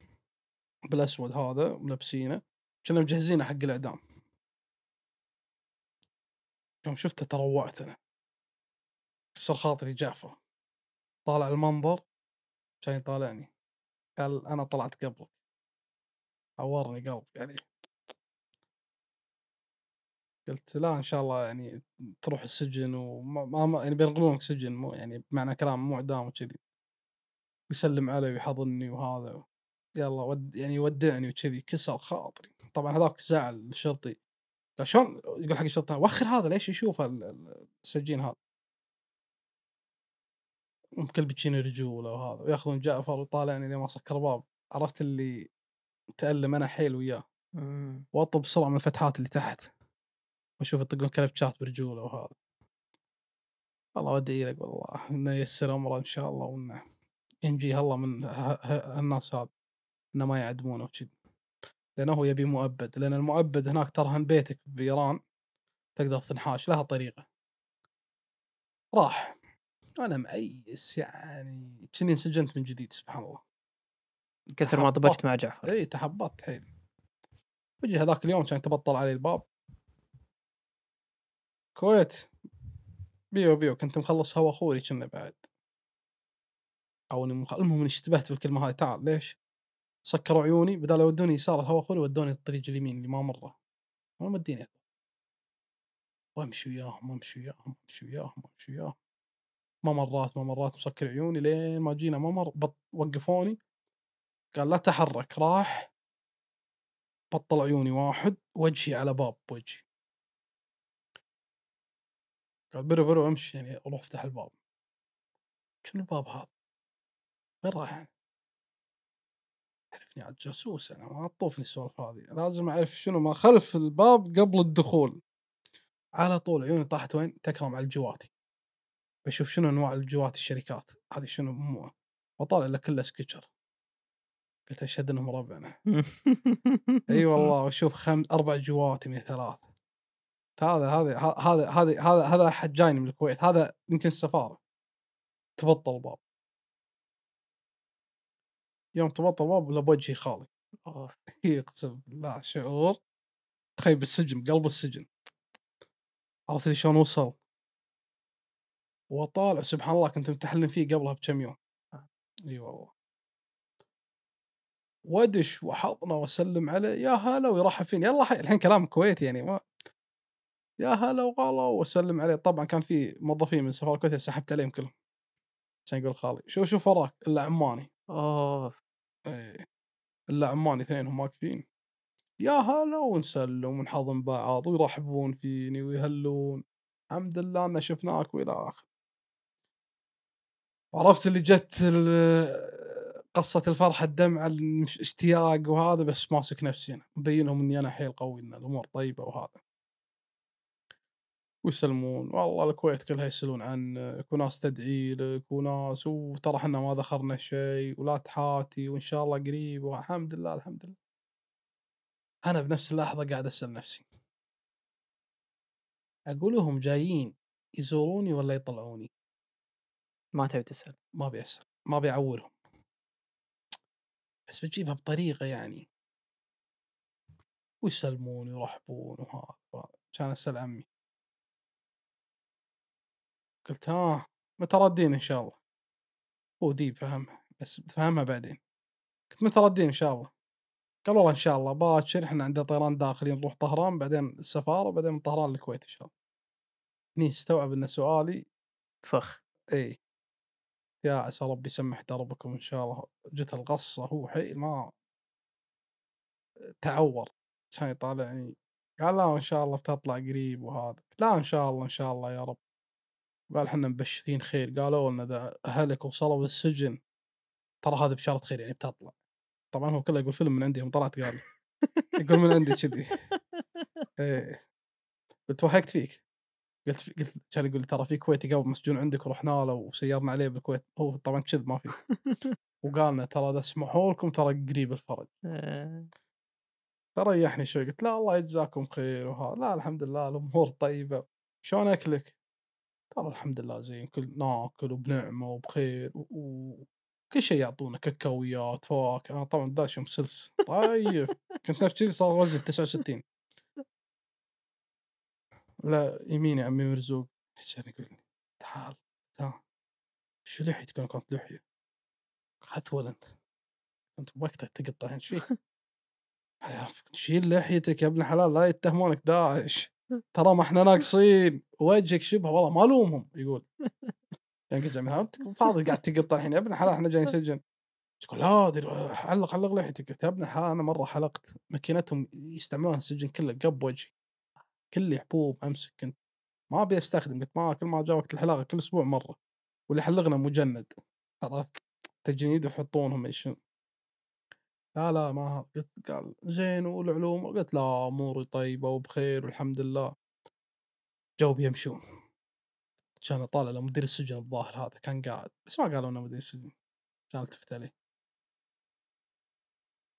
Speaker 1: بالأسود هذا ملبسينه كنا مجهزينه حق الإعدام. يوم شفته تروعت أنا. كسر خاطري جعفر. طالع المنظر كان يطالعني. قال أنا طلعت قبلك. عورني قلب يعني قلت لا إن شاء الله يعني تروح السجن وما ما- يعني بينقلونك سجن مو يعني بمعنى كلام مو اعدام وكذي. ويسلم علي ويحضني وهذا يلا ود يعني يودعني وكذي كسر خاطري. طبعا هذاك زعل الشرطي. قال شلون يقول حق الشرطي وخر هذا ليش يشوف ال- ال- السجين هذا؟ مكلبتشين رجولة وهذا ويأخذون جعفر وطالعني لين ما سكر باب عرفت اللي تألم أنا حيل وياه. وأطلب بسرعة من الفتحات اللي تحت. وأشوف يطقون كلبشات برجولة وهذا. والله وادعي لك والله. إنه ييسر أمره إن شاء الله وإنه ينجيه الله من هالناس هذا إنه ما يعدمونه وكذي. لأنه هو يبي مؤبد. لأن المؤبد هناك ترهن بيتك بايران تقدر تنحاش. لها طريقة. راح. أنا مأيس يعني. كني انسجنت من جديد سبحان الله.
Speaker 4: كثر ما طبقت مع جعفر.
Speaker 1: اي تحبطت حيل. وجي هذاك اليوم كان تبطل علي الباب. كويت. بيو بيو. كنت مخلص هوا أخوي كنا بعد. أو. المهم إني اشتبهت بالكلمة هاي. تعال ليش؟ سكروا عيوني. بدال يودوني يسار الهوا أخوي ودوني الطريق اليمين اللي ما مرة. ما مديني. وامشي وياهم وامشي وياهم وامشي وياهم وامشي وياهم. ما مرات ما مرات مسكر عيوني لين ما جينا ممر بط... وقفوني. قال لا تحرك راح بطل عيوني واحد وجهي على باب وجهي. قال برو برو امشي يعني روح افتح الباب. شنو الباب هذا؟ وين رايح أنا؟ عرفني عاد جاسوس أنا ما تطوفني السوالف هذه. لازم أعرف شنو ما خلف الباب قبل الدخول. على طول عيوني طاحت وين؟ تكرم على الجواتي. بشوف شنو أنواع الجوات الشركات. هذه شنو مو وطالع له كله Skechers. قلت أشهد أنهم ربعنا. أي والله واشوف خم أربع جواتي من ثلاث. هذا هذا هذا هذا هذا هذا أحد جايني من الكويت. هذا يمكن السفارة. تبطل الباب. يوم تبطل الباب ولا بوجهي خالي. اقسم بالله شعور. تخيل بالسجن قلب السجن. عرفت شلون وصل؟ وطالع سبحان الله كنت متحلم فيه قبلها بكم يوم. أي والله. ودش وحضنه واسلم عليه يا هلا ويرحب فيني. يلا حي الحين كلام كويتي يعني ما يا هلا وغلا واسلم عليه. طبعا كان في موظفين من السفاره الكويتيه سحبت عليهم كلهم. عشان يقول خالي شوف شوف وراك الا عماني
Speaker 4: اوف
Speaker 1: إيه. الا عمان اثنينهم واقفين يا هلا ونسلم ونحضن بعض ويرحبون فيني ويهلون. الحمد لله إن شفناك والى اخره عرفت اللي جت ال- قصة الفرحة الدمعة الاشتياق وهذا بس ماسك نفسي أنا. مبين إني أنا حيل قوي إن الأمور طيبة وهذا. ويسلمون. والله الكويت كلها يسألون عنك وناس تدعي لك وناس وترى إحنا ما ذخرنا شيء ولا تحاتي وإن شاء الله قريب والحمد لله الحمد لله. أنا بنفس اللحظة قاعد أسأل نفسي. أقول لهم جايين يزوروني ولا يطلعوني؟
Speaker 2: ما تبي تسأل.
Speaker 1: ما أبي أسأل. ما أبي أعورهم. بس بجيبها بطريقة يعني. ويسلمون ويرحبون وهذا. كان أسأل عمي. قلت ها متى ردين إن شاء الله. هو ذيب فهمها بس فهمها بعدين. قلت متى ردين إن شاء الله. قال والله إن شاء الله باكر إحنا عندنا طيران داخلي نروح طهران بعدين السفارة بعدين من طهران للكويت إن شاء الله. هني استوعب إن سؤالي
Speaker 2: فخ.
Speaker 1: إي. يا عسى ربي يسمح دربكم إن شاء الله. جت القصة هو حيل ما تعور كان يطالعني قال لا إن شاء الله بتطلع قريب وهذا لا إن شاء الله إن شاء الله يا رب. قال إحنا مبشرين خير قالوا لنا اذا أهلك وصلوا للسجن. ترى هذا بشارة خير يعني بتطلع. طبعا هو كله يقول فيلم من عندي يوم طلعت قال يقول من عندي كذي. إيه. قلت فيك. قلت في قلت كان يقول ترى في كويتي قبل مسجون عندك ورحنا له وسيرنا عليه بالكويت. هو طبعا كذب ما في. وقال لنا ترى إذا سمحوا لكم ترى قريب الفرج.
Speaker 2: آه،
Speaker 1: فريحني شوي قلت لا الله يجزاكم خير وهذا لا الحمد لله الأمور طيبة. شلون أكلك؟ ترى الحمد لله زين كل ناكل وبنعمة وبخير وكل شيء يعطونا كاكاويات فواكه أنا طبعا داشم سلس. طيب كنت نفس كذي صار وزني 69 لا يميني عمي مرزوق. كان يقول تعال تعال. شو لحيتك؟ أنا كانت لحية. خذول أنت. كنت بوقتها تقطع إيش فيك؟ شيل لحيتك يا ابن الحلال لا يتهمونك داعش. ترى ما إحنا ناقصين وجهك شبه والله ما الومهم يقول. يعني قلت من هذا فاضي قاعد تقطع الحين يا ابن الحلال إحنا جايين سجن تقول لا حلق حلق لحيتك. قلت يا ابن الحلال أنا مرة حلقت. ماكينتهم يستعملونها السجن كله قب وجهي. كل حبوب امسك كنت. ما أبي أستخدم. قلت ما كل ما جاء وقت الحلاقه كل أسبوع مرة. واللي حلقنا مجند عرفت؟ تجنيد ويحطونهم إيش؟ لا لا ما قلت قال زين والعلوم قلت لا أموري طيبة وبخير والحمد لله. جو بيمشون كان طالع لمدير السجن الظاهر هذا كان قاعد بس ما قالوا إنه مدير السجن كان التفت عليه.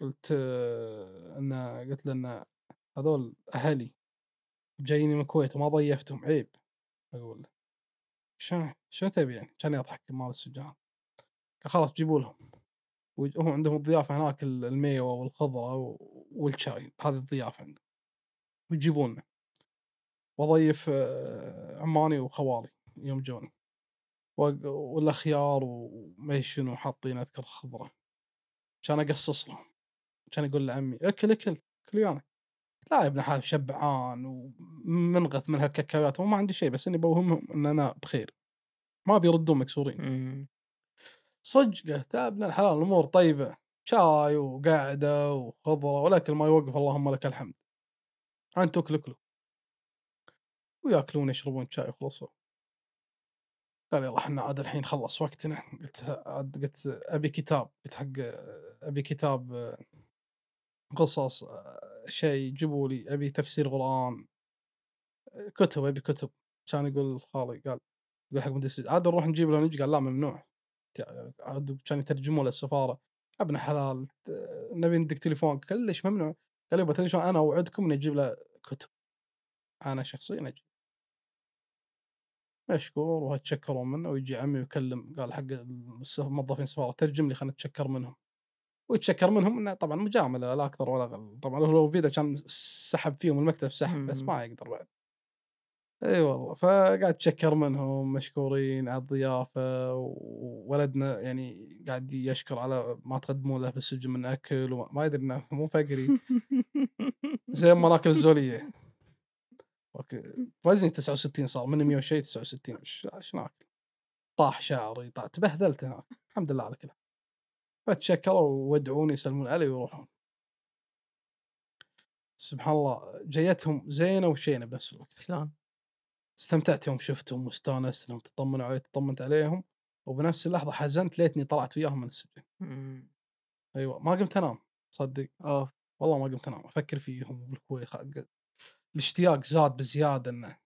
Speaker 1: قلت آه، إنه قلت له إن هذول أهلي جايين من الكويت وما ضيفتهم عيب. أقول له شنو شنو تبي يعني؟ كان يضحك مال السجان. خلاص جيبوا لهم. وهم عندهم الضيافه هناك ال- الميوة والخضرة والشاي هذه الضيافة عندهم. ويجيبون لنا واضيف آه، عماني وخوالي يوم جوني. والأخيار وما شنو حاطين أذكر خضره كان أقصص لهم. كان يقول لعمي أكل أكل كل ويانا. لا يا ابن الحلال شبعان ومنغث من هالكاكاوات. وما عندي شيء بس إني بوهمهم إن أنا بخير. ما بيردون مكسورين. صدق يا ابن الحلال الأمور طيبة شاي وقعده وخضره والاكل ما يوقف اللهم لك الحمد. أنتم اكلوا اكلوا وياكلون يشربون شاي وخلصوا قال يلا إحنا عاد الحين خلص وقتنا. قلت عاد قلت أبي كتاب قلت حق أبي كتاب قصص شيء جيبوا لي أبي تفسير قرآن. كتب أبي كتب. كان يقول خالي قال يقول حق السجن عاد نروح نجيب له نجي قال لا ممنوع. عاد كان يترجموا للسفارة. ابن حلال نبي ندق تليفون. كلش ممنوع. قال يبا تدري شلون؟ أنا اوعدكم إني أجيب له كتب. أنا شخصيا أجيب. مشكور وتشكرون منه. ويجي عمي ويكلم قال حق موظفين السفاره ترجم لي خلينا نتشكر منهم. ويتشكر منهم إنه طبعا مجاملة لا أكثر ولا أقل. طبعا هو لو بيده كان سحب فيهم المكتب سحب بس. ما يقدر بعد. إي والله فقاعد تشكر منهم مشكورين على الضيافة وولدنا يعني قاعد يشكر على ما تقدموا له بالسجن من أكل وما ما يدري إنه مو فقري. زي الزولية. أوكي. وزني 69 صار من 100 وشيء 69 إيش إيش ناكل؟ طاح شعري طاح تبهذلت هناك. الحمد لله على كله فتشكروا وودعوني يسلمون علي ويروحون. سبحان الله جيتهم زينة وشينة بنفس الوقت.
Speaker 4: شلون؟
Speaker 1: استمتعت يوم شفتهم واستانست لهم تطمنوا علي طمنت عليهم وبنفس اللحظة حزنت ليتني طلعت وياهم من السجن. أيوه ما قمت أنام صدق
Speaker 4: أوه.
Speaker 1: والله ما قمت أنام أفكر فيهم بالكويت خ- الاشتياق زاد بزيادة إنه.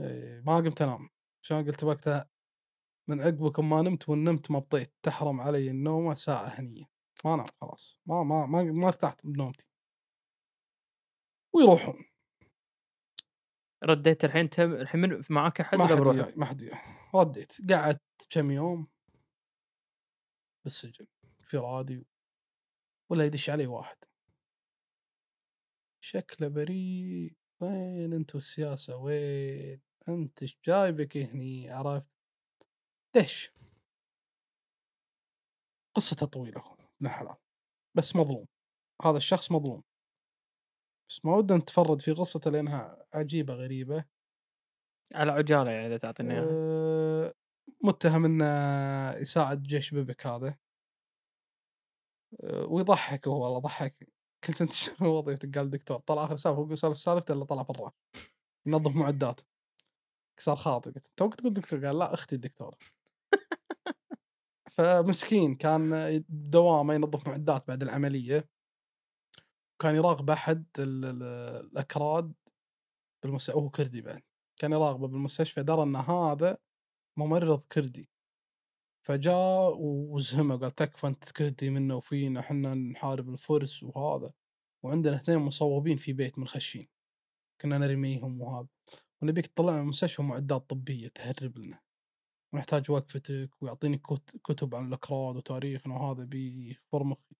Speaker 1: إيه، ما قمت أنام. عشان قلت وقتها من عقبكم ما نمت وان نمت ما بطيت تحرم علي النومه ساعة هنية. ما أنام خلاص ما ما ما, ما ارتحت بنومتي. ويروحون.
Speaker 4: رديت الحين انت الحين من- معاك أحد
Speaker 1: ما
Speaker 4: ولا
Speaker 1: حد
Speaker 4: بروحك؟
Speaker 1: وياي ما حد وياي. رديت. قعدت كم يوم بالسجن في راديو ولا يدش علي واحد. شكله بريء. وين أنت والسياسة؟ وين أنت؟ إيش جايبك هني؟ عرفت؟ دش. قصته طويلة ابن بس مظلوم. هذا الشخص مظلوم. بس ما ودنا نتفرد في قصته لأنها عجيبة غريبة.
Speaker 4: على عجالة يعني إذا تعطيني إياها.
Speaker 1: أه متهم إنه يساعد جيش بيبك هذا. أه ويضحك هو والله ضحك. قلت أنت شنو وظيفتك؟ قال دكتور طلع آخر سالفة هو سالفة سالفته إلا طلع برا. ينظف معدات. كسر خاطر قلت توك تقول دكتور؟ قال لا أختي الدكتور. فمسكين كان دوامه ينظف معدات بعد العملية. وكان يراقب أحد ال- ال- الأكراد بالمستشفى وهو كردي بعد. كان يراقبه بالمستشفى درى إن هذا ممرض كردي. فجاء وزهمه قال تكفى أنت كردي منا وفينا إحنا نحارب الفرس وهذا وعندنا اثنين مصوبين في بيت منخشين كنا نرميهم وهذا. ونبيك تطلع من المستشفى معدات طبية تهرب لنا. ونحتاج وقفتك ويعطيني كت- كتب عن الأكراد وتاريخنا وهذا مخي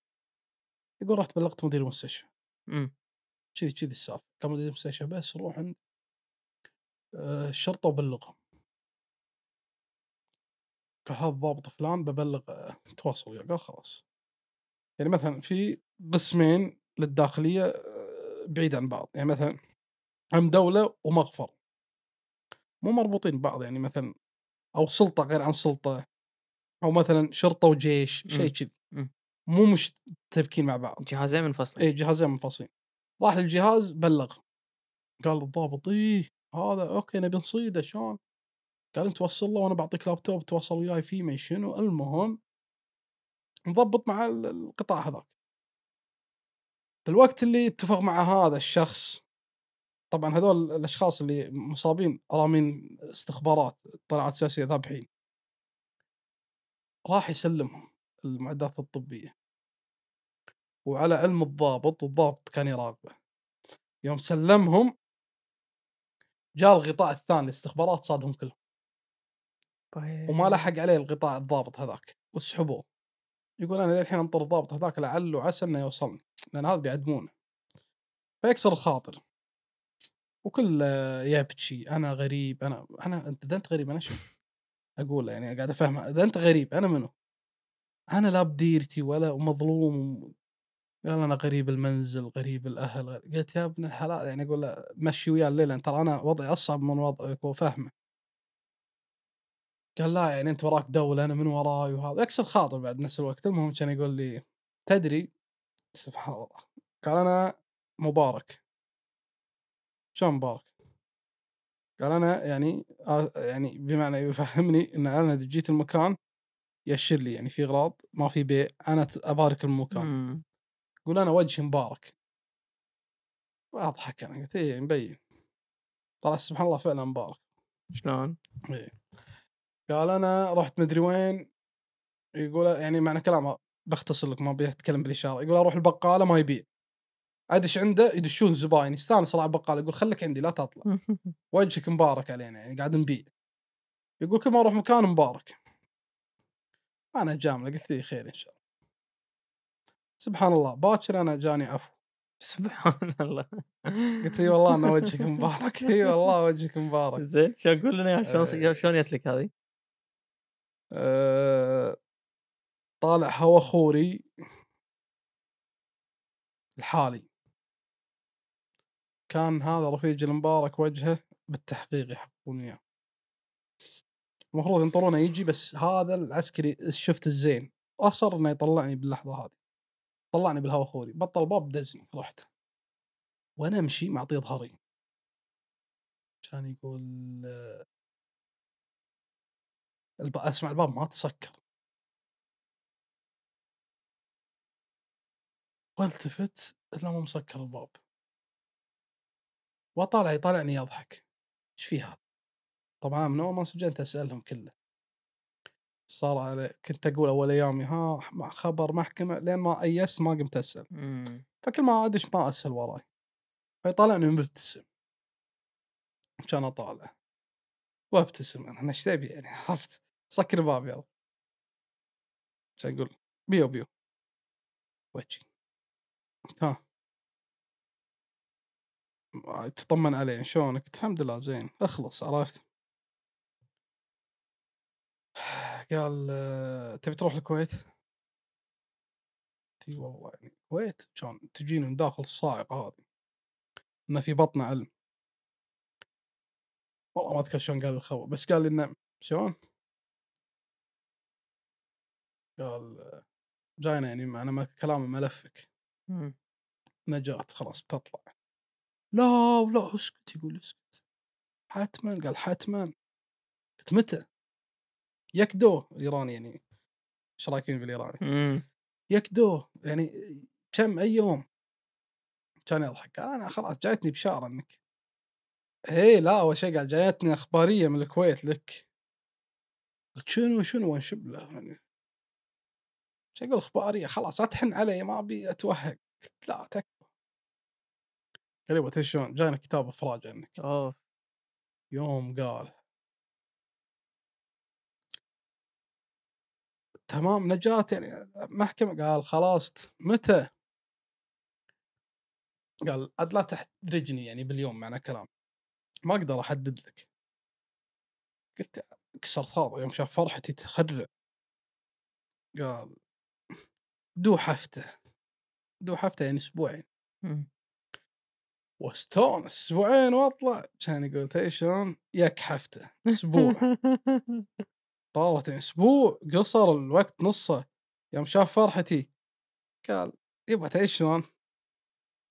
Speaker 1: يقول رحت بلغت مدير المستشفى.
Speaker 4: مم.
Speaker 1: كذي كذي السالفة. قام مدير المستشفى بس روح عند آه، الشرطة وبلغهم. قال هذا الضابط فلان ببلغ آه، تواصل وياه. قال خلاص. يعني مثلا في قسمين للداخلية آه، بعيد عن بعض. يعني مثلا هم دولة ومغفر. مو مربوطين ببعض. يعني مثلا أو سلطة غير عن سلطة. أو مثلا شرطة وجيش شيء
Speaker 4: مم.
Speaker 1: كذي. مو مشتبكين مع بعض.
Speaker 4: جهازين منفصلين.
Speaker 1: اي جهازين منفصلين. راح للجهاز بلغ. قال الضابط إيه هذا أوكي نبي نصيده شلون؟ قال أنت وصل له وأنا بعطيك لابتوب تواصل وياي فيه ما شنو. المهم نضبط مع ال- القطاع هذاك. في الوقت اللي اتفق مع هذا الشخص طبعا هذول الأشخاص اللي مصابين رامين استخبارات طلعت سياسية ذابحين راح يسلمهم المعدات الطبية. وعلى علم الضابط والضابط كان يراقبه. يوم سلمهم جاء الغطاء الثاني الاستخبارات صادهم كلهم. وما لحق عليه الغطاء الضابط هذاك وسحبوه. يقول أنا للحين أنطر الضابط هذاك لعل وعسى إنه يوصلني لأن هذا بيعدمونه. فيكسر الخاطر. وكل يبكي أنا غريب أنا أنا أنت إذا أنت غريب أنا شو أقول يعني قاعد أفهمه إذا أنت غريب أنا منو؟ أنا لا بديرتي ولا ومظلوم قال أنا غريب المنزل غريب الأهل غريب. قلت يا ابن الحلال يعني أقول له مشي ويا الليلة ترى أنا وضعي أصعب من وضعك وفهمه قال لا يعني أنت وراك دولة أنا من وراي وهذا يكسر خاطر بعد نفس الوقت المهم كان يقول لي تدري سبحان الله قال أنا مبارك شلون مبارك؟ قال أنا يعني يعني بمعنى يفهمني إن أنا جيت المكان يأشر لي يعني في اغراض ما في بيع أنا أبارك المكان. يقول أنا وجهي مبارك. واضحك أنا قلت إيه مبين. طلع سبحان الله فعلا مبارك.
Speaker 4: شلون؟
Speaker 1: إيه. قال أنا رحت مدري وين يقول يعني معنى كلامه بختصر لك ما بيتكلم بالإشارة. يقول أروح البقالة ما يبيع. أدش عنده يدشون زباين يستانس على البقالة يقول خليك عندي لا تطلع. وجهك مبارك علينا يعني قاعد نبيع. يقول كل ما أروح مكان مبارك. أنا جامله قلت لي خير إن شاء الله. سبحان الله باكر أنا جاني عفو.
Speaker 4: سبحان الله
Speaker 1: قلت إي والله أنا وجهك مبارك إي والله وجهك مبارك.
Speaker 4: زين شلون قول لنا شلون
Speaker 1: آه.
Speaker 4: شلون جت لك هذه؟
Speaker 1: أه طالع هوا خوري الحالي. كان هذا رفيج المبارك وجهه بالتحقيق يحققون إياه. المفروض ينطرونه يجي بس هذا العسكري شفت الزين واصر إنه يطلعني باللحظة هذه. طلعني بالهواء خوري بطل الباب دزني رحت. وأنا أمشي معطيه ظهري. كان يقول الب... أسمع الباب ما تسكر. والتفت الا مو مسكر الباب. وطالع يطالعني يضحك إيش في هذا؟ طبعا من أول ما سجلت أسألهم كله. صار علي كنت أقول أول أيامي ها مع خبر محكمة لين ما ايست ما قمت أسأل.
Speaker 2: مم.
Speaker 1: فكل ما أدش ما أسأل وراي. فيطالعني مبتسم. كان أطالع. وأبتسم أنا إيش تبي يعني؟ عرفت؟ سكر الباب يلا. كان يقول بيو بيو. وجهي. ها. تطمن علي شلونك؟ الحمد لله زين اخلص عرفت؟ قال تبي تروح الكويت؟ قلت إي والله يعني الكويت كان تجيني من داخل الصاعقة هذه انه في بطنه علم والله ما أذكر شلون قال الخبر بس قال لي إنه شلون؟ قال جاينا يعني أنا ما كلامي ملفك
Speaker 2: مم.
Speaker 1: نجاة خلاص بتطلع لا ولا اسكت يقول اسكت حتما قال حتما قلت متى؟ يكدو إيراني يعني إيش رايكين
Speaker 2: بالإيراني؟
Speaker 1: يكدو يعني كم أي يوم؟ كان يضحك قال أنا خلاص جايتني بشاره إنك. إيه لا أول شيء قال جايتني إخبارية من الكويت لك. قلت شنو شنو؟ وانشب له يعني. شو أقول إخبارية؟ خلاص لا تحن علي ما أبي أتوهق. قلت لا تكفى قال يبا تدري شلون؟ جانا كتاب إفراج عنك.
Speaker 2: اوه
Speaker 1: يوم قال تمام نجاة يعني محكمة قال خلاص متى؟ قال عاد لا تحرجني يعني باليوم معنى كلام ما أقدر أحدد لك قلت كسر خاطري يوم شاف فرحتي تخرع قال دو هفته دو هفته يعني
Speaker 2: أسبوعين.
Speaker 1: واستونس أسبوعين وأطلع كان يقول شلون؟ يك حفتة أسبوع طارت أسبوع قصر الوقت نصه يوم شاف فرحتي. قال يبا تدري شلون؟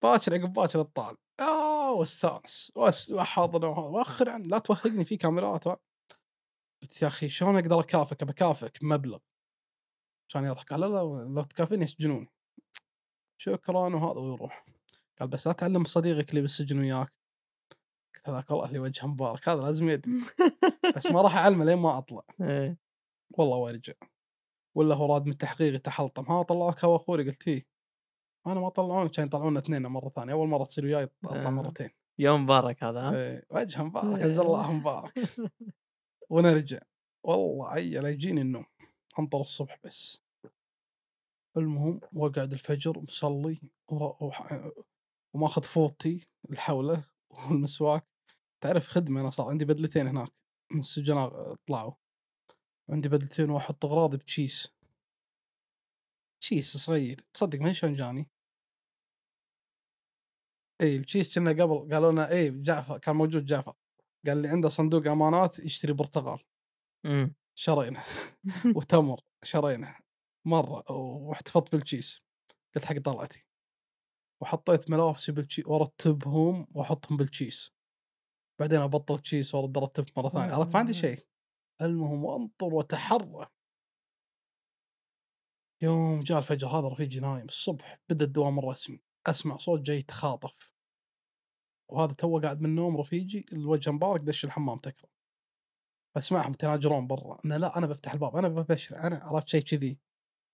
Speaker 1: باكر عقب باكر الطال آه واستأنس. واس- وأحضن. وأخر عن لا توهقني في كاميرات. قلت يا أخي شلون أقدر أكافئك؟ بكافئك بمبلغ كان يضحك. قال لا لو تكافئني يسجنوني. شكرا. وهذا ويروح. قال بس لا تعلم صديقك اللي بالسجن وياك. هذاك والله اللي وجهه مبارك هذا لازم يدري بس ما راح أعلمه لين ما أطلع.
Speaker 2: إيه.
Speaker 1: والله وارجع ولا هو راد من التحقيق يتحلطم. ها طلعوك هو اخوري قلت فيه أنا ما طلعوني كان يطلعونا اثنين مرة ثانية. أول مرة تصير وياي اطلع
Speaker 2: آه.
Speaker 1: مرتين.
Speaker 2: يوم مبارك هذا ها؟
Speaker 1: إيه، وجهه مبارك عز الله مبارك. ونرجع. والله عيل يجيني النوم. انطر الصبح بس. المهم وأقعد الفجر مصلي وماخذ فوطتي الحوله والمسواك. تعرف خدمة أنا صار عندي بدلتين هناك من السجناء طلعوا. عندي بدلتين وأحط أغراضي بتشيس. تشيس صغير. تصدق ما شلون جاني؟ إي التشيس كنا قبل قالوا لنا إي جعفر كان موجود جعفر. قال لي عنده صندوق أمانات يشتري برتقال.
Speaker 2: مم.
Speaker 1: شرينا وتمر. شرينا مرة واحتفظت بالتشيس قلت حق طلعتي. وحطيت ملابسي بالتشيس وأرتبهم وأحطهم بالتشيس بعدين أبطل تشيس وأرد ارتب مرة ثانية. عرفت؟ ما عندي شيء. المهم وانطر وأتحرى. يوم جاء الفجر هذا رفيجي نايم الصبح بدأ الدوام الرسمي أسمع صوت جاي يتخاطف. وهذا تو قاعد من النوم رفيجي الوجه مبارك دش الحمام تكره بسمعهم يتناجرون برا. أنا لا أنا بفتح الباب أنا ببشر أنا عرفت شيء كذي.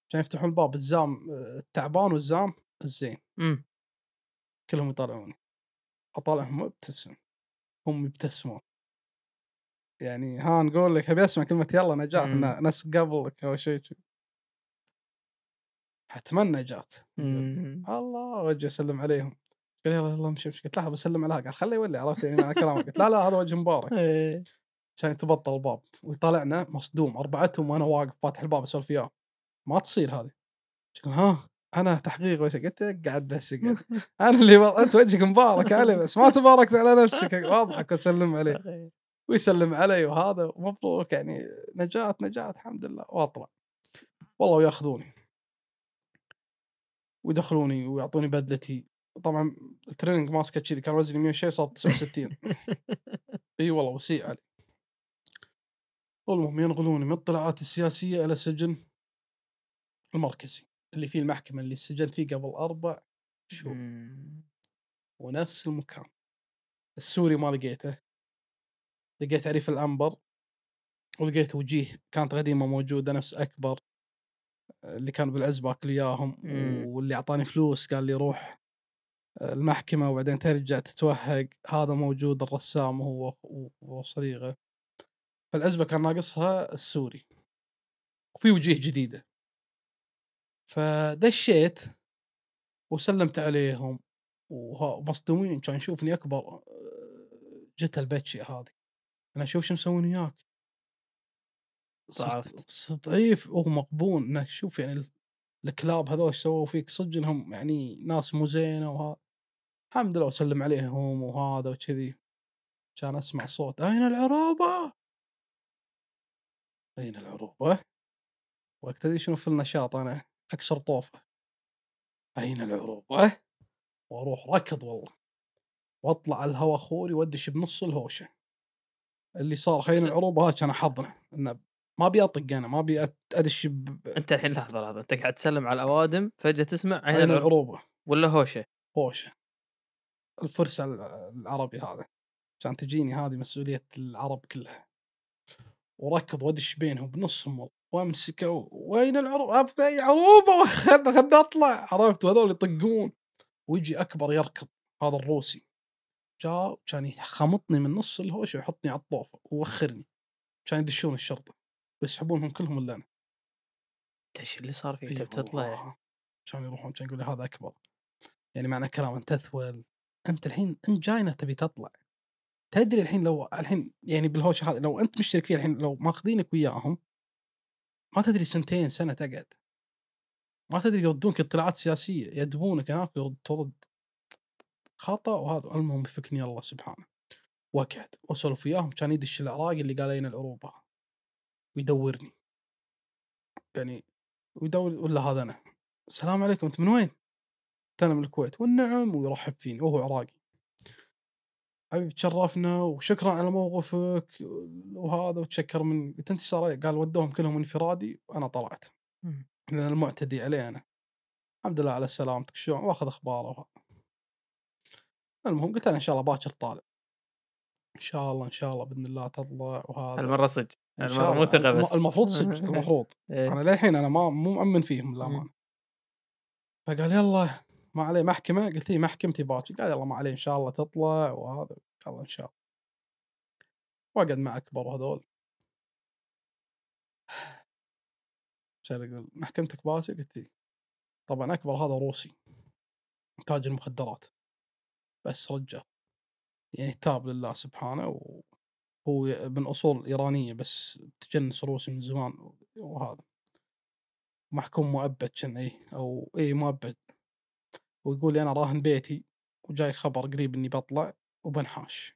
Speaker 1: عشان يفتحون الباب الزام آه، التعبان والزام الزين.
Speaker 2: مم.
Speaker 1: كلهم يطالعوني. أطالعهم مبتسم هم يبتسمون. يعني ها نقول لك أبي أسمع كلمة يلا. إن ناس قبلك أو شيء نجاة.
Speaker 2: مم.
Speaker 1: الله وجه اسلم عليهم. قال يلا يلا امشي امشي قلت لحظه بسلم عليها قال خليه يولي عرفت يعني معنى كلامك. قلت لا لا هذا وجه مبارك.
Speaker 2: إيه.
Speaker 1: عشان يتبطل الباب. ويطالعنا مصدوم أربعتهم وأنا واقف فاتح الباب أسولف وياه. ما تصير هذه. ها؟ أنا تحقيق وش قلت لك قاعد بس قاعد. أنا اللي و... انت وجهك مبارك علي بس ما تباركت على نفسك واضحك وسلم عليه. ويسلم علي وهذا ومبروك يعني نجاة نجاة الحمد لله. وأطلع. والله وياخذوني ويدخلوني ويعطوني بدلتي. طبعا ال training ماسكه كذي كان وزني 100 شيء صار 69 إي والله وسيء علي. المهم ينقلوني من الاطلاعات السياسية إلى سجن المركزي. اللي فيه المحكمة اللي سجنت فيه قبل أربع شهور. ونفس المكان. السوري ما لقيته. لقيت عريف العنبر ولقيت وجيه كانت قديمه موجودة نفس أكبر اللي كان بالعزبة أكل وياهم. واللي أعطاني فلوس قال لي روح المحكمة وبعدين ترجع تتوهق. هذا موجود الرسام هو وصديقه فالعزبة كان ناقصها السوري. وفي وجيه جديدة. فدشيت وسلمت عليهم وها- ومصدومين. كان يشوفني أكبر آه، جت البتشي هذه. أنا أشوف شو مسوين وياك. ضعيف ومقبون إنك شوف يعني ال- الكلاب هذول إيش سووا فيك؟ صدق إنهم يعني ناس مو زينة وهذا الحمد لله وسلم عليهم وهذا وكذي. كان أسمع صوت أين العروبة؟ أين العروبة؟ وقت شنو في النشاط أنا اكسر طوفة. أين العروبه؟ وأروح ركض والله. وأطلع على الهواء خوري وأدش بنص الهوشة. اللي صار خير العروبه هذا كان احضنه انه ما أبي أطق أنا ما أبي أت- أدش ب-
Speaker 2: أنت الحين لحظة لحظة. أنت قاعد تسلم على الأوادم فجأة تسمع عين
Speaker 1: عين
Speaker 2: العروب
Speaker 1: العروبه
Speaker 2: ولا هوشة.
Speaker 1: هوشة. الفرس الع- العربي هذا. عشان تجيني هذه مسؤولية العرب كلها. وركض وأدش بينهم بنصهم والله. وامسكه وين العروبه ابقى أي عروبه خلنا أطلع. عرفت؟ وهذول يطقون ويجي أكبر يركض هذا الروسي. جاء كان يخمطني من نص الهوشه ويحطني على الطوفة ووخرني كان يدشون الشرطة. ويسحبونهم كلهم الا
Speaker 2: أنا إيش اللي صار فيك أنت بتطلع أخي.
Speaker 1: والله. كان يروحون كان يقول لي هذا أكبر. يعني معنى كلام أنت تثول أنت الحين أنت جاينا تبي تطلع. تدري الحين لو الحين يعني بالهوشه هذه لو أنت مشترك فيها الحين لو ماخذينك وياهم ما تدري سنتين سنة تقعد. ما تدري يردونك اطلاعات سياسية يدبونك هناك ويرد ترد. خطأ وهذا المهم يفكني الله سبحانه. وقعد. واسولف وياهم كان يدش العراقي اللي قال أين العروبه ويدورني. يعني ويدور ولا هذا أنا. السلام عليكم أنت من وين؟ أنا من الكويت. والنعم ويرحب فيني. وهو عراقي. حبيبي تشرفنا وشكرا على موقفك وهذا وتشكر من قلت أنت عليك؟ قال ودوهم كلهم انفرادي وأنا طلعت. لأن المعتدي علي أنا الحمد لله على سلامتك شلون وأخذ أخباره وهذا. المهم قلت أنا إن شاء الله باكر طالع إن شاء الله إن شاء الله بإذن الله تطلع وهذا
Speaker 2: المره صدق
Speaker 1: شاء
Speaker 2: مو
Speaker 1: الم-
Speaker 2: بس.
Speaker 1: المفروض صدق المفروض
Speaker 2: إيه.
Speaker 1: أنا للحين أنا ما مو مأمن فيهم للأمانة فقال يلا ما عليه محكمة؟ قلت له محكمتي باكر قال يلا ما عليه إن شاء الله تطلع وهذا. قال إن شاء الله. وأقعد مع أكبر وهذول كان يقول محكمتك باكر قلت له طبعا أكبر هذا روسي. تاجر مخدرات بس رجال يعني تاب لله سبحانه وهو من أصول إيرانية بس تجنس روسي من زمان وهذا. محكوم مؤبد كان اي أو اي مؤبد. ويقول لي أنا راهن بيتي وجاي خبر قريب إني بطلع وبنحاش.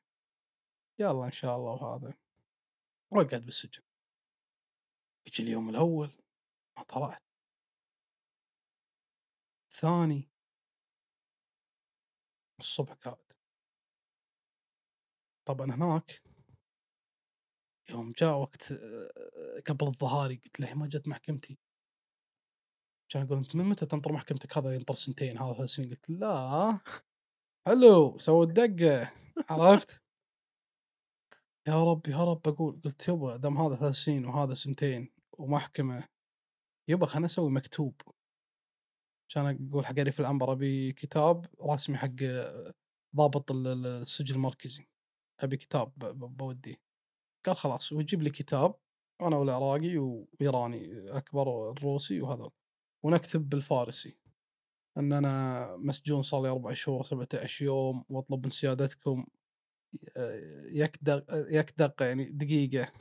Speaker 1: يلا إن شاء الله وهذا وقعد بالسجن. يجي اليوم الأول ما طلعت. ثاني الصبح قاعد. طبعا هناك يوم جاء وقت آه، قبل الظهاري قلت له ما جت محكمتي. كان يقول انت من متى تنطر محكمتك؟ هذا ينطر سنتين هذا ثلاث سنين. قلت لا. حلو سووا الدقة. عرفت؟ يا رب يا رب أقول قلت يبا دام هذا ثلاث سنين وهذا سنتين ومحكمة يبا خلنا أسوي مكتوب. كان أقول حق في العنبر أبي كتاب رسمي حق ضابط ال- ال- السجن المركزي. أبي كتاب بوديه قال خلاص ويجيب لي كتاب أنا والعراقي وإيراني أكبر الروسي وهذول. ونكتب بالفارسي. أن أنا مسجون صار لي أربع شهور 17 يوم وأطلب من سيادتكم آه، يكدق يكدق يعني دقيقة.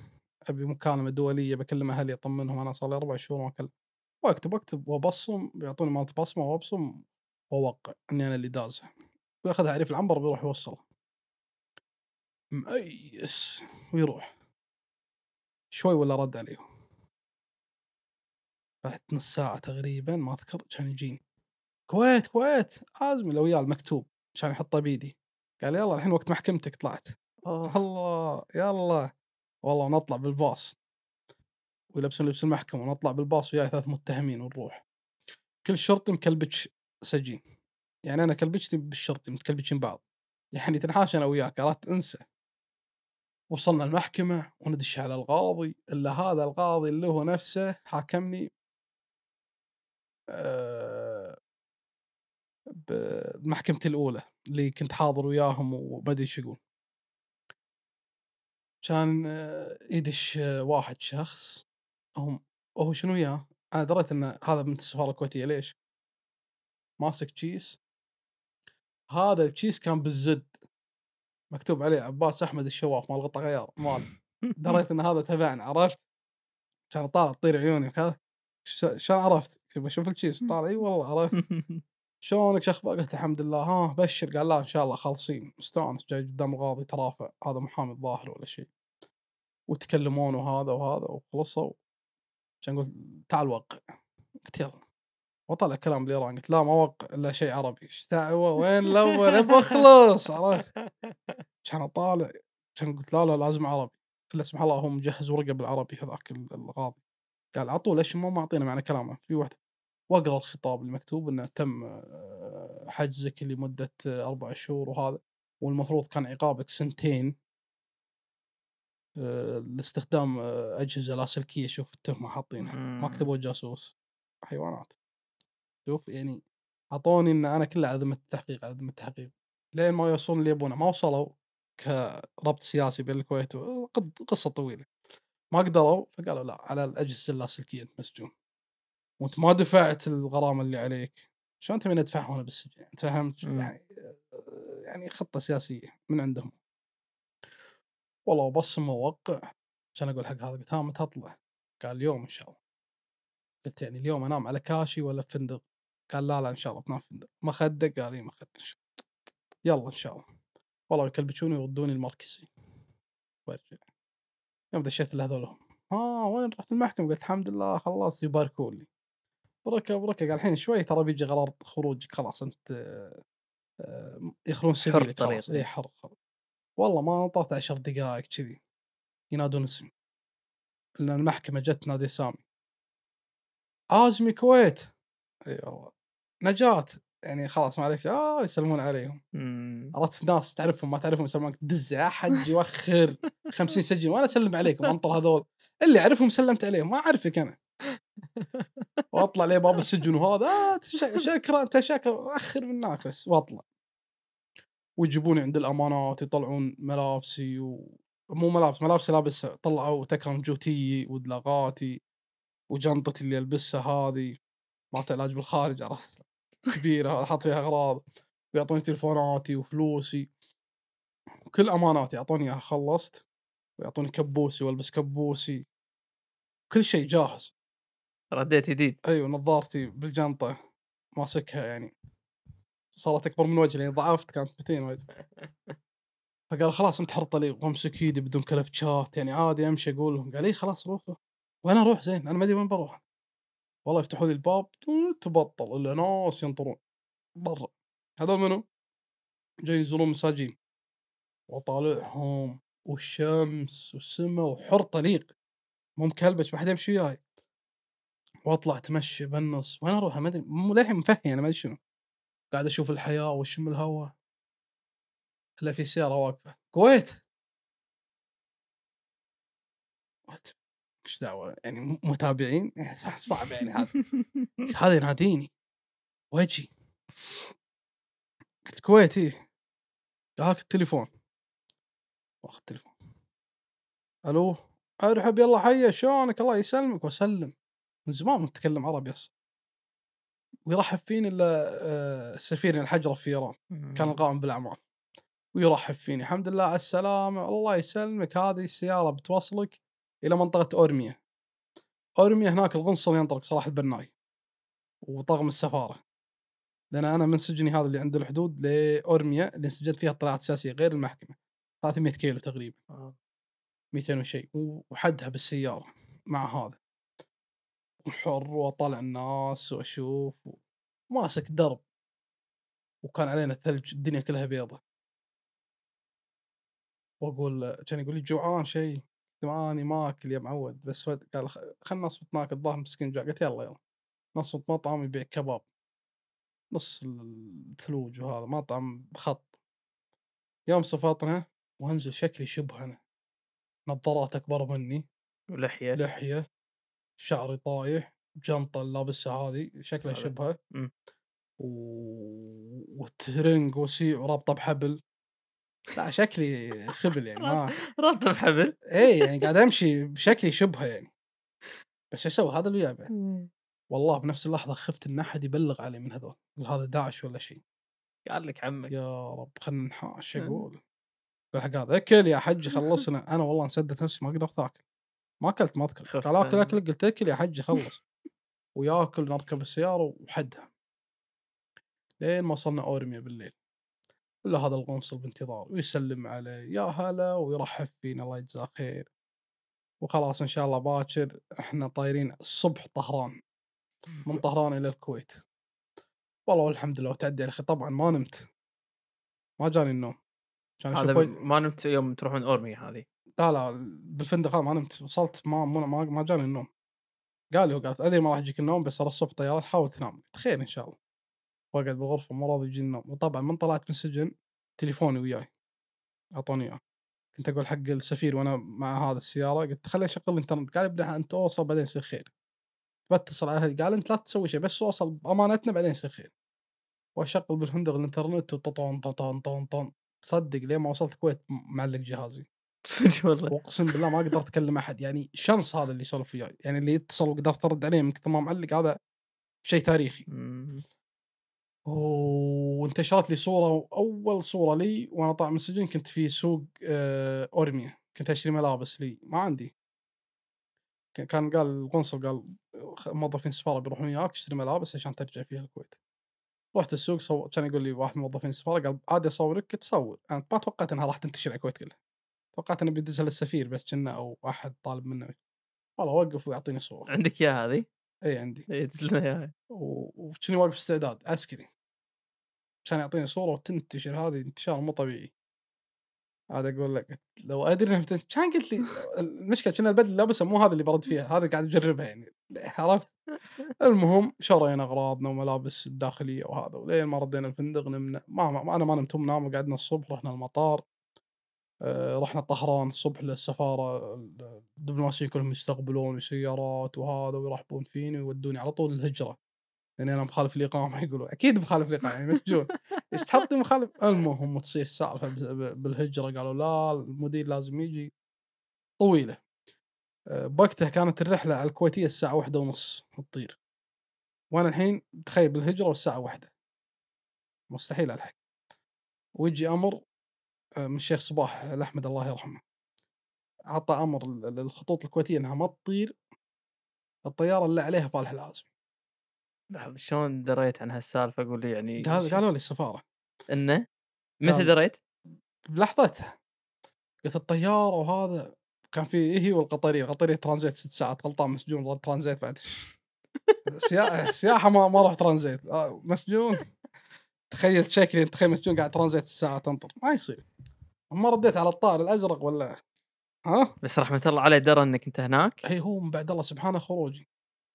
Speaker 1: أبي مكالمة دولية بكلم أهلي أطمنهم أنا صار لي أربع شهور ما اكلم وأكتب أكتب وأبصم بيعطوني مالت بصمة وأبصم وأوقع أني أنا اللي دازه. ويأخذها عريف العنبر بيروح يوصله. مأيس! ويروح. شوي ولا رد عليهم. بعد نص ساعة تقريبا ما أذكر كان يجيني. كويت كويت! ازمي لو وياه المكتوب عشان يحطه بيدي. قال يلا الحين وقت محكمتك طلعت. الله يلا والله نطلع بالباص. ويلبسون لبس المحكمة ونطلع بالباص وياي ثلاث متهمين ونروح. كل شرطي مكلبش سجين. يعني أنا كلبشتي بالشرطي متكلبشين بعض. يعني تنحاش أنا وياك عرفت انسى وصلنا المحكمة وندش على القاضي إلا هذا القاضي اللي هو نفسه حاكمني بمحكمتي الأولى اللي كنت حاضر وياهم وما أدري إيش يقول كان آه، يدش آه، واحد شخص هم هو شنو وياه؟ أنا دريت إن هذا من السفارة الكويتية ليش؟ ماسك كيس هذا الكيس كان بالزد مكتوب عليه عباس أحمد الشواف مال غطا غيار مال دريت إن هذا تبعنا عرفت؟ كان طالع تطير عيوني وكذا شلون عرفت؟ شوف أشوف الكيس طالع؟ أي والله عرفت؟ شلونك؟ شو أخبارك؟ قلت الحمد لله ها بشر. قال لا إن شاء الله خالصين. مستانس. جاي قدام القاضي ترافع. هذا محامي الظاهر ولا شيء وتكلمون وهذا وهذا وخلصوا. كان قلت تعال وقع. قلت يلا. وطلع كلام بالايران قلت لا ما اوقع إلا شيء عربي. إيش دعوة؟ وين الأول؟ ابى أخلص. عرفت؟ كان اطالع كان قلت لا لا لازم عربي. إلا سبحان الله هو مجهز ورقة بالعربي هذاك ال- القاضي قال عطوا ليش ما معطينا معنى كلامه؟ في واحدة وأقرأ الخطاب المكتوب إنه تم آه، حجزك لمدة آه، أربع شهور وهذا والمفروض كان عقابك سنتين. آه، لاستخدام أجهزة لاسلكية شوف التهمه حاطينها. ما كتبوا جاسوس حيوانات. شوف يعني أعطوني إن أنا كله ذمه التحقيق ذمه التحقيق. لين ما يوصلون اللي يبونه. ما وصلوا كربط سياسي بين الكويت قصة طويلة. ما قدروا فقالوا لا على الأجهزة اللاسلكيه انت مسجون وانت ما دفعت الغرامة اللي عليك. شلون تبي ندفعها وأنا بالسجن انت فهمت. يعني يعني خطة سياسية من عندهم. والله بص موقع عشان أقول حق هذا قلت ها متى اطلع؟ قال اليوم إن شاء الله. قلت يعني اليوم أنام على كاشي ولا فندق؟ قال لا لا إن شاء الله بنام فندق. مخدة قال إي مخدة إن شاء الله. يلا إن شاء الله. والله يكلبشوني ويردوني المركزي. وأرجع. يوم دشيت لهذولهم ها وين رحت المحكمة؟ قلت الحمد لله خلاص يباركوا لي. بركة بركة. قال الحين شوي ترى بيجي قرار خروجك خلاص أنت آه، يخلون سبيلك خلاص. اي حر خلاص والله ما نطرت عشر دقائق كذي. ينادون اسمي. لأن المحكمة جت نادي سامي. آزمي كويت. إي والله. نجاة. يعني خلاص ما عليك آه يسلمون عليهم. عرفت ناس تعرفهم ما تعرفهم يسلمونك دز يا حج يوخر 50 سجن وأنا أسلم عليكم أنطر هذول. اللي أعرفهم سلمت عليهم ما أعرفك أنا. وأطلع لي باب السجن وهذا آه شكرا انت شكرا اخر منك بس وأطلع. ويجيبوني عند الأمانات يطلعون ملابسي و... مو ملابس ملابسي لابسها طلعوا تكرم جوتي ودلاغاتي وجنطتي اللي ألبسها هذه مالت علاج بالخارج عرفت؟ كبيرة أحط فيها أغراض ويعطوني تلفوناتي وفلوسي. كل أماناتي يعطوني إياها خلصت. ويعطوني كبوسي وألبس كبوسي. كل شيء جاهز.
Speaker 2: رديت جديد
Speaker 1: أيوه نظارتي بالجنطة. ماسكها يعني. صارت أكبر من وجهي لأن ضعفت كانت 200 وجه. فقال خلاص انت حر طليق وامسك ايدي بدون كلبشات يعني عادي أمشي أقول لهم قال إي خلاص روح وين أروح زين أنا ما أدري وين بروح. والله يفتحوا لي الباب تبطل إلا ناس ينطرون برا. هذول منو؟ جاي يزورون مساجين. واطالعهم والشمس والسماء وحر طليق. مو مكلبش ما حد يمشي وياي. واطلع أتمشى بالنص وين أروح؟ ما أدري. مو للحين مفهي أنا ما أدري شنو. قاعد أشوف الحياة واشم الهواء إلا في سيارة واقفة. كويت؟ إيش دعوة يعني متابعين؟ صعب يعني هذا. هذا يناديني وجهي قلت كويت إيه. قال هاك التليفون. واخذ التليفون. ألو ارحب يلا حيه شلونك؟ الله يسلمك وأسلم. من زمان متكلم عربي أصلا. ويرحب فيني إلا آه، سفيرنا الحجره في إيران. كان القائم بالأعمال. ويرحب فيني. الحمد لله على السلامة. الله يسلمك. هذه السيارة بتوصلك. إلى منطقة أورميا. أورميا هناك القنصل ينطلق صلاح البناي وطاقم السفارة. لأن أنا من سجني هذا اللي عند الحدود لأورميا اللي سجلت فيها اطلاعات سياسية غير المحكمة. 300 كيلو تقريبا.
Speaker 2: آه.
Speaker 1: 200 وشيء. وحدها بالسيارة مع هذا. حر واطالع الناس وأشوف ماسك درب. وكان علينا ثلج الدنيا كلها بيضة. وأقول كان يقول لي جوعان شيء. ماني ماكل يا معود بس قال خلنا نصبط ناكل الظاهر مسكين جوع. قلت يلا يلا. نصبط مطعم يبيع كباب. نص الثلوج وهذا مطعم بخط. يوم صفطنا وانزل شكلي شبه أنا. نظارات أكبر مني.
Speaker 4: ولحية.
Speaker 1: لحية. شعري طايح. جنطة لابسها هذه شكلها. شبهه. و... وترنج وسيع ورابطة بحبل. لا شكلي خبل يعني ما
Speaker 4: ربط بحبل.
Speaker 1: اي يعني قاعد أمشي بشكلي شبهه يعني. بس أسوي؟ هذا اللي وياه والله بنفس اللحظة خفت إن أحد يبلغ علي من هذول. هذا داعش ولا شيء؟
Speaker 4: قال لك عمك.
Speaker 1: يا رب خلنا نحاش. أقول الحق هذا أكل يا حجي خلصنا. أنا والله انسدت نفسي ما قدرت آكل. ما أكلت ما
Speaker 4: أذكر.
Speaker 1: قال
Speaker 4: آكل.
Speaker 1: آكل قلت أكل يا حجي خلص. وياكل نركب السيارة وحدها. لين ما وصلنا أورميا بالليل. الا هذا القنصل بانتظار ويسلم علي يا هلا ويرحب فينا الله يجزاه خير. وخلاص إن شاء الله باكر إحنا طايرين الصبح طهران. من طهران إلى الكويت. والله والحمد لله وتعدي يا أخي طبعا ما نمت. ما جاني النوم. كان
Speaker 4: هذا
Speaker 1: أشوف
Speaker 4: ما نمت يوم تروحون اورمي هذه.
Speaker 1: لا لا بالفندق ما نمت. وصلت ما ما ما, جاني النوم. قال لي هو قال أدري ما راح يجيك النوم بس ترى الصبح طيارات حاول تنام. خير إن شاء الله. واقعد بالغرفه ما راضي يجيني النوم. وطبعا من طلعت من السجن تليفوني وياي أعطوني إياه. كنت أقول حق السفير وأنا مع هذا السيارة قلت خليه يشغل الإنترنت. قال ابدا أنت أوصل بعدين يصير خير. بتصل على أهلي قال أنت لا تسوي شيء بس أوصل بأمانتنا بعدين يصير خير. وأشغل بالفندق الإنترنت وططون ططون طون طون تصدق لين ما وصلت الكويت معلق جهازي.
Speaker 4: والله.
Speaker 1: وأقسم بالله ما قدرت أكلم أحد. يعني شمس هذا اللي يسولف وياي. يعني اللي يتصل وقدرت ارد عليه من كثر ما معلق هذا شيء تاريخي. وانتشرت لي صورة اول صورة لي وأنا طالع من السجن كنت في سوق آه، اورميا كنت أشتري ملابس لي ما عندي. كان قال القنصل قال موظفين السفاره بيروحون وياك اشتري ملابس عشان ترجع فيها الكويت. رحت السوق صو... كان يقول لي واحد من موظفين السفاره قال عادي أصورك قلت صور أنا ما توقعت إنها راح تنتشر على الكويت كلها. توقعت إنه بيدزها للسفير بس كنا أو أحد طالب منه. والله وقف ويعطيني صورة.
Speaker 4: عندك إياها هذه؟
Speaker 1: اي عندي.
Speaker 4: إيه، تسلم. اياها
Speaker 1: وكني واقف استعداد عسكري. كان يعطيني صورة وتنتشر هذه انتشار مو طبيعي. هذا أقول لك لو أدري انها كان قلت لي؟ المشكلة كنا البدله اللي لابسها مو هذا اللي برد فيها هذا قاعد اجربها يعني. عرفت؟ المهم شرينا أغراضنا وملابس الداخلية وهذا ولين ما ردينا الفندق نمنا ما, ما أنا ما نمت هم ناموا قعدنا الصبح رحنا المطار آه، رحنا طهران الصبح للسفارة الدبلوماسيين كلهم يستقبلون سيارات وهذا ويرحبون فيني ويودوني على طول الهجرة. لأن أنا مخالف الاقامه يقولون. أكيد مخالف الاقامه يعني مسجون. إيش تحطي مخالف؟ المهم تصير سالفة بالهجرة قالوا لا المدير لازم يجي. طويلة. آه، بوقتها كانت الرحلة على الكويتية الساعة واحدة ونص تطير وأنا الحين تخيل بالهجرة والساعة واحدة. مستحيل ألحق. ويجي أمر آه، من الشيخ صباح الأحمد الله يرحمه. اعطى أمر لل- للخطوط الكويتية إنها ما تطير. الطيارة اللي عليها فالح العازم
Speaker 4: لحظة، شلون دريت عن هالسالفة؟ قول لي يعني
Speaker 1: قال قالوا لي السفارة.
Speaker 4: إنه؟ متى دريت؟
Speaker 1: بلحظتها. قلت الطيارة وهذا كان في هي والقطرية القطريه ترانزيت ست ساعات غلطان مسجون ترانزيت بعد سياحه سياحة ما ما راح ترانزيت. آه، مسجون. تخيل شكلي تخيل مسجون قاعد ترانزيت ساعه تنطر ما يصير. ما رديت على الطائر الأزرق ولا؟ ها؟
Speaker 4: بس رحمة الله عليه درى إنك أنت هناك؟
Speaker 1: إي هو من بعد الله سبحانه خروجي.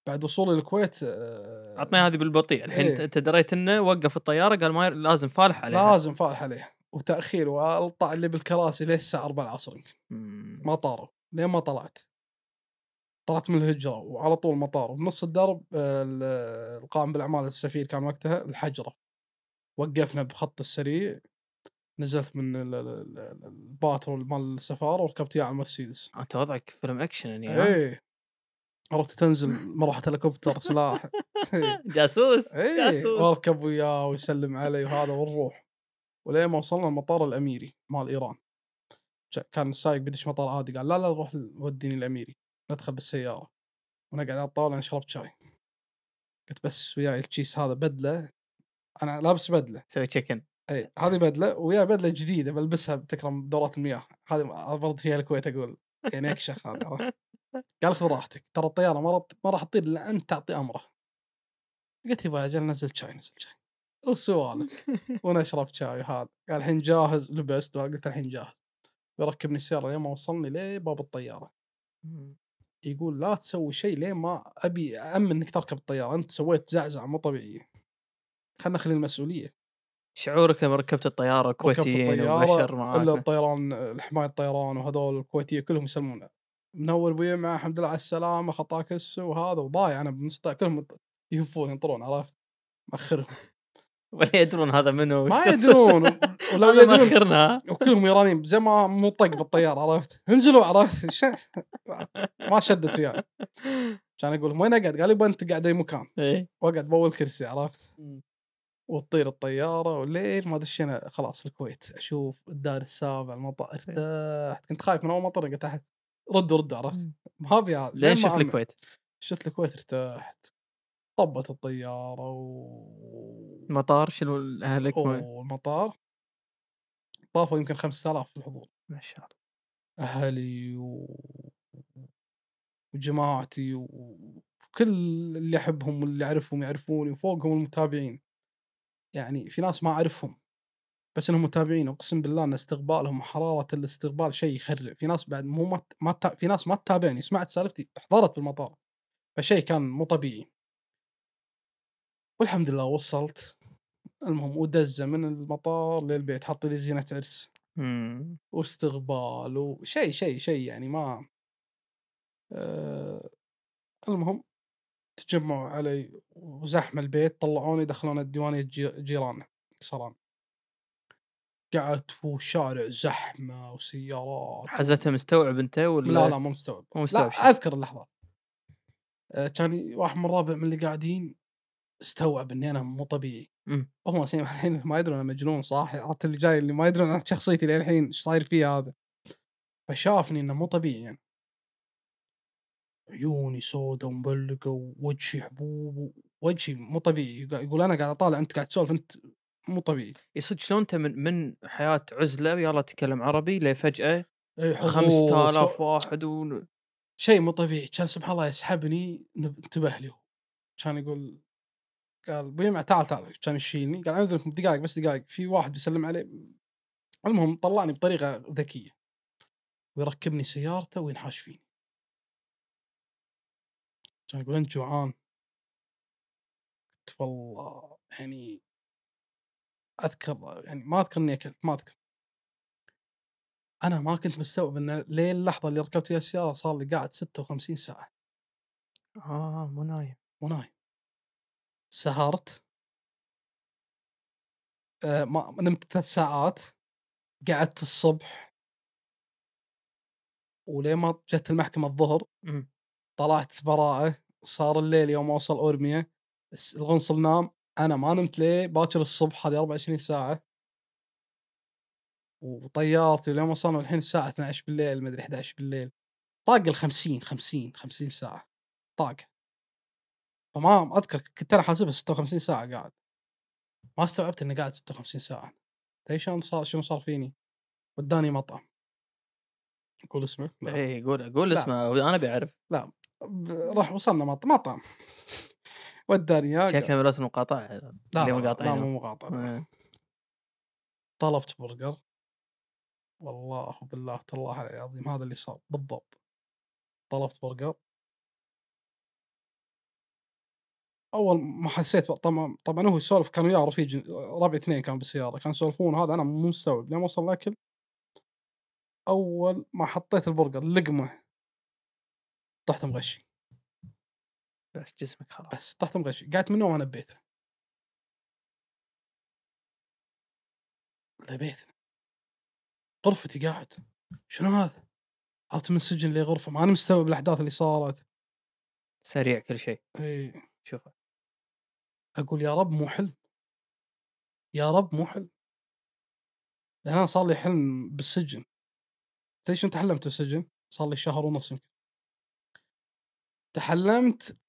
Speaker 1: بعد وصولي الكويت آه،
Speaker 4: عطني هذه بالبطيء. الحين
Speaker 1: إيه.
Speaker 4: أنت دريت إنه وقف الطيارة قال ما لازم فالح عليها.
Speaker 1: لازم فالح عليه وتأخير وألطع اللي بالكراسي ليش الساعة 4 العصر. ما طاروا. لين ما طلعت. طلعت من الهجرة وعلى طول مطار وبنص الدرب آه، ال- القائم بالأعمال السفير كان وقتها الحجرة. وقفنا بخط السريع. نزلت من ال- ال- ال- الباترول مال السفارة وركبت إياه على المرسيدس.
Speaker 4: أنت وضعك فيلم أكشن يعني؟
Speaker 1: إيه. عرفت تنزل مروحة هليكوبتر سلاح. إيه.
Speaker 4: جاسوس
Speaker 1: إيه
Speaker 4: جاسوس.
Speaker 1: واركب وياه ويسلم علي وهذا ونروح. ولين ما وصلنا المطار الأميري مال إيران. كان السايق بدش مطار عادي قال لا لا روح وديني الأميري ندخل بالسياره ونقعد على الطاولة أنا شربت شاي. قلت بس وياي التشيس هذا بدلة أنا لابس بدلة.
Speaker 4: تسوي تشيكن
Speaker 1: إي هذه بدلة ويا بدلة جديدة بلبسها بتكرم دورات المياه. هذه برد فيها الكويت أقول يعني أكشخ هذا؟ قال خذ راحتك ترى الطيارة ما ما راح تطير إلا أنت تعطي امره قلت يبا أجل نزل شاي نزل شاي. والسوالف وأنا أشرب شاي هذا. قال الحين جاهز لبست. قلت الحين جاهز. يركبني السيارة لين ما وصلني لباب الطيارة. يقول لا تسوي شيء لين ما أبي امن إنك تركب الطيارة. أنت سويت زعزعة مو طبيعية. خلنا نخلي المسؤولية.
Speaker 4: شعورك لما ركبت الطيارة
Speaker 1: ركبت
Speaker 4: كويتيين
Speaker 1: الطيارة
Speaker 4: وبشر إلا
Speaker 1: الطيران الحمايه الطيران وهذول الكويتيه كلهم يسلمون منور بي مع الحمد لله على السلامة خطاك السو وهذا وضايع. أنا بنص كلهم يهفون ينطرون عرفت؟ مأخرهم.
Speaker 4: ولا يدرون هذا منو.
Speaker 1: ما. يدرون ولو يدرون
Speaker 4: مأخرنا.
Speaker 1: وكلهم ايرانيين زي ما مو طق بالطيارة عرفت؟ انزلوا عرفت؟ ش... ما شدت وياي. عشان أقول لهم وين أقعد؟ قال يبا أنت قاعد أي مكان.
Speaker 4: إيه.
Speaker 1: وأقعد بأول كرسي عرفت. وتطير الطيارة والليل ما دشينا خلاص الكويت. أشوف الدار السابع المطار ارتحت كنت خايف من أول ما طرق تحت. ردوا ردوا عرفت؟ ما ابي.
Speaker 4: لين شفت. الكويت؟
Speaker 1: شفت الكويت ارتحت. طبت الطيارة و
Speaker 4: مطار شنو اهلك
Speaker 1: والمطار طافوا يمكن 5000 في الحضور.
Speaker 4: ما شاء الله.
Speaker 1: أهلي و... وجماعتي وكل اللي أحبهم واللي أعرفهم يعرفوني وفوقهم المتابعين. يعني في ناس ما أعرفهم. بس إنهم متابعين اقسم بالله إن استقبالهم حرارة الاستقبال شيء يخرع في ناس بعد مو ما, ما تا- في ناس ما تتابعني. سمعت سالفتي حضرت بالمطار. فشيء كان مو طبيعي. والحمد لله وصلت. المهم ودزة من المطار للبيت حط لي زينة عرس. واستقبال وشيء شيء شيء يعني ما آه المهم تجمعوا علي وزحمة البيت طلعوني دخلونا الديوانية جي- جيران صران قعدت في الشارع زحمة وسيارات
Speaker 4: حزتها مستوعب أنت ولا
Speaker 1: لا لا مو مستوعب.
Speaker 4: مو مستوعب
Speaker 1: لا
Speaker 4: شيء.
Speaker 1: أذكر اللحظات آه، كان واحد من الرابع من اللي قاعدين استوعب إني أنا مو طبيعي.
Speaker 4: مم.
Speaker 1: هم الحين ما يدرون أنا مجنون صاحي عرفت اللي جاي اللي ما يدرون عن شخصيتي للحين إيش صاير فيها هذا. فشافني إنه مو طبيعي يعني. عيوني سودة ومبلقة ووجهي حبوب وجهي مو طبيعي. يقول أنا قاعد أطالع أنت قاعد تسولف أنت مو طبيعي.
Speaker 4: يصدق شلون أنت من من حياة عزلة ويلا تتكلم عربي لفجأة
Speaker 1: إيه، حضور،
Speaker 4: 5000
Speaker 1: شو-
Speaker 4: واحد و...
Speaker 1: شيء مو طبيعي. كان سبحان الله يسحبني انتبه لي هو. كان يقول قال بيمع تعال تعال. كان يشيلني قال اعذركم دقائق بس دقائق في واحد بيسلم عليه. المهم طلعني بطريقة ذكية. ويركبني سيارته وينحاش فيني. كان يقول أنت جوعان؟ قلت والله يعني أذكر يعني ما أذكر إني أكلت ما أذكر. أنا ما كنت مستوعب إن لين اللحظة اللي ركبت فيها السيارة صار لي قاعد 56 ساعة.
Speaker 4: آه مو نايم.
Speaker 1: مو نايم. سهرت. آه ما نمت ثلاث ساعات. قعدت الصبح. ولين ما جت المحكمة الظهر
Speaker 4: مم.
Speaker 1: طلعت براءة. صار الليل يوم أوصل اورميا القنصل نام أنا ما نمت ليه؟ باكر الصبح هذه 24 ساعة. وطيارتي ولين وصلنا الحين الساعة 12 بالليل مدري 11 بالليل. طاق ال 50 50 50 ساعة. طاق. فما أذكر كنت أنا حاسبها 56 ساعة قاعد. ما استوعبت إني قاعد 56 ساعة. تدري شلون صار شنو صار فيني؟ وداني مطعم. قول اسمه. لا.
Speaker 4: اي قول قول
Speaker 1: لا.
Speaker 4: اسمه أنا بعرف
Speaker 1: ب- راح وصلنا مط- مطعم. وداني
Speaker 4: شكله بلوت المقاطعه
Speaker 1: لا لا, لا, لا. مو مقاطع
Speaker 4: آه.
Speaker 1: طلبت برجر. والله بالله تالله العظيم هذا اللي صار. بالضبط. طلبت برجر. أول ما حسيت طبعا طبعا هو يسولف كان وياه رفيق ربع اثنين كانوا بالسيارة كانوا يسولفون هذا أنا مو مستوعب. لين وصل الأكل أول ما حطيت البرجر لقمة طحت مغشي
Speaker 4: بس جسمك خلاص.
Speaker 1: بس طحت مغشي. قعدت من النوم انا ببيتنا بيتنا. غرفتي قاعد. شنو هذا؟ عرفت من السجن لغرفه ما أنا مستوعب الأحداث اللي صارت.
Speaker 4: سريع كل شيء.
Speaker 1: إي.
Speaker 4: شوفه
Speaker 1: أقول يا رب مو حلم. يا رب مو حلم. لأن أنا صار لي حلم بالسجن. تدري شنو تحلمت بالسجن؟ صار لي شهر ونص يمكن. تحلمت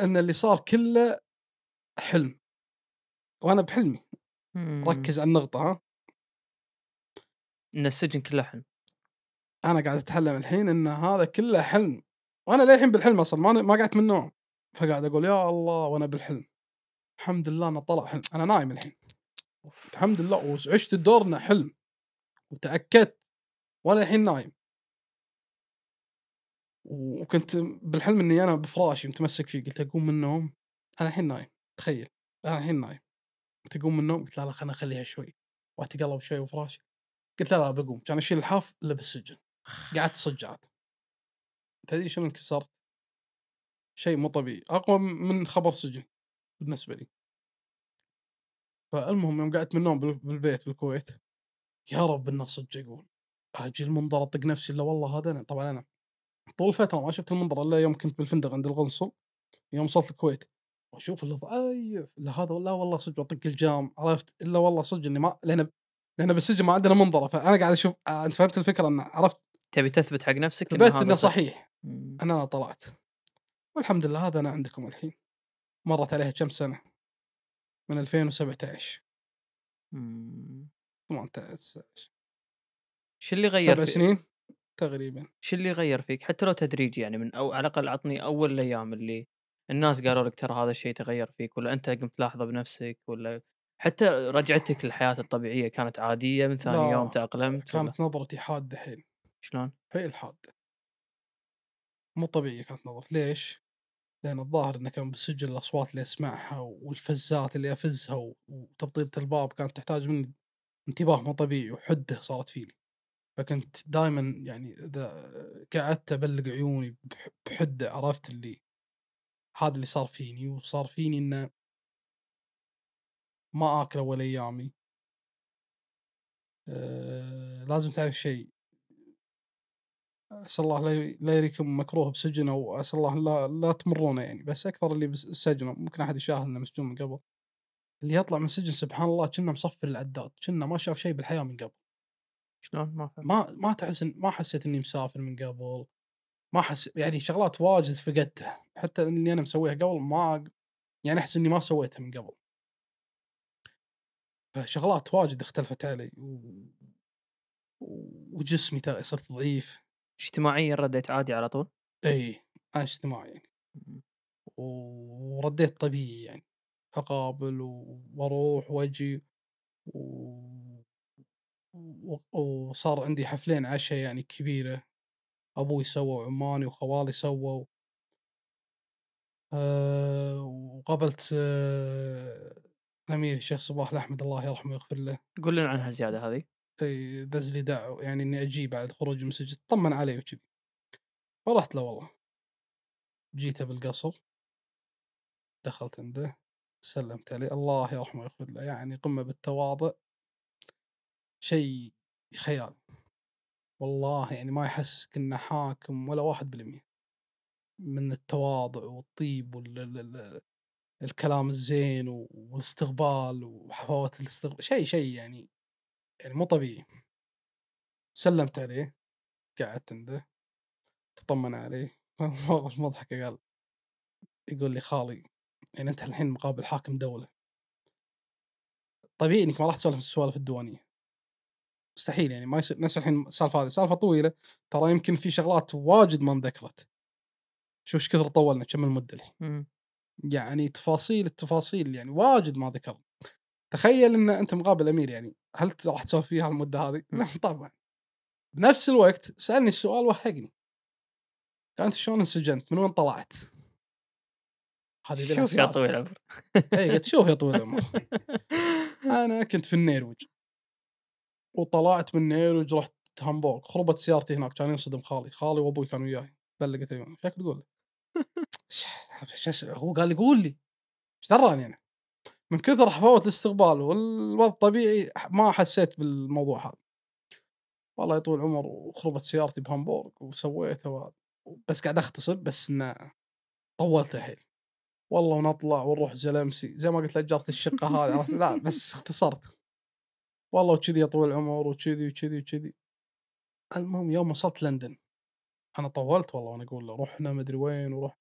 Speaker 1: إن اللي صار كله حلم. وأنا بحلمي.
Speaker 4: مم.
Speaker 1: ركز على النقطة ها؟
Speaker 4: إن السجن كله حلم.
Speaker 1: أنا قاعد اتحلم الحين إن هذا كله حلم. وأنا للحين بالحلم أصلا ما ما قعدت من النوم. فقاعد أقول يا الله وأنا بالحلم. الحمد لله إنه طلع حلم. أنا نايم الحين. الحمد لله وعشت الدور انه حلم. وتأكدت. وأنا الحين نايم. وكنت بالحلم إني أنا بفراشي متمسك فيه قلت أقوم من النوم أنا الحين نايم تخيل أنا الحين نايم. قلت أقوم من النوم قلت لا لا خليني أخليها شوي واتقلب شوي بفراشي قلت لا لا بقوم. كان أشيل الحاف إلا بالسجن. قعدت صجعت تدري شنو انكسرت؟ شيء مو طبيعي. أقوى من خبر سجن بالنسبة لي. فالمهم يوم قعدت من النوم بال- بالبيت بالكويت يا رب إنه صدق أقول أجي المنظر أطق نفسي إلا والله هذا أنا. طبعا أنا طول فتره ما شفت المنظر إلا يوم كنت بالفندق عند القنصل يوم وصلت الكويت. وأشوف اللي اي لا هذا لا والله صدق أطق الجام. عرفت؟ إلا والله صدق إني ما لأن لأن بالسجن ما عندنا منظرة. فأنا قاعد أشوف آه، انت فهمت الفكرة ان عرفت؟
Speaker 4: تبي تثبت حق نفسك
Speaker 1: ثبت إنه
Speaker 4: صح.
Speaker 1: صحيح. ان أنا طلعت. والحمد لله هذا أنا عندكم الحين. مرت عليها كم سنة؟ من 2017
Speaker 4: مم.
Speaker 1: 18
Speaker 4: شو اللي غير
Speaker 1: سبع. سنين؟ تقريبا.
Speaker 4: شو اللي غير فيك؟ حتى لو تدريجي يعني من أو على الأقل عطني أول الأيام اللي الناس قالوا لك ترى هذا الشيء تغير فيك ولا أنت قمت تلاحظه بنفسك ولا حتى رجعتك للحياة الطبيعية كانت عادية من ثاني
Speaker 1: لا،
Speaker 4: يوم تأقلمت ولا؟
Speaker 1: كانت نظرتي حادة حيل.
Speaker 4: شلون؟
Speaker 1: حيل حادة. مو طبيعية كانت نظرتي. ليش؟ لأن الظاهر إنه كان بالسجن الأصوات اللي أسمعها والفزات اللي أفزها و- وتبطيطة الباب كانت تحتاج مني انتباه مو طبيعي وحدة صارت فيني. فكنت دائما يعني إذا قعدت ابلق عيوني بح- بحدة عرفت اللي هذا اللي صار فيني وصار فيني إنه ما اكل اول ايامي أه لازم تعرف شيء. أسأل الله لا يريكم مكروه بسجن أو اسال الله لا لا تمرونه يعني بس أكثر اللي بالسجن ممكن أحد يشاهد إنه مسجون من قبل. اللي يطلع من السجن سبحان الله كنا مصفر العداد كنا ما شاف شيء بالحياة من قبل.
Speaker 4: شلون؟ ما فهمت.
Speaker 1: ما ما تحس ما حسيت إني مسافر من قبل. ما حس يعني شغلات واجد فقدتها حتى اللي أنا مسويها قبل ما يعني أحس إني ما سويتها من قبل. فشغلات واجد اختلفت علي و... وجسمي صرت ضعيف.
Speaker 4: اجتماعيا رديت عادي على طول؟
Speaker 1: إي أنا اجتماعي يعني. ورديت طبيعي يعني. أقابل وأروح وأجي. و... وصار عندي حفلين عشاء يعني كبيرة. أبوي سوى وعماني وخوالي سووا أه وقابلت أه الامير الشيخ صباح الأحمد الله يرحمه ويغفر له.
Speaker 4: قول لنا عنها زيادة هذه.
Speaker 1: إي، دز لي دعوة يعني إني أجي بعد خروج من السجن طمن علي وكذي فرحت له والله. جيته بالقصر. دخلت عنده. سلمت عليه. الله يرحمه ويغفر له. يعني قمة بالتواضع. شيء خيال. والله يعني ما يحسسك إنه حاكم ولا واحد بالمية. من التواضع والطيب وال الكلام الزين والاستقبال وحفاوة الاستقبال شيء شيء يعني يعني مو طبيعي. سلمت عليه قعدت عنده تطمن عليه موقف مضحك قال يقول لي خالي يعني أنت الحين مقابل حاكم دولة. طبيعي إنك ما راح تسولف السوالف الديوانية. مستحيل يعني ما يصير نفس الحين السالفه هذه سالفة طويلة ترى يمكن في شغلات واجد ما انذكرت شوف إيش كثر طولنا كم المدة الحين. يعني تفاصيل التفاصيل يعني واجد ما ذكر تخيل إن أنت مقابل أمير يعني هل راح تسولف فيها المدة هذه؟ لا طبعا بنفس الوقت سألني السؤال وهقني قال انت شلون انسجنت؟ من وين طلعت؟ هذه
Speaker 4: شوف يا. طويل العمر
Speaker 1: إي قلت شوف يا طويل العمر أنا كنت في النيرويج وطلعت من النيرويج رحت هامبورغ خربت سيارتي هناك كان ينصدم خالي خالي وابوي كانوا وياي بلقت عيوني إيش تقول هو قال لي قول لي إيش دراني أنا؟ من كثر حفاوة الاستقبال والوضع الطبيعي ما حسيت بالموضوع هذا. والله يا طول العمر وخربت سيارتي بهامبورغ وسويتها وهذا بس قاعد أختصر بس انه طولت حيل والله ونطلع ونروح زلمسي زي ما قلت لك الشقة هذه عرفت؟ لا بس اختصرت. والله وكذي يا طويل العمر وكذي وكذي وكذي المهم يوم وصلت لندن أنا طولت والله وأنا أقول له رحنا مدري وين وروح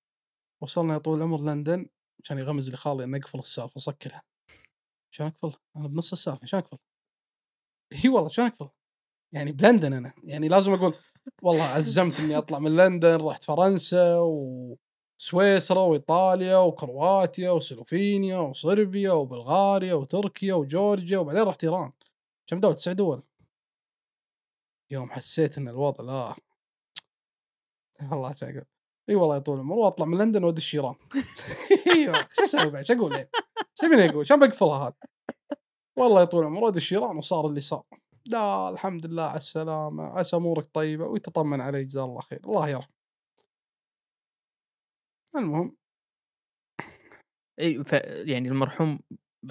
Speaker 1: وصلنا يا طويل العمر لندن كان يغمز لي خالي انه أقفل السالفة سكرها شلون أقفل؟ أنا بنص السالفة شلون أقفل؟ إي والله شلون أقفل؟ يعني بلندن أنا يعني لازم أقول والله عزمت إني أطلع من لندن رحت فرنسا وسويسرا وإيطاليا وكرواتيا وسلوفينيا وصربيا وبلغاريا وتركيا وجورجيا وبعدين رحت إيران كم دولة تسع دول؟ يوم حسيت إن الوضع لا. والله أقول؟ إي والله يا العمر وأطلع من لندن وأدش إيران. أيوه شو أسوي بعد؟ شو أقول؟ إيش تبيني أقول؟ شلون بقفلها هذه؟ والله يا العمر وأدش إيران وصار اللي صار. لا الحمد لله على السلامة عسى أمورك طيبة ويتطمن علي جزاه الله خير. الله يرحمه. المهم.
Speaker 4: إي ف يعني المرحوم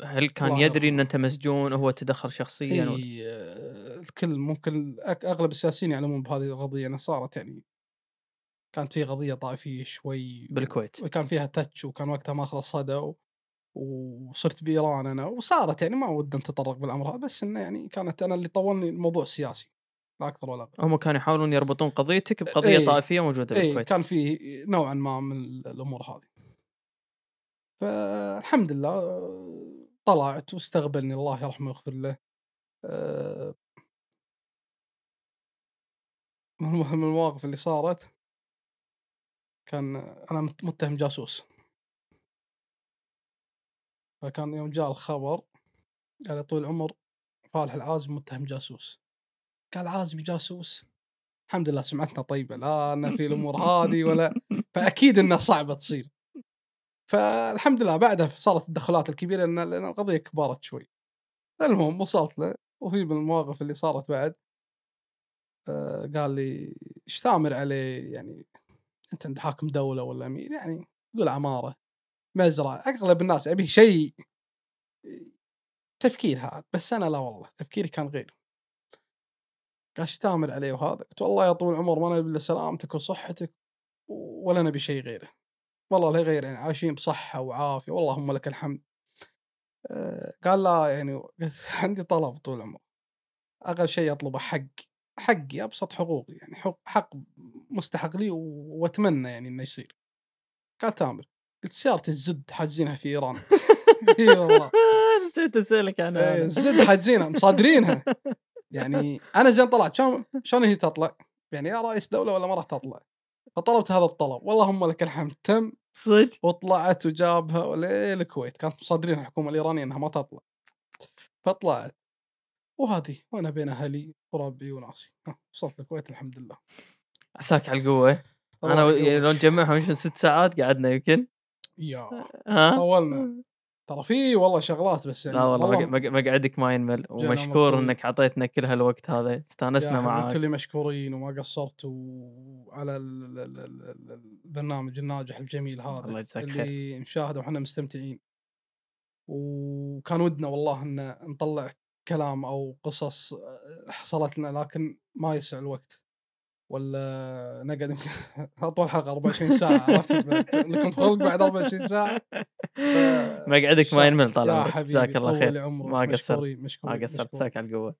Speaker 4: هل كان يدري
Speaker 1: إن.
Speaker 4: أنت مسجون وهو تدخل شخصيا
Speaker 1: إي الكل ممكن أغلب السياسيين يعلمون بهذه القضية انها صارت يعني كانت في قضية طائفية شوي
Speaker 4: بالكويت
Speaker 1: وكان فيها تتش وكان وقتها ماخذ صدى و... وصرت بإيران أنا وصارت يعني ما ودي نتطرق بالأمر هذا بس إنه يعني كانت أنا اللي طولني الموضوع السياسي لا أكثر ولا أقل
Speaker 4: هم كانوا يحاولون يربطون قضيتك بقضية
Speaker 1: إيه.
Speaker 4: طائفية
Speaker 1: موجودة
Speaker 4: بالكويت
Speaker 1: كان في نوعا ما من ال- الأمور هذه فالحمد لله طلعت واستقبلني الله يرحمه ويغفر له. آه، من الم- من المواقف اللي صارت كان أنا مت- متهم جاسوس. فكان يوم جاء الخبر قال لي طول العمر فالح العازم متهم جاسوس. قال عازم جاسوس الحمد لله سمعتنا طيبة لا أنا في الأمور هذه ولا فأكيد إنها صعبة تصير. فالحمد لله بعدها صارت التدخلات الكبيرة لأن القضية كبرت شوي. المهم وصلت له وفي من المواقف اللي صارت بعد آه، قال لي إيش تامر عليه؟ يعني أنت عند حاكم دولة ولا أمير؟ يعني قول عمارة مزرعة. أغلب الناس أبي شيء تفكير هذا بس أنا لا والله تفكيري كان غير. قال إيش تامر عليه وهذا؟ قلت والله يا طول العمر ما نبي إلا سلامتك وصحتك ولا نبي شيء غيره. والله لا غير يعني عايشين بصحة وعافية واللهم لك الحمد. آه، قال لا يعني عندي طلب طول العمر. أقل شيء اطلبه حق حقي أبسط حقوقي يعني حق, حق مستحق لي و- وأتمنى يعني إنه يصير. قال تامر قلت سيارة الزد حاجزينها في إيران. إي والله.
Speaker 4: نسيت
Speaker 1: أسألك
Speaker 4: عنها
Speaker 1: الزد حاجزينها مصادرينها. يعني أنا زين طلعت شلون شلون هي تطلع؟ يعني يا رئيس دولة ولا ما راح تطلع؟ فطلبت هذا الطلب واللهم لك الحمد تم.
Speaker 4: صدق؟
Speaker 1: وطلعت وجابها للكويت كانت مصادرين الحكومة الإيرانية إنها ما تطلع. فطلعت. وهذه وأنا بين أهلي وربي وناسي. وصلت الكويت الحمد لله.
Speaker 4: عساك على القوة.
Speaker 1: أنا.
Speaker 4: لو نجمعهم ست ساعات قعدنا يمكن؟
Speaker 1: يا طولنا. ترى في والله شغلات بس يعني
Speaker 4: لا والله مق- مقعدك ما ينمل. ومشكور. إنك عطيتنا كل هالوقت هذا. استانسنا معاك.
Speaker 1: أنتم اللي مشكورين وما قصرتوا على ال- ال- ال- ال- البرنامج الناجح الجميل هذا
Speaker 4: الله يجزاك خير.
Speaker 1: اللي نشاهده وحنا مستمتعين. وكان ودنا والله إن نطلع كلام أو قصص حصلت لنا لكن ما يسع الوقت. ولا نقعد يمكن أطول حلقة 24 ساعة عرفت؟ لكم خلق بعد 24 ساعة.
Speaker 4: مقعدك ما ينمل طال عمرك. جزاك الله خير. ما قصرت. ما قصرت. جزاك على القوة.